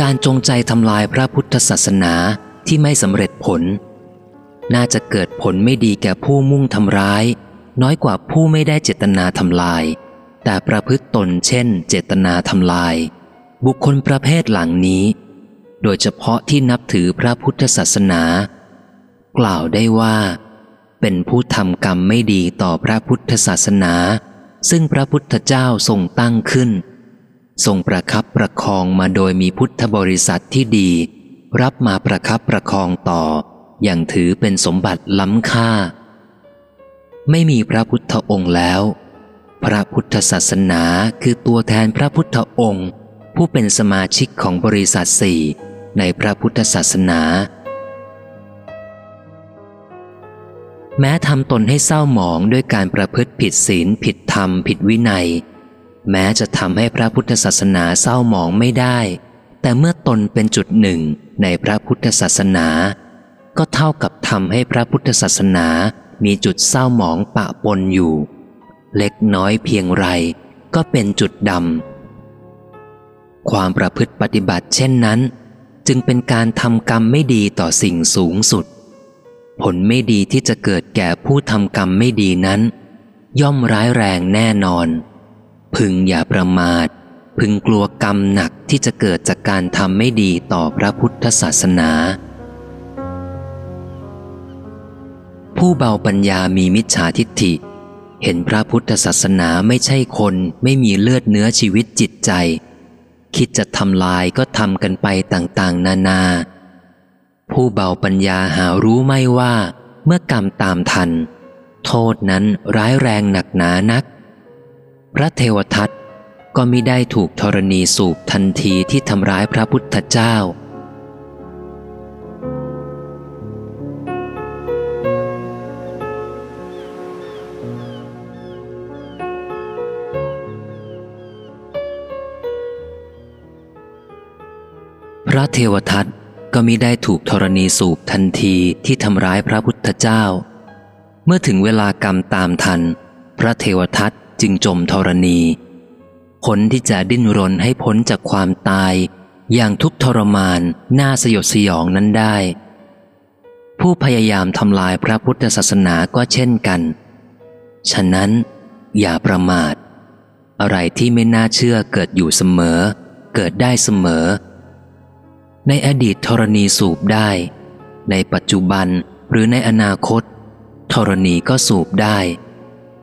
การจงใจทำลายพระพุทธศาสนาที่ไม่สำเร็จผล น่าจะเกิดผลไม่ดีแก่ผู้มุ่งทำร้าย น้อยกว่าผู้ไม่ได้เจตนาทำลาย แต่ประพฤติตนเช่น เจตนาทำลาย บุคคลประเภทหลังนี้ โดยเฉพาะที่นับถือพระพุทธศาสนา กล่าวได้ว่า เป็นผู้ทำกรรมไม่ดีต่อพระพุทธศาสนา ซึ่งพระพุทธเจ้าทรงตั้งขึ้น ทรงประคับประคองมาโดยมีพุทธบริษัทที่ดี รับมาประคับประคองต่อ อย่างถือเป็นสมบัติล้ำค่า ไม่มีพระพุทธองค์แล้ว พระพุทธศาสนาคือตัวแทนพระพุทธองค์ ผู้เป็นสมาชิกของบริษัทสี่ในพระพุทธศาสนา แม้ทำตนให้เศร้าหมองด้วยการประพฤติผิดศีลผิดธรรม ผิดวินัย แม้จะทำให้พระพุทธศาสนาเศร้าหมองไม่ได้ แต่เมื่อตนเป็นจุดหนึ่งในพระพุทธศาสนา ก็เท่ากับทำให้พระพุทธศาสนามีจุดเศร้าหมองปะปนอยู่ เล็กน้อยเพียงไรก็เป็นจุดดำ ความประพฤติปฏิบัติเช่นนั้น จึงเป็นการทำกรรมไม่ดีต่อสิ่งสูงสุด ผลไม่ดีที่จะเกิดแก่ผู้ทำกรรมไม่ดีนั้น ย่อมร้ายแรงแน่นอน พึงอย่าประมาท พึงกลัวกรรมหนักที่จะเกิดจากการทำไม่ดีต่อพระพุทธศาสนา ผู้เบาปัญญามีมิจฉาทิฏฐิ เห็นพระพุทธศาสนาไม่ใช่คนไม่มีเลือดเนื้อชีวิตจิตใจ คิดจะทำลายก็ทำกันไปต่างๆ นานา ผู้เบาปัญญาหารู้ไม่ว่า เมื่อกรรมตามทัน โทษนั้นร้ายแรงหนักหนานัก พระเทวทัตก็มิได้ถูกธรณีสูบทันทีที่ทำร้ายพระพุทธเจ้า ระเทวทัตก็มิได้ถูกธรณีสูบทันทีที่ทำร้ายพระพุทธเจ้า เมื่อถึงเวลากรรมตามทัน พระเทวทัตจึงจมธรณีผลที่จะดิ้นรนให้พ้นจากความตาย อย่างทุกทรมานน่าสยดสยองนั้นได้ ผู้พยายามทำลายพระพุทธศาสนาก็เช่นกัน ฉะนั้นอย่าประมาท อะไรที่ไม่น่าเชื่อเกิดอยู่เสมอ เกิดได้เสมอ ในอดีตธรณีสูบได้ ในปัจจุบันหรือในอนาคต ธรณีก็สูบได้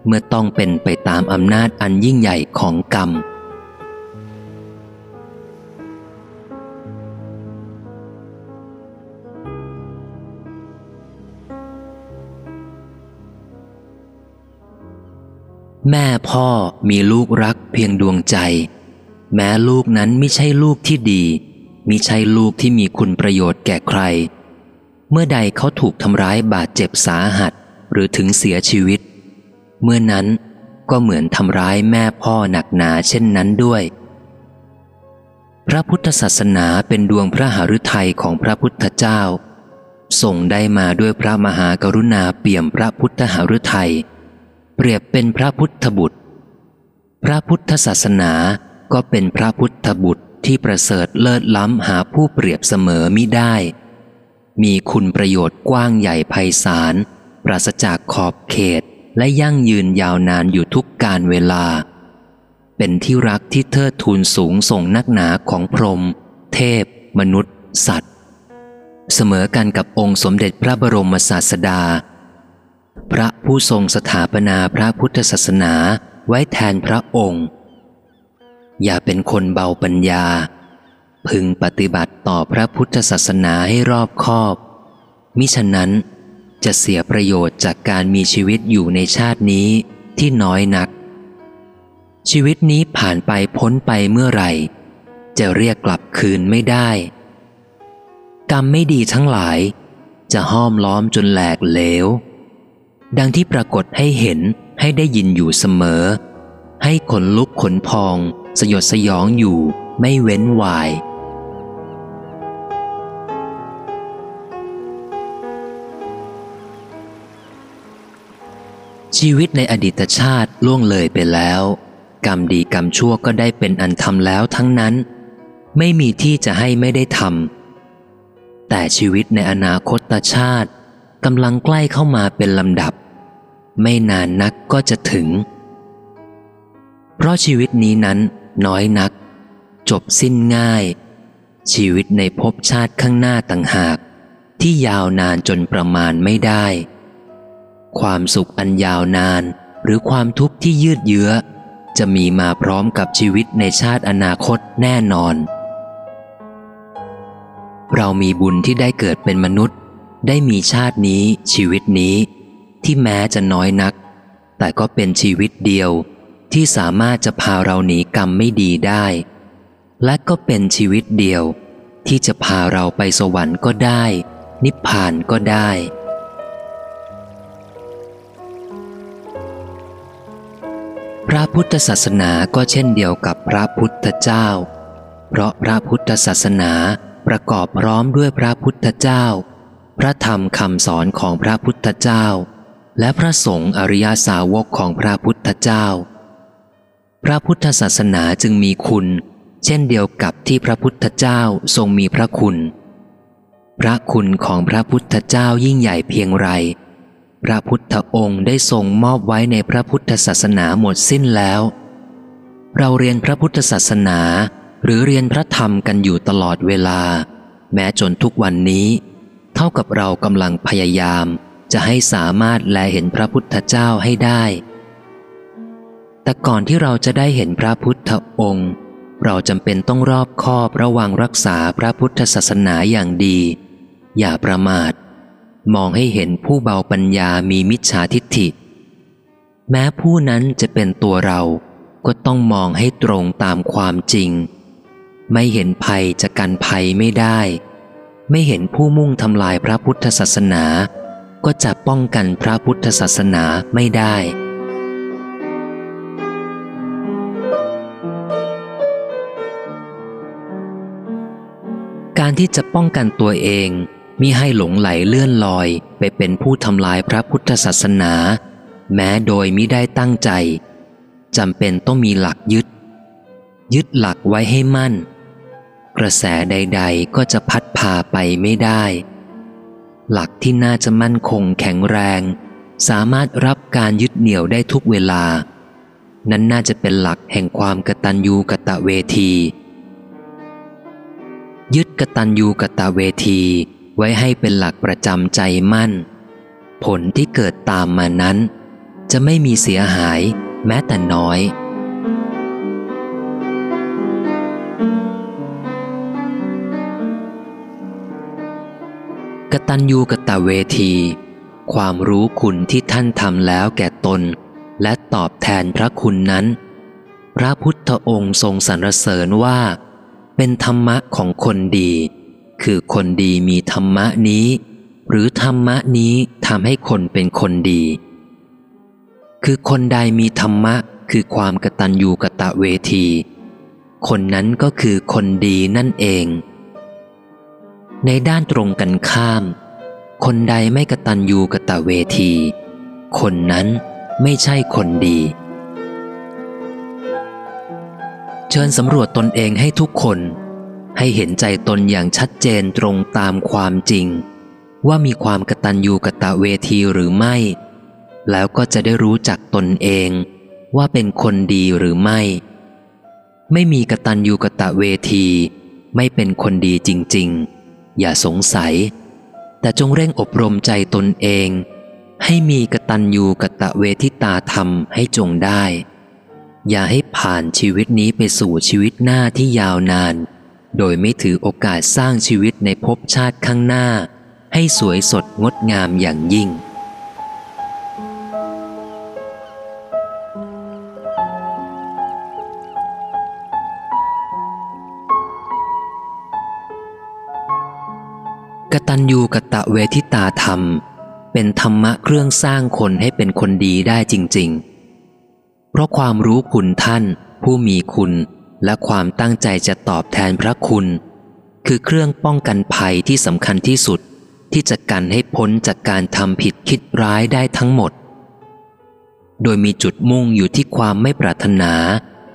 เมื่อต้องเป็นไปตามอำนาจอันยิ่งใหญ่ของกรรม แม่พ่อมีลูกรักเพียงดวงใจ แม้ลูกนั้นไม่ใช่ลูกที่ดี มิใช่ลูกที่มีคุณประโยชน์แก่ใคร เมื่อใดเขาถูกทำร้ายบาดเจ็บสาหัสหรือถึงเสียชีวิต เมื่อนั้นก็เหมือนทำร้ายแม่พ่อหนักหนาเช่นนั้นด้วย พระพุทธศาสนาเป็นดวงพระหฤทัยของพระพุทธเจ้าทรงได้มาด้วยพระมหากรุณาเปี่ยมพระพุทธหฤทัยเปรียบเป็นพระพุทธบุตร พระพุทธศาสนาก็เป็นพระพุทธบุตร ที่ประเสริฐเลิศล้ำหาผู้เปรียบเสมอมิได้ มีคุณประโยชน์กว้างใหญ่ไพศาล ปราศจากขอบเขตและยั่งยืนยาวนานอยู่ทุกการเวลา เป็นที่รักที่เทิดทูนสูงส่งนักหนาของพรหมเทพ มนุษย์ สัตว์ เสมอกันกับองค์สมเด็จพระบรมศาสดา พระผู้ทรงสถาปนาพระพุทธศาสนาไว้แทนพระองค์ อย่าเป็นคนเบาปัญญา พึงปฏิบัติต่อพระพุทธศาสนาให้รอบคอบ มิฉะนั้นจะเสียประโยชน์จากการมีชีวิตอยู่ในชาตินี้ที่น้อยนัก ชีวิตนี้ผ่านไปพ้นไปเมื่อไหร่ จะเรียกกลับคืนไม่ได้ กรรมไม่ดีทั้งหลาย จะห้อมล้อมจนแหลกเหลว ดังที่ปรากฏให้เห็นให้ได้ยินอยู่เสมอ ให้ขนลุกขนพอง สยดสยองอยู่ไม่เว้นวาย ชีวิตในอดีตชาติล่วงเลยไปแล้ว กรรมดีกรรมชั่วก็ได้เป็นอันทำแล้วทั้งนั้น ไม่มีที่จะให้ไม่ได้ทำแต่ชีวิตในอนาคตชาติกำลังใกล้เข้ามาเป็นลำดับ ไม่นานนักก็จะถึง เพราะชีวิตนี้นั้น น้อยนัก จบสิ้นง่าย ชีวิตในภพชาติข้างหน้าต่างหาก ที่ยาวนานจนประมาณไม่ได้ ความสุขอันยาวนานหรือความทุกข์ที่ยืดเยื้อ จะมีมาพร้อมกับชีวิตในชาติอนาคตแน่นอน เรามีบุญที่ได้เกิดเป็นมนุษย์ ได้มีชาตินี้ชีวิตนี้ ที่แม้จะน้อยนัก แต่ก็เป็นชีวิตเดียว ที่สามารถจะพาเราหนีกรรมไม่ดีได้ และก็เป็นชีวิตเดียว ที่จะพาเราไปสวรรค์ก็ได้ นิพพานก็ได้ พระพุทธศาสนาก็เช่นเดียวกับพระพุทธเจ้า เพราะพระพุทธศาสนาประกอบพร้อมด้วยพระพุทธเจ้า พระธรรมคำสอนของพระพุทธเจ้า และพระสงฆ์อริยสาวกของพระพุทธเจ้า พระพุทธศาสนาจึงมีคุณ เช่นเดียวกับที่พระพุทธเจ้าทรงมีพระคุณ พระคุณของพระพุทธเจ้ายิ่งใหญ่เพียงไร พระพุทธองค์ได้ทรงมอบไว้ในพระพุทธศาสนาหมดสิ้นแล้ว เราเรียนพระพุทธศาสนา หรือเรียนพระธรรมกันอยู่ตลอดเวลา แม้จนทุกวันนี้ เท่ากับเรากำลังพยายาม จะให้สามารถแลเห็นพระพุทธเจ้าให้ได้ แต่ก่อนที่เราจะได้เห็นพระพุทธองค์ เราจำเป็นต้องรอบคอบระวังรักษาพระพุทธศาสนาอย่างดี อย่าประมาท มองให้เห็นผู้เบาปัญญามีมิจฉาทิฏฐิ แม้ผู้นั้นจะเป็นตัวเราก็ต้องมองให้ตรงตามความจริง ไม่เห็นภัยจะกันภัยไม่ได้ ไม่เห็นผู้มุ่งทำลายพระพุทธศาสนา ก็จะป้องกันพระพุทธศาสนาไม่ได้ การที่จะป้องกันตัวเองมิให้หลงไหลเลื่อนลอยไปเป็นผู้ทำลายพระพุทธศาสนา แม้โดยมิได้ตั้งใจจำเป็นต้องมีหลักยึด ยึดหลักไว้ให้มั่น กระแสใด ๆ ก็จะพัดพาไปไม่ได้ หลักที่น่าจะมั่นคงแข็งแรง สามารถรับการยึดเหนี่ยวได้ทุกเวลา นั้นน่าจะเป็นหลักแห่งความกตัญญูกะตะเวที ยึดกตัญญูกตเวทีไว้ให้เป็นหลักประจำใจมั่น ผลที่เกิดตามมานั้น จะไม่มีเสียหายแม้แต่น้อย กตัญญูกตเวที ความรู้คุณที่ท่านทำแล้วแก่ตน และตอบแทนพระคุณนั้น พระพุทธองค์ทรงสรรเสริญว่า เป็นธรรมะของคนดี คือคนดีมีธรรมะนี้ หรือธรรมะนี้ทำให้คนเป็นคนดี คือคนใดมีธรรมะคือความกตัญญูกะตะเวที คนนั้นก็คือคนดีนั่นเอง ในด้านตรงกันข้าม คนใดไม่กตัญญูกะตะเวที คนนั้นไม่ใช่คนดี ชิญสำรวจตนเองให้ทุกคน ให้เห็นใจตนอย่างชัดเจนตรงตามความจริง ว่ามีความกตัญญูกะตะเวทีหรือไม่ แล้วก็จะได้รู้จักตนเอง ว่าเป็นคนดีหรือไม่ ไม่มีกตัญญูกะตะเวที ไม่เป็นคนดีจริง ๆ อย่าสงสัย แต่จงเร่งอบรมใจตนเอง ให้มีกตัญญูกะตะเวทิตาธรรมให้จงได้ อย่าให้ผ่านชีวิตนี้ไปสู่ชีวิตหน้าที่ยาวนาน โดยไม่ถือโอกาสสร้างชีวิตในภพชาติข้างหน้า ให้สวยสดงดงามอย่างยิ่ง กตัญญูกะตะเวทิตาธรรม เป็นธรรมะเครื่องสร้างคนให้เป็นคนดีได้จริง ๆ เพราะความรู้คุณท่าน ผู้มีคุณและความตั้งใจจะตอบแทนพระคุณ คือเครื่องป้องกันภัยที่สำคัญที่สุด ที่จะกันให้พ้นจากการทำผิดคิดร้ายได้ทั้งหมด โดยมีจุดมุ่งอยู่ที่ความไม่ปรารถนา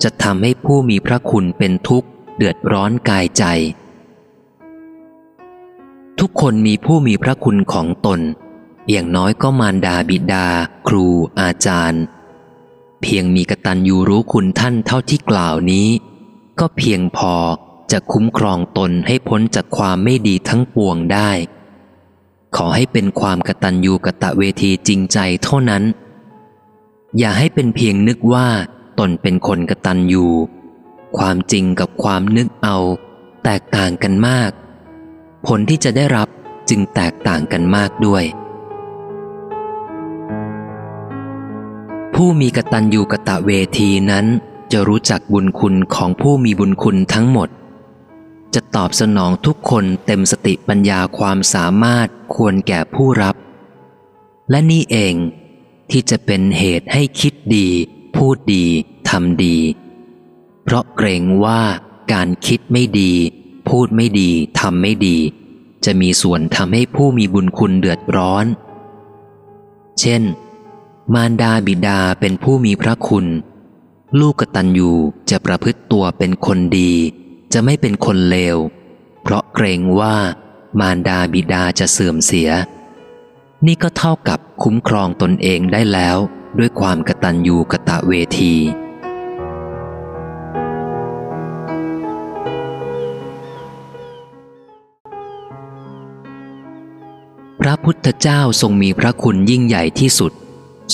จะทำให้ผู้มีพระคุณเป็นทุกข์ เดือดร้อนกายใจ ทุกคนมีผู้มีพระคุณของตน อย่างน้อยก็มารดาบิดา ครู อาจารย์ เพียงมีกตัญญูรู้คุณท่านเท่าที่กล่าวนี้ ก็เพียงพอจะคุ้มครองตนให้พ้นจากความไม่ดีทั้งปวงได้ ขอให้เป็นความกตัญญูกะตะเวทีจริงใจเท่านั้น อย่าให้เป็นเพียงนึกว่าตนเป็นคนกตัญญูความจริงกับความนึกเอา แตกต่างกันมาก ผลที่จะได้รับจึงแตกต่างกันมากด้วย ผู้มีกตัญญูกะตะเวทีนั้น จะรู้จักบุญคุณของผู้มีบุญคุณทั้งหมด จะตอบสนองทุกคนเต็มสติปัญญาความสามารถควรแก่ผู้รับ และนี่เองที่จะเป็นเหตุให้คิดดี พูดดีทำดี เพราะเกรงว่าการคิดไม่ดี พูดไม่ดีทำไม่ดี จะมีส่วนทำให้ผู้มีบุญคุณเดือดร้อน เช่น มารดาบิดาเป็นผู้มีพระคุณ ลูกกตัญญูจะประพฤติตัวเป็นคนดี จะไม่เป็นคนเลว เพราะเกรงว่ามารดาบิดาจะเสื่อมเสีย นี่ก็เท่ากับคุ้มครองตนเองได้แล้วด้วยความกตัญญูกะตะเวที พระพุทธเจ้าทรงมีพระคุณยิ่งใหญ่ที่สุด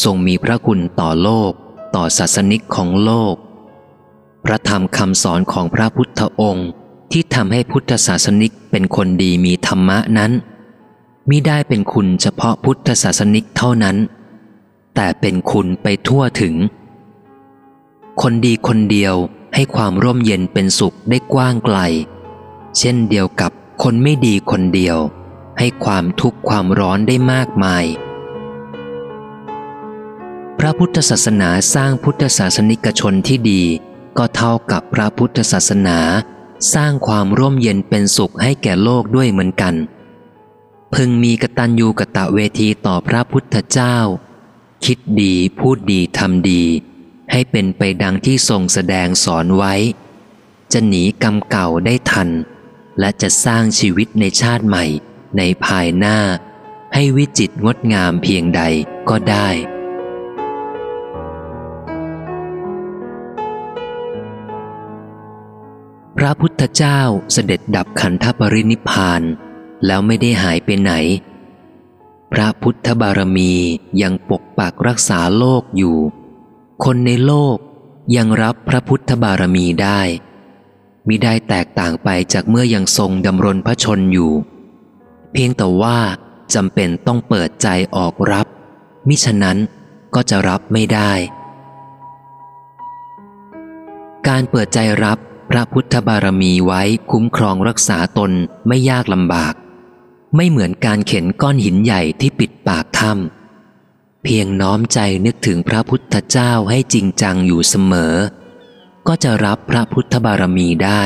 ทรงมีพระคุณต่อโลก ต่อศาสนิกของโลก พระธรรมคำสอนของพระพุทธองค์ที่ทำให้พุทธศาสนิกเป็นคนดีมีธรรมะนั้นมิได้เป็นคุณเฉพาะพุทธศาสนิกเท่านั้น แต่เป็นคุณไปทั่วถึง คนดีคนเดียวให้ความร่มเย็นเป็นสุขได้กว้างไกล เช่นเดียวกับคนไม่ดีคนเดียว ให้ความทุกข์ความร้อนได้มากมาย พระพุทธศาสนาสร้างพุทธศาสนิกชนที่ดี ก็เท่ากับพระพุทธศาสนา สร้างความร่มเย็นเป็นสุขให้แก่โลกด้วยเหมือนกัน พึงมีกตัญญูกะตะเวทีต่อพระพุทธเจ้า คิดดีพูดดีทำดี ให้เป็นไปดังที่ทรงแสดงสอนไว้ จะหนีกรรมเก่าได้ทัน และจะสร้างชีวิตในชาติใหม่ ในภายหน้า ให้วิจิตงดงามเพียงใดก็ได้ พระพุทธเจ้าเสด็จดับขันธปรินิพาน แล้วไม่ได้หายไปไหน พระพุทธบารมียังปกปักรักษาโลกอยู่ คนในโลกยังรับพระพุทธบารมีได้มิได้แตกต่างไปจากเมื่อยังทรงดำรงพระชนอยู่ เพียงแต่ว่าจำเป็นต้องเปิดใจออกรับ มิฉะนั้นก็จะรับไม่ได้ การเปิดใจรับ พระพุทธบารมีไว้คุ้มครองรักษาตนไม่ยากลำบาก ไม่เหมือนการเข็นก้อนหินใหญ่ที่ปิดปากถ้ำเพียงน้อมใจนึกถึงพระพุทธเจ้าให้จริงจังอยู่เสมอ ก็จะรับพระพุทธบารมีได้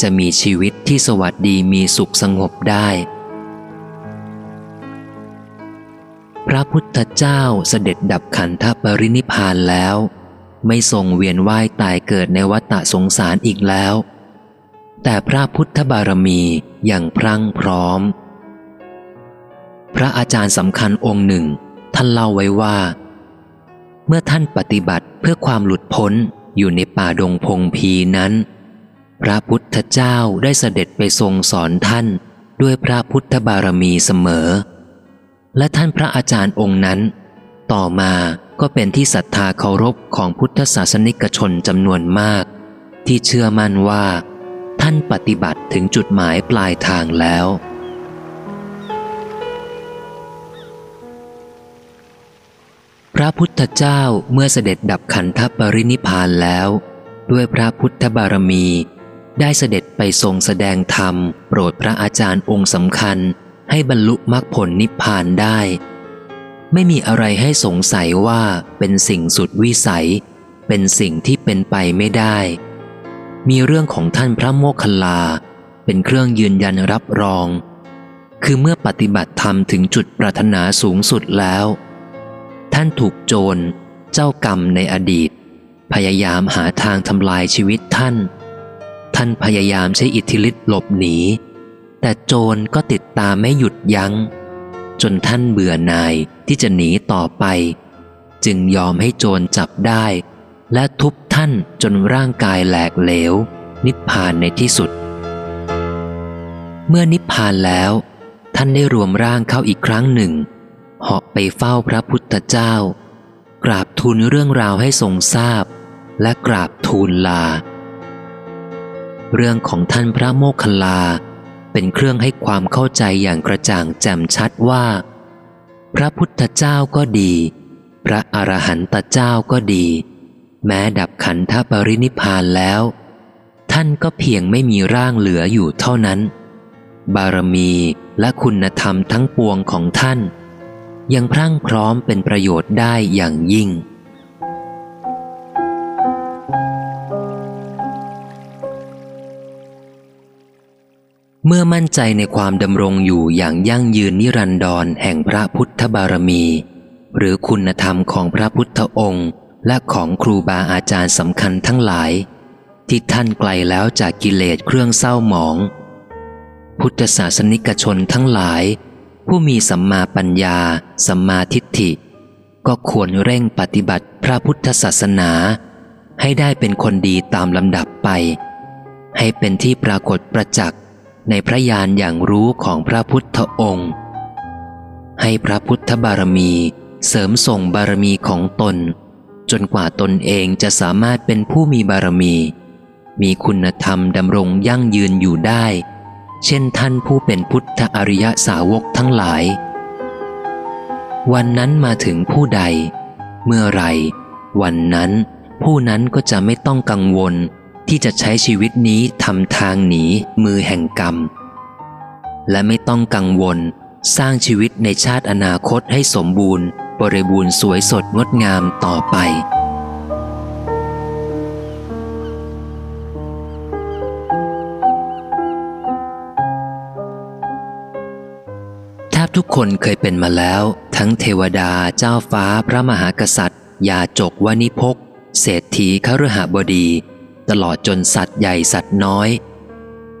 จะมีชีวิตที่สวัสดีมีสุขสงบได้ พระพุทธเจ้าเสด็จดับขันธปรินิพานแล้ว ไม่ทรงเวียนว่ายตายเกิดในวัฏสงสารอีกแล้ว แต่พระพุทธบารมีอย่างพรั่งพร้อม พระอาจารย์สำคัญองค์หนึ่ง ท่านเล่าไว้ว่า เมื่อท่านปฏิบัติเพื่อความหลุดพ้นอยู่ในป่าดงพงพีนั้น พระพุทธเจ้าได้เสด็จไปทรงสอนท่านด้วยพระพุทธบารมีเสมอ และท่านพระอาจารย์องค์นั้น ต่อมา ก็เป็นที่ศรัทธาเคารพของพุทธศาสนิกชนจำนวนมาก ที่เชื่อมั่นว่า ท่านปฏิบัติถึงจุดหมายปลายทางแล้ว พระพุทธเจ้าเมื่อเสด็จดับขันธปรินิพพานแล้ว ด้วยพระพุทธบารมี ได้เสด็จไปทรงแสดงธรรม โปรดพระอาจารย์องค์สำคัญให้บรรลุมรรคผลนิพพานได้ ไม่มีอะไรให้สงสัยว่าเป็นสิ่งสุดวิสัย เป็นสิ่งที่เป็นไปไม่ได้ มีเรื่องของท่านพระโมคคัลลา เป็นเครื่องยืนยันรับรอง คือเมื่อปฏิบัติธรรมถึงจุดปรารถนาสูงสุดแล้ว ท่านถูกโจร เจ้ากรรมในอดีต พยายามหาทางทำลายชีวิตท่าน ท่านพยายามใช้อิทธิฤทธิ์หลบหนี แต่โจรก็ติดตามไม่หยุดยัง้ง จนท่านเบื่อหน่ายที่จะหนีต่อไป จึงยอมให้โจรจับได้ และทุบท่านจนร่างกายแหลกเหลว นิพพานในที่สุด เมื่อนิพพานแล้ว ท่านได้รวมร่างเข้าอีกครั้งหนึ่งเหาะไปเฝ้าพระพุทธเจ้า กราบทูลเรื่องราวให้ทรงทราบ และกราบทูลลา เรื่องของท่านพระโมคคัลลา เป็นเครื่องให้ความเข้าใจอย่างกระจ่างแจ่มชัดว่า พระพุทธเจ้าก็ดี พระอรหันตเจ้าก็ดี แม้ดับขันธปรินิพพานแล้ว ท่านก็เพียงไม่มีร่างเหลืออยู่เท่านั้น บารมีและคุณธรรมทั้งปวงของท่าน ยังพรั่งพร้อมเป็นประโยชน์ได้อย่างยิ่ง เมื่อมั่นใจในความดำรงอยู่อย่างยั่งยืนนิรันดรแห่งพระพุทธบารมี หรือคุณธรรมของพระพุทธองค์ และของครูบาอาจารย์สำคัญทั้งหลาย ที่ท่านไกลแล้วจากกิเลสเครื่องเศร้าหมอง พุทธศาสนิกชนทั้งหลาย ผู้มีสัมมาปัญญา สัมมาทิฏฐิ ก็ควรเร่งปฏิบัติพระพุทธศาสนา ให้ได้เป็นคนดีตามลำดับไป ให้เป็นที่ปรากฏประจักษ์ ในพระญาณอย่างรู้ของพระพุทธองค์ ให้พระพุทธบารมีเสริมส่งบารมีของตน จนกว่าตนเองจะสามารถเป็นผู้มีบารมี มีคุณธรรมดำรงยั่งยืนอยู่ได้ เช่นท่านผู้เป็นพุทธอริยสาวกทั้งหลาย วันนั้นมาถึงผู้ใด เมื่อไรวันนั้นผู้นั้นก็จะไม่ต้องกังวล ที่จะใช้ชีวิตนี้ทำทางหนีมือแห่งกรรม และไม่ต้องกังวล สร้างชีวิตในชาติอนาคตให้สมบูรณ์ บริบูรณ์สวยสดงดงามต่อไป แทบทุกคนเคยเป็นมาแล้ว ทั้งเทวดาเจ้าฟ้าพระมหากษัตริย์ยาจกวานิพกเศรษฐีขรหบดี ตลอดจนสัตว์ใหญ่สัตว์น้อย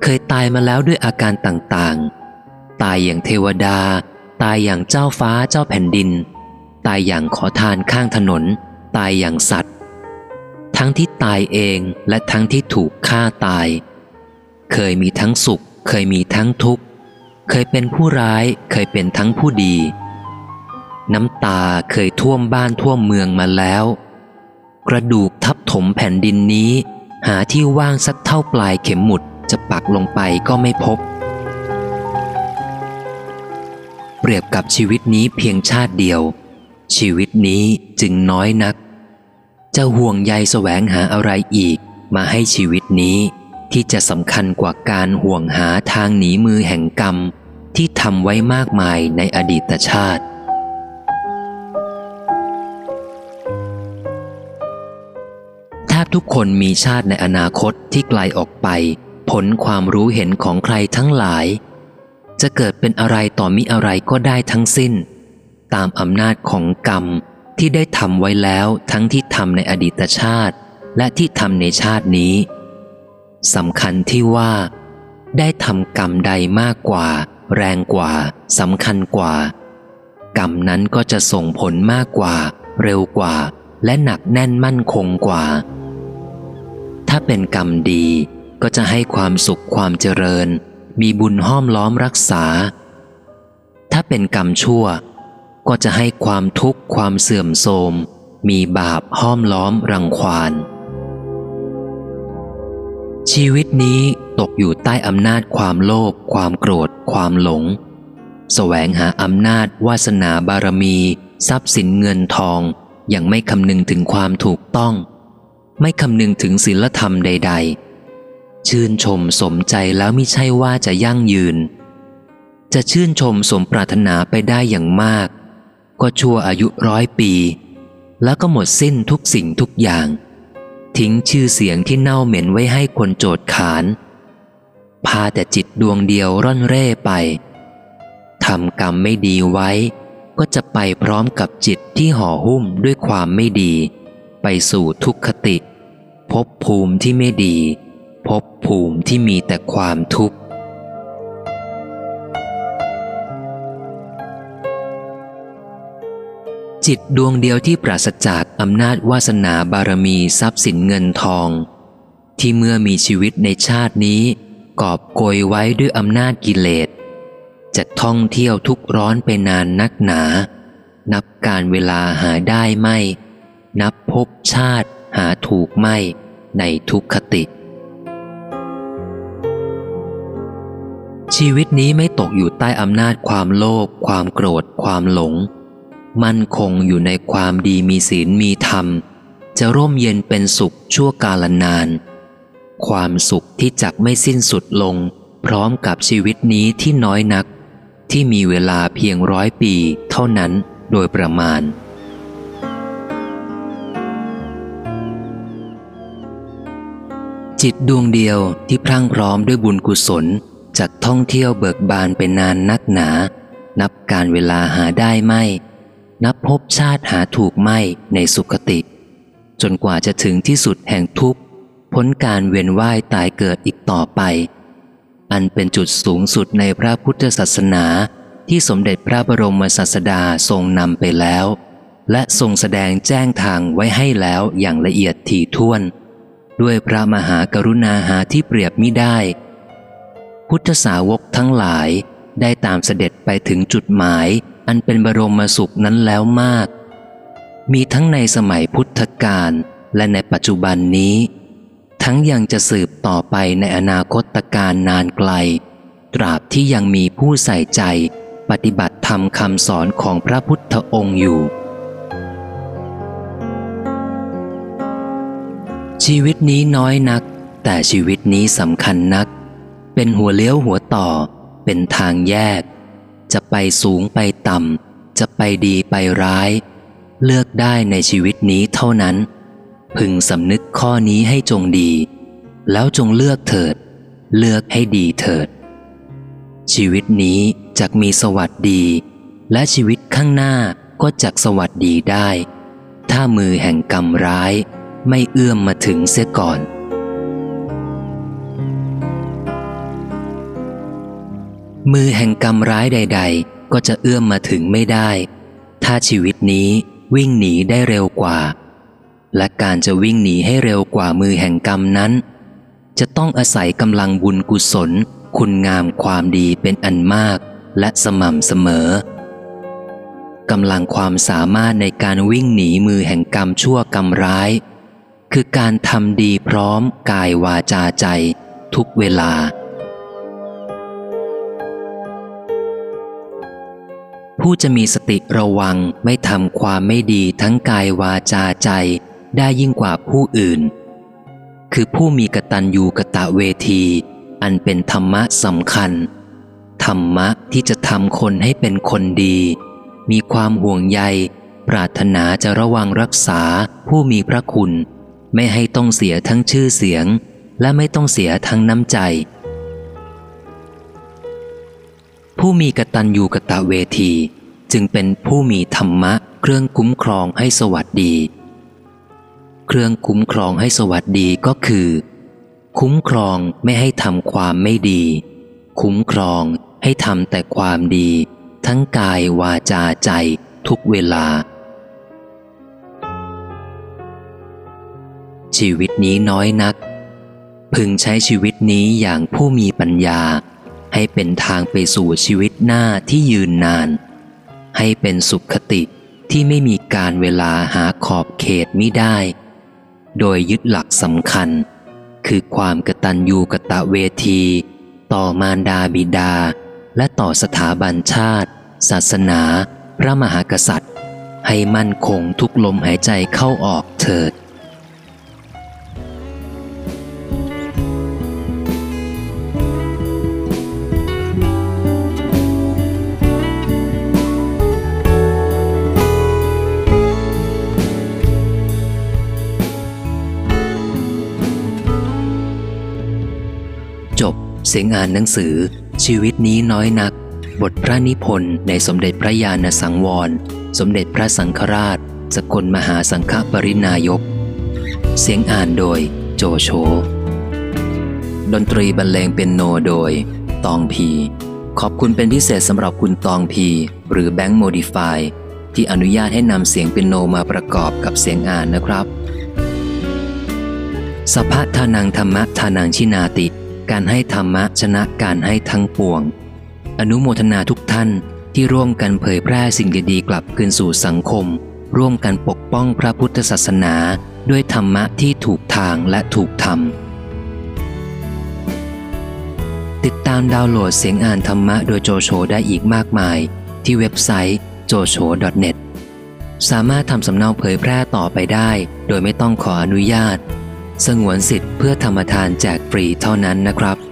เคยตายมาแล้วด้วยอาการต่างๆ ตายอย่างเทวดา ตายอย่างเจ้าฟ้าเจ้าแผ่นดิน ตายอย่างขอทานข้างถนน ตายอย่างสัตว์ ทั้งที่ตายเองและทั้งที่ถูกฆ่าตาย เคยมีทั้งสุข เคยมีทั้งทุกข์ เคยเป็นผู้ร้ายเคยเป็นทั้งผู้ดี น้ำตาเคยท่วมบ้านท่วมเมืองมาแล้วกระดูกทับถมแผ่นดินนี้ หาที่ว่างสักเท่าปลายเข็มหมุดจะปักลงไปก็ไม่พบ เปรียบกับชีวิตนี้เพียงชาติเดียว ชีวิตนี้จึงน้อยนัก จะห่วงใยแสวงหาอะไรอีกมาให้ชีวิตนี้ที่จะสำคัญกว่าการห่วงหาทางหนีมือแห่งกรรม ที่ทำไว้มากมายในอดีตชาติ ทุกคนมีชาติในอนาคตที่ไกลออกไป ผลความรู้เห็นของใครทั้งหลาย จะเกิดเป็นอะไรต่อมิอะไรก็ได้ทั้งสิ้น ตามอำนาจของกรรมที่ได้ทำไว้แล้วทั้งที่ทำในอดีตชาติ และที่ทำในชาตินี้สำคัญที่ว่า ได้ทำกรรมใดมากกว่า แรงกว่าสำคัญกว่า กรรมนั้นก็จะส่งผลมากกว่า เร็วกว่า และหนักแน่นมั่นคงกว่า ถ้าเป็นกรรมดีก็จะให้ความสุขความเจริญ มีบุญห้อมล้อมรักษา ถ้าเป็นกรรมชั่ว ก็จะให้ความทุกข์ความเสื่อมโทรม มีบาปห้อมล้อมรังควานชีวิตนี้ตกอยู่ใต้อำนาจความโลภความโกรธ ความหลง แสวงหาอำนาจวาสนาบารมี ทรัพย์สินเงินทองอย่างไม่คำนึงถึงความถูกต้อง ไม่คำนึงถึงศีลธรรมใด ๆ ชื่นชมสมใจแล้วไม่ใช่ว่าจะยั่งยืน จะชื่นชมสมปรารถนาไปได้อย่างมาก ก็ชั่วอายุร้อยปี แล้วก็หมดสิ้นทุกสิ่งทุกอย่าง ทิ้งชื่อเสียงที่เน่าเหม็นไว้ให้คนโจดขาน พาแต่จิตดวงเดียวร่อนเร่ไปทำกรรมไม่ดีไว้ ก็จะไปพร้อมกับจิตที่ห่อหุ้มด้วยความไม่ดี ไปสู่ทุกขติ พบภูมิที่ไม่ดีพภพภูมิที่มีแต่ความทุกข์ จิตดวงเดียวที่ปราศจากอำนาจวาสนาบารมีทรัพย์สินเงินทอง ที่เมื่อมีชีวิตในชาตินี้ กอบโกยไว้ด้วยอำนาจกิเลสจะท่องเที่ยวทุกร้อนไปนานนักหนา นับการเวลาหาได้ไม่ นับพบชาติ หาถูกไม่ในทุกขติ ชีวิตนี้ไม่ตกอยู่ใต้อำนาจความโลภความโกรธ ความหลง มั่นคงอยู่ในความดีมีศีลมีธรรม จะร่มเย็นเป็นสุขชั่วกาลนาน ความสุขที่จักไม่สิ้นสุดลง พร้อมกับชีวิตนี้ที่น้อยนัก ที่มีเวลาเพียงร้อยปีเท่านั้นโดยประมาณ จิตดวงเดียวที่พรั่งพร้อมด้วยบุญกุศลจากท่องเที่ยวเบิกบานเป็นนานนักหนา นับการเวลาหาได้ไม่ นับพบชาติหาถูกไม่ในสุขติ จนกว่าจะถึงที่สุดแห่งทุกข์พ้นการเวียนว่ายตายเกิดอีกต่อไป อันเป็นจุดสูงสุดในพระพุทธศาสนาที่สมเด็จพระบรมศาสดาทรงนำไปแล้ว และทรงแสดงแจ้งทางไว้ให้แล้วอย่างละเอียดถี่ถ้วน ด้วยพระมหากรุณาหาที่เปรียบมิได้ พุทธสาวกทั้งหลายได้ตามเสด็จไปถึงจุดหมายอันเป็นบรมสุขนั้นแล้วมาก มีทั้งในสมัยพุทธกาลและในปัจจุบันนี้ ทั้งยังจะสืบต่อไปในอนาคตการนานไกล ตราบที่ยังมีผู้ใส่ใจ ปฏิบัติธรรมคำสอนของพระพุทธองค์อยู่ ชีวิตนี้น้อยนัก แต่ชีวิตนี้สำคัญนัก เป็นหัวเลี้ยวหัวต่อ เป็นทางแยก จะไปสูงไปต่ำ จะไปดีไปร้าย เลือกได้ในชีวิตนี้เท่านั้น พึงสำนึกข้อนี้ให้จงดี แล้วจงเลือกเถิด เลือกให้ดีเถิด ชีวิตนี้จกมีสวัสดี และชีวิตข้างหน้าก็จักสวัสดีได้ ถ้ามือแห่งกรรมร้าย ไม่เอื้อมมาถึงเสียก่อน มือแห่งกรรมร้ายใด ๆ ก็จะเอื้อมมาถึงไม่ได้ ถ้าชีวิตนี้วิ่งหนีได้เร็วกว่า และการจะวิ่งหนีให้เร็วกว่ามือแห่งกรรมนั้น จะต้องอาศัยกำลังบุญกุศล คุณงามความดีเป็นอันมากและสม่ำเสมอกำลังความสามารถในการวิ่งหนีมือแห่งกรรมชั่วกรรมร้าย คือการทำดีพร้อมกายวาจาใจ ทุกเวลา ผู้จะมีสติระวังไม่ทำความไม่ดีทั้งกายวาจาใจได้ยิ่งกว่าผู้อื่น คือผู้มีกตัญญูกะตะเวที อันเป็นธรรมะสำคัญ ธรรมะที่จะทำคนให้เป็นคนดี มีความห่วงใย ปรารถนาจะระวังรักษาผู้มีพระคุณ ไม่ให้ต้องเสียทั้งชื่อเสียง และไม่ต้องเสียทั้งน้ำใจ ผู้มีกตัญญูกะตะเวที จึงเป็นผู้มีธรรมะ เครื่องคุ้มครองให้สวัสดี เครื่องคุ้มครองให้สวัสดีก็คือ คุ้มครองไม่ให้ทำความไม่ดี คุ้มครองให้ทำแต่ความดี ทั้งกายวาจาใจทุกเวลา ชีวิตนี้น้อยนัก พึงใช้ชีวิตนี้อย่างผู้มีปัญญา ให้เป็นทางไปสู่ชีวิตหน้าที่ยืนนาน ให้เป็นสุขคติที่ไม่มีการเวลาหาขอบเขตมิได้ โดยยึดหลักสำคัญ คือความกตัญญูกะตะเวที ต่อมารดาบิดา และต่อสถาบันชาติ ศาสนา พระมหากษัตริย์ ให้มั่นคงทุกลมหายใจเข้าออกเถิด เสียงอ่านหนังสือ ชีวิตนี้น้อยนัก บทพระนิพนธ์ในสมเด็จพระญาณสังวร สมเด็จพระสังฆราช สกลมหาสังฆปรินายก เสียงอ่านโดยโจโฉดนตรีบรรเลงเป็นโนโดย ตองพี ขอบคุณเป็นพิเศษสำหรับคุณตองพี หรือแบงค์โมดิฟายที่อนุญาตให้นำเสียงเป็นโนมาประกอบกับเสียงอ่านนะครับ สภะทานังธรรมะทานังชินาติ การให้ธรรมะชนะการให้ทั้งปวง อนุโมทนาทุกท่านที่ร่วมกันเผยแพร่สิ่งดีๆกลับคืนสู่สังคม ร่วมกันปกป้องพระพุทธศาสนาด้วยธรรมะที่ถูกทางและถูกธรรม ติดตามดาวน์โหลดเสียงอ่านธรรมะโดยโจโฉได้อีกมากมาย ที่เว็บไซต์ jocho.net สามารถทำสำเนาเผยแพร่ต่อไปได้ โดยไม่ต้องขออนุญาต สงวนสิทธิ์เพื่อธรรมทานแจกฟรีเท่านั้นนะครับ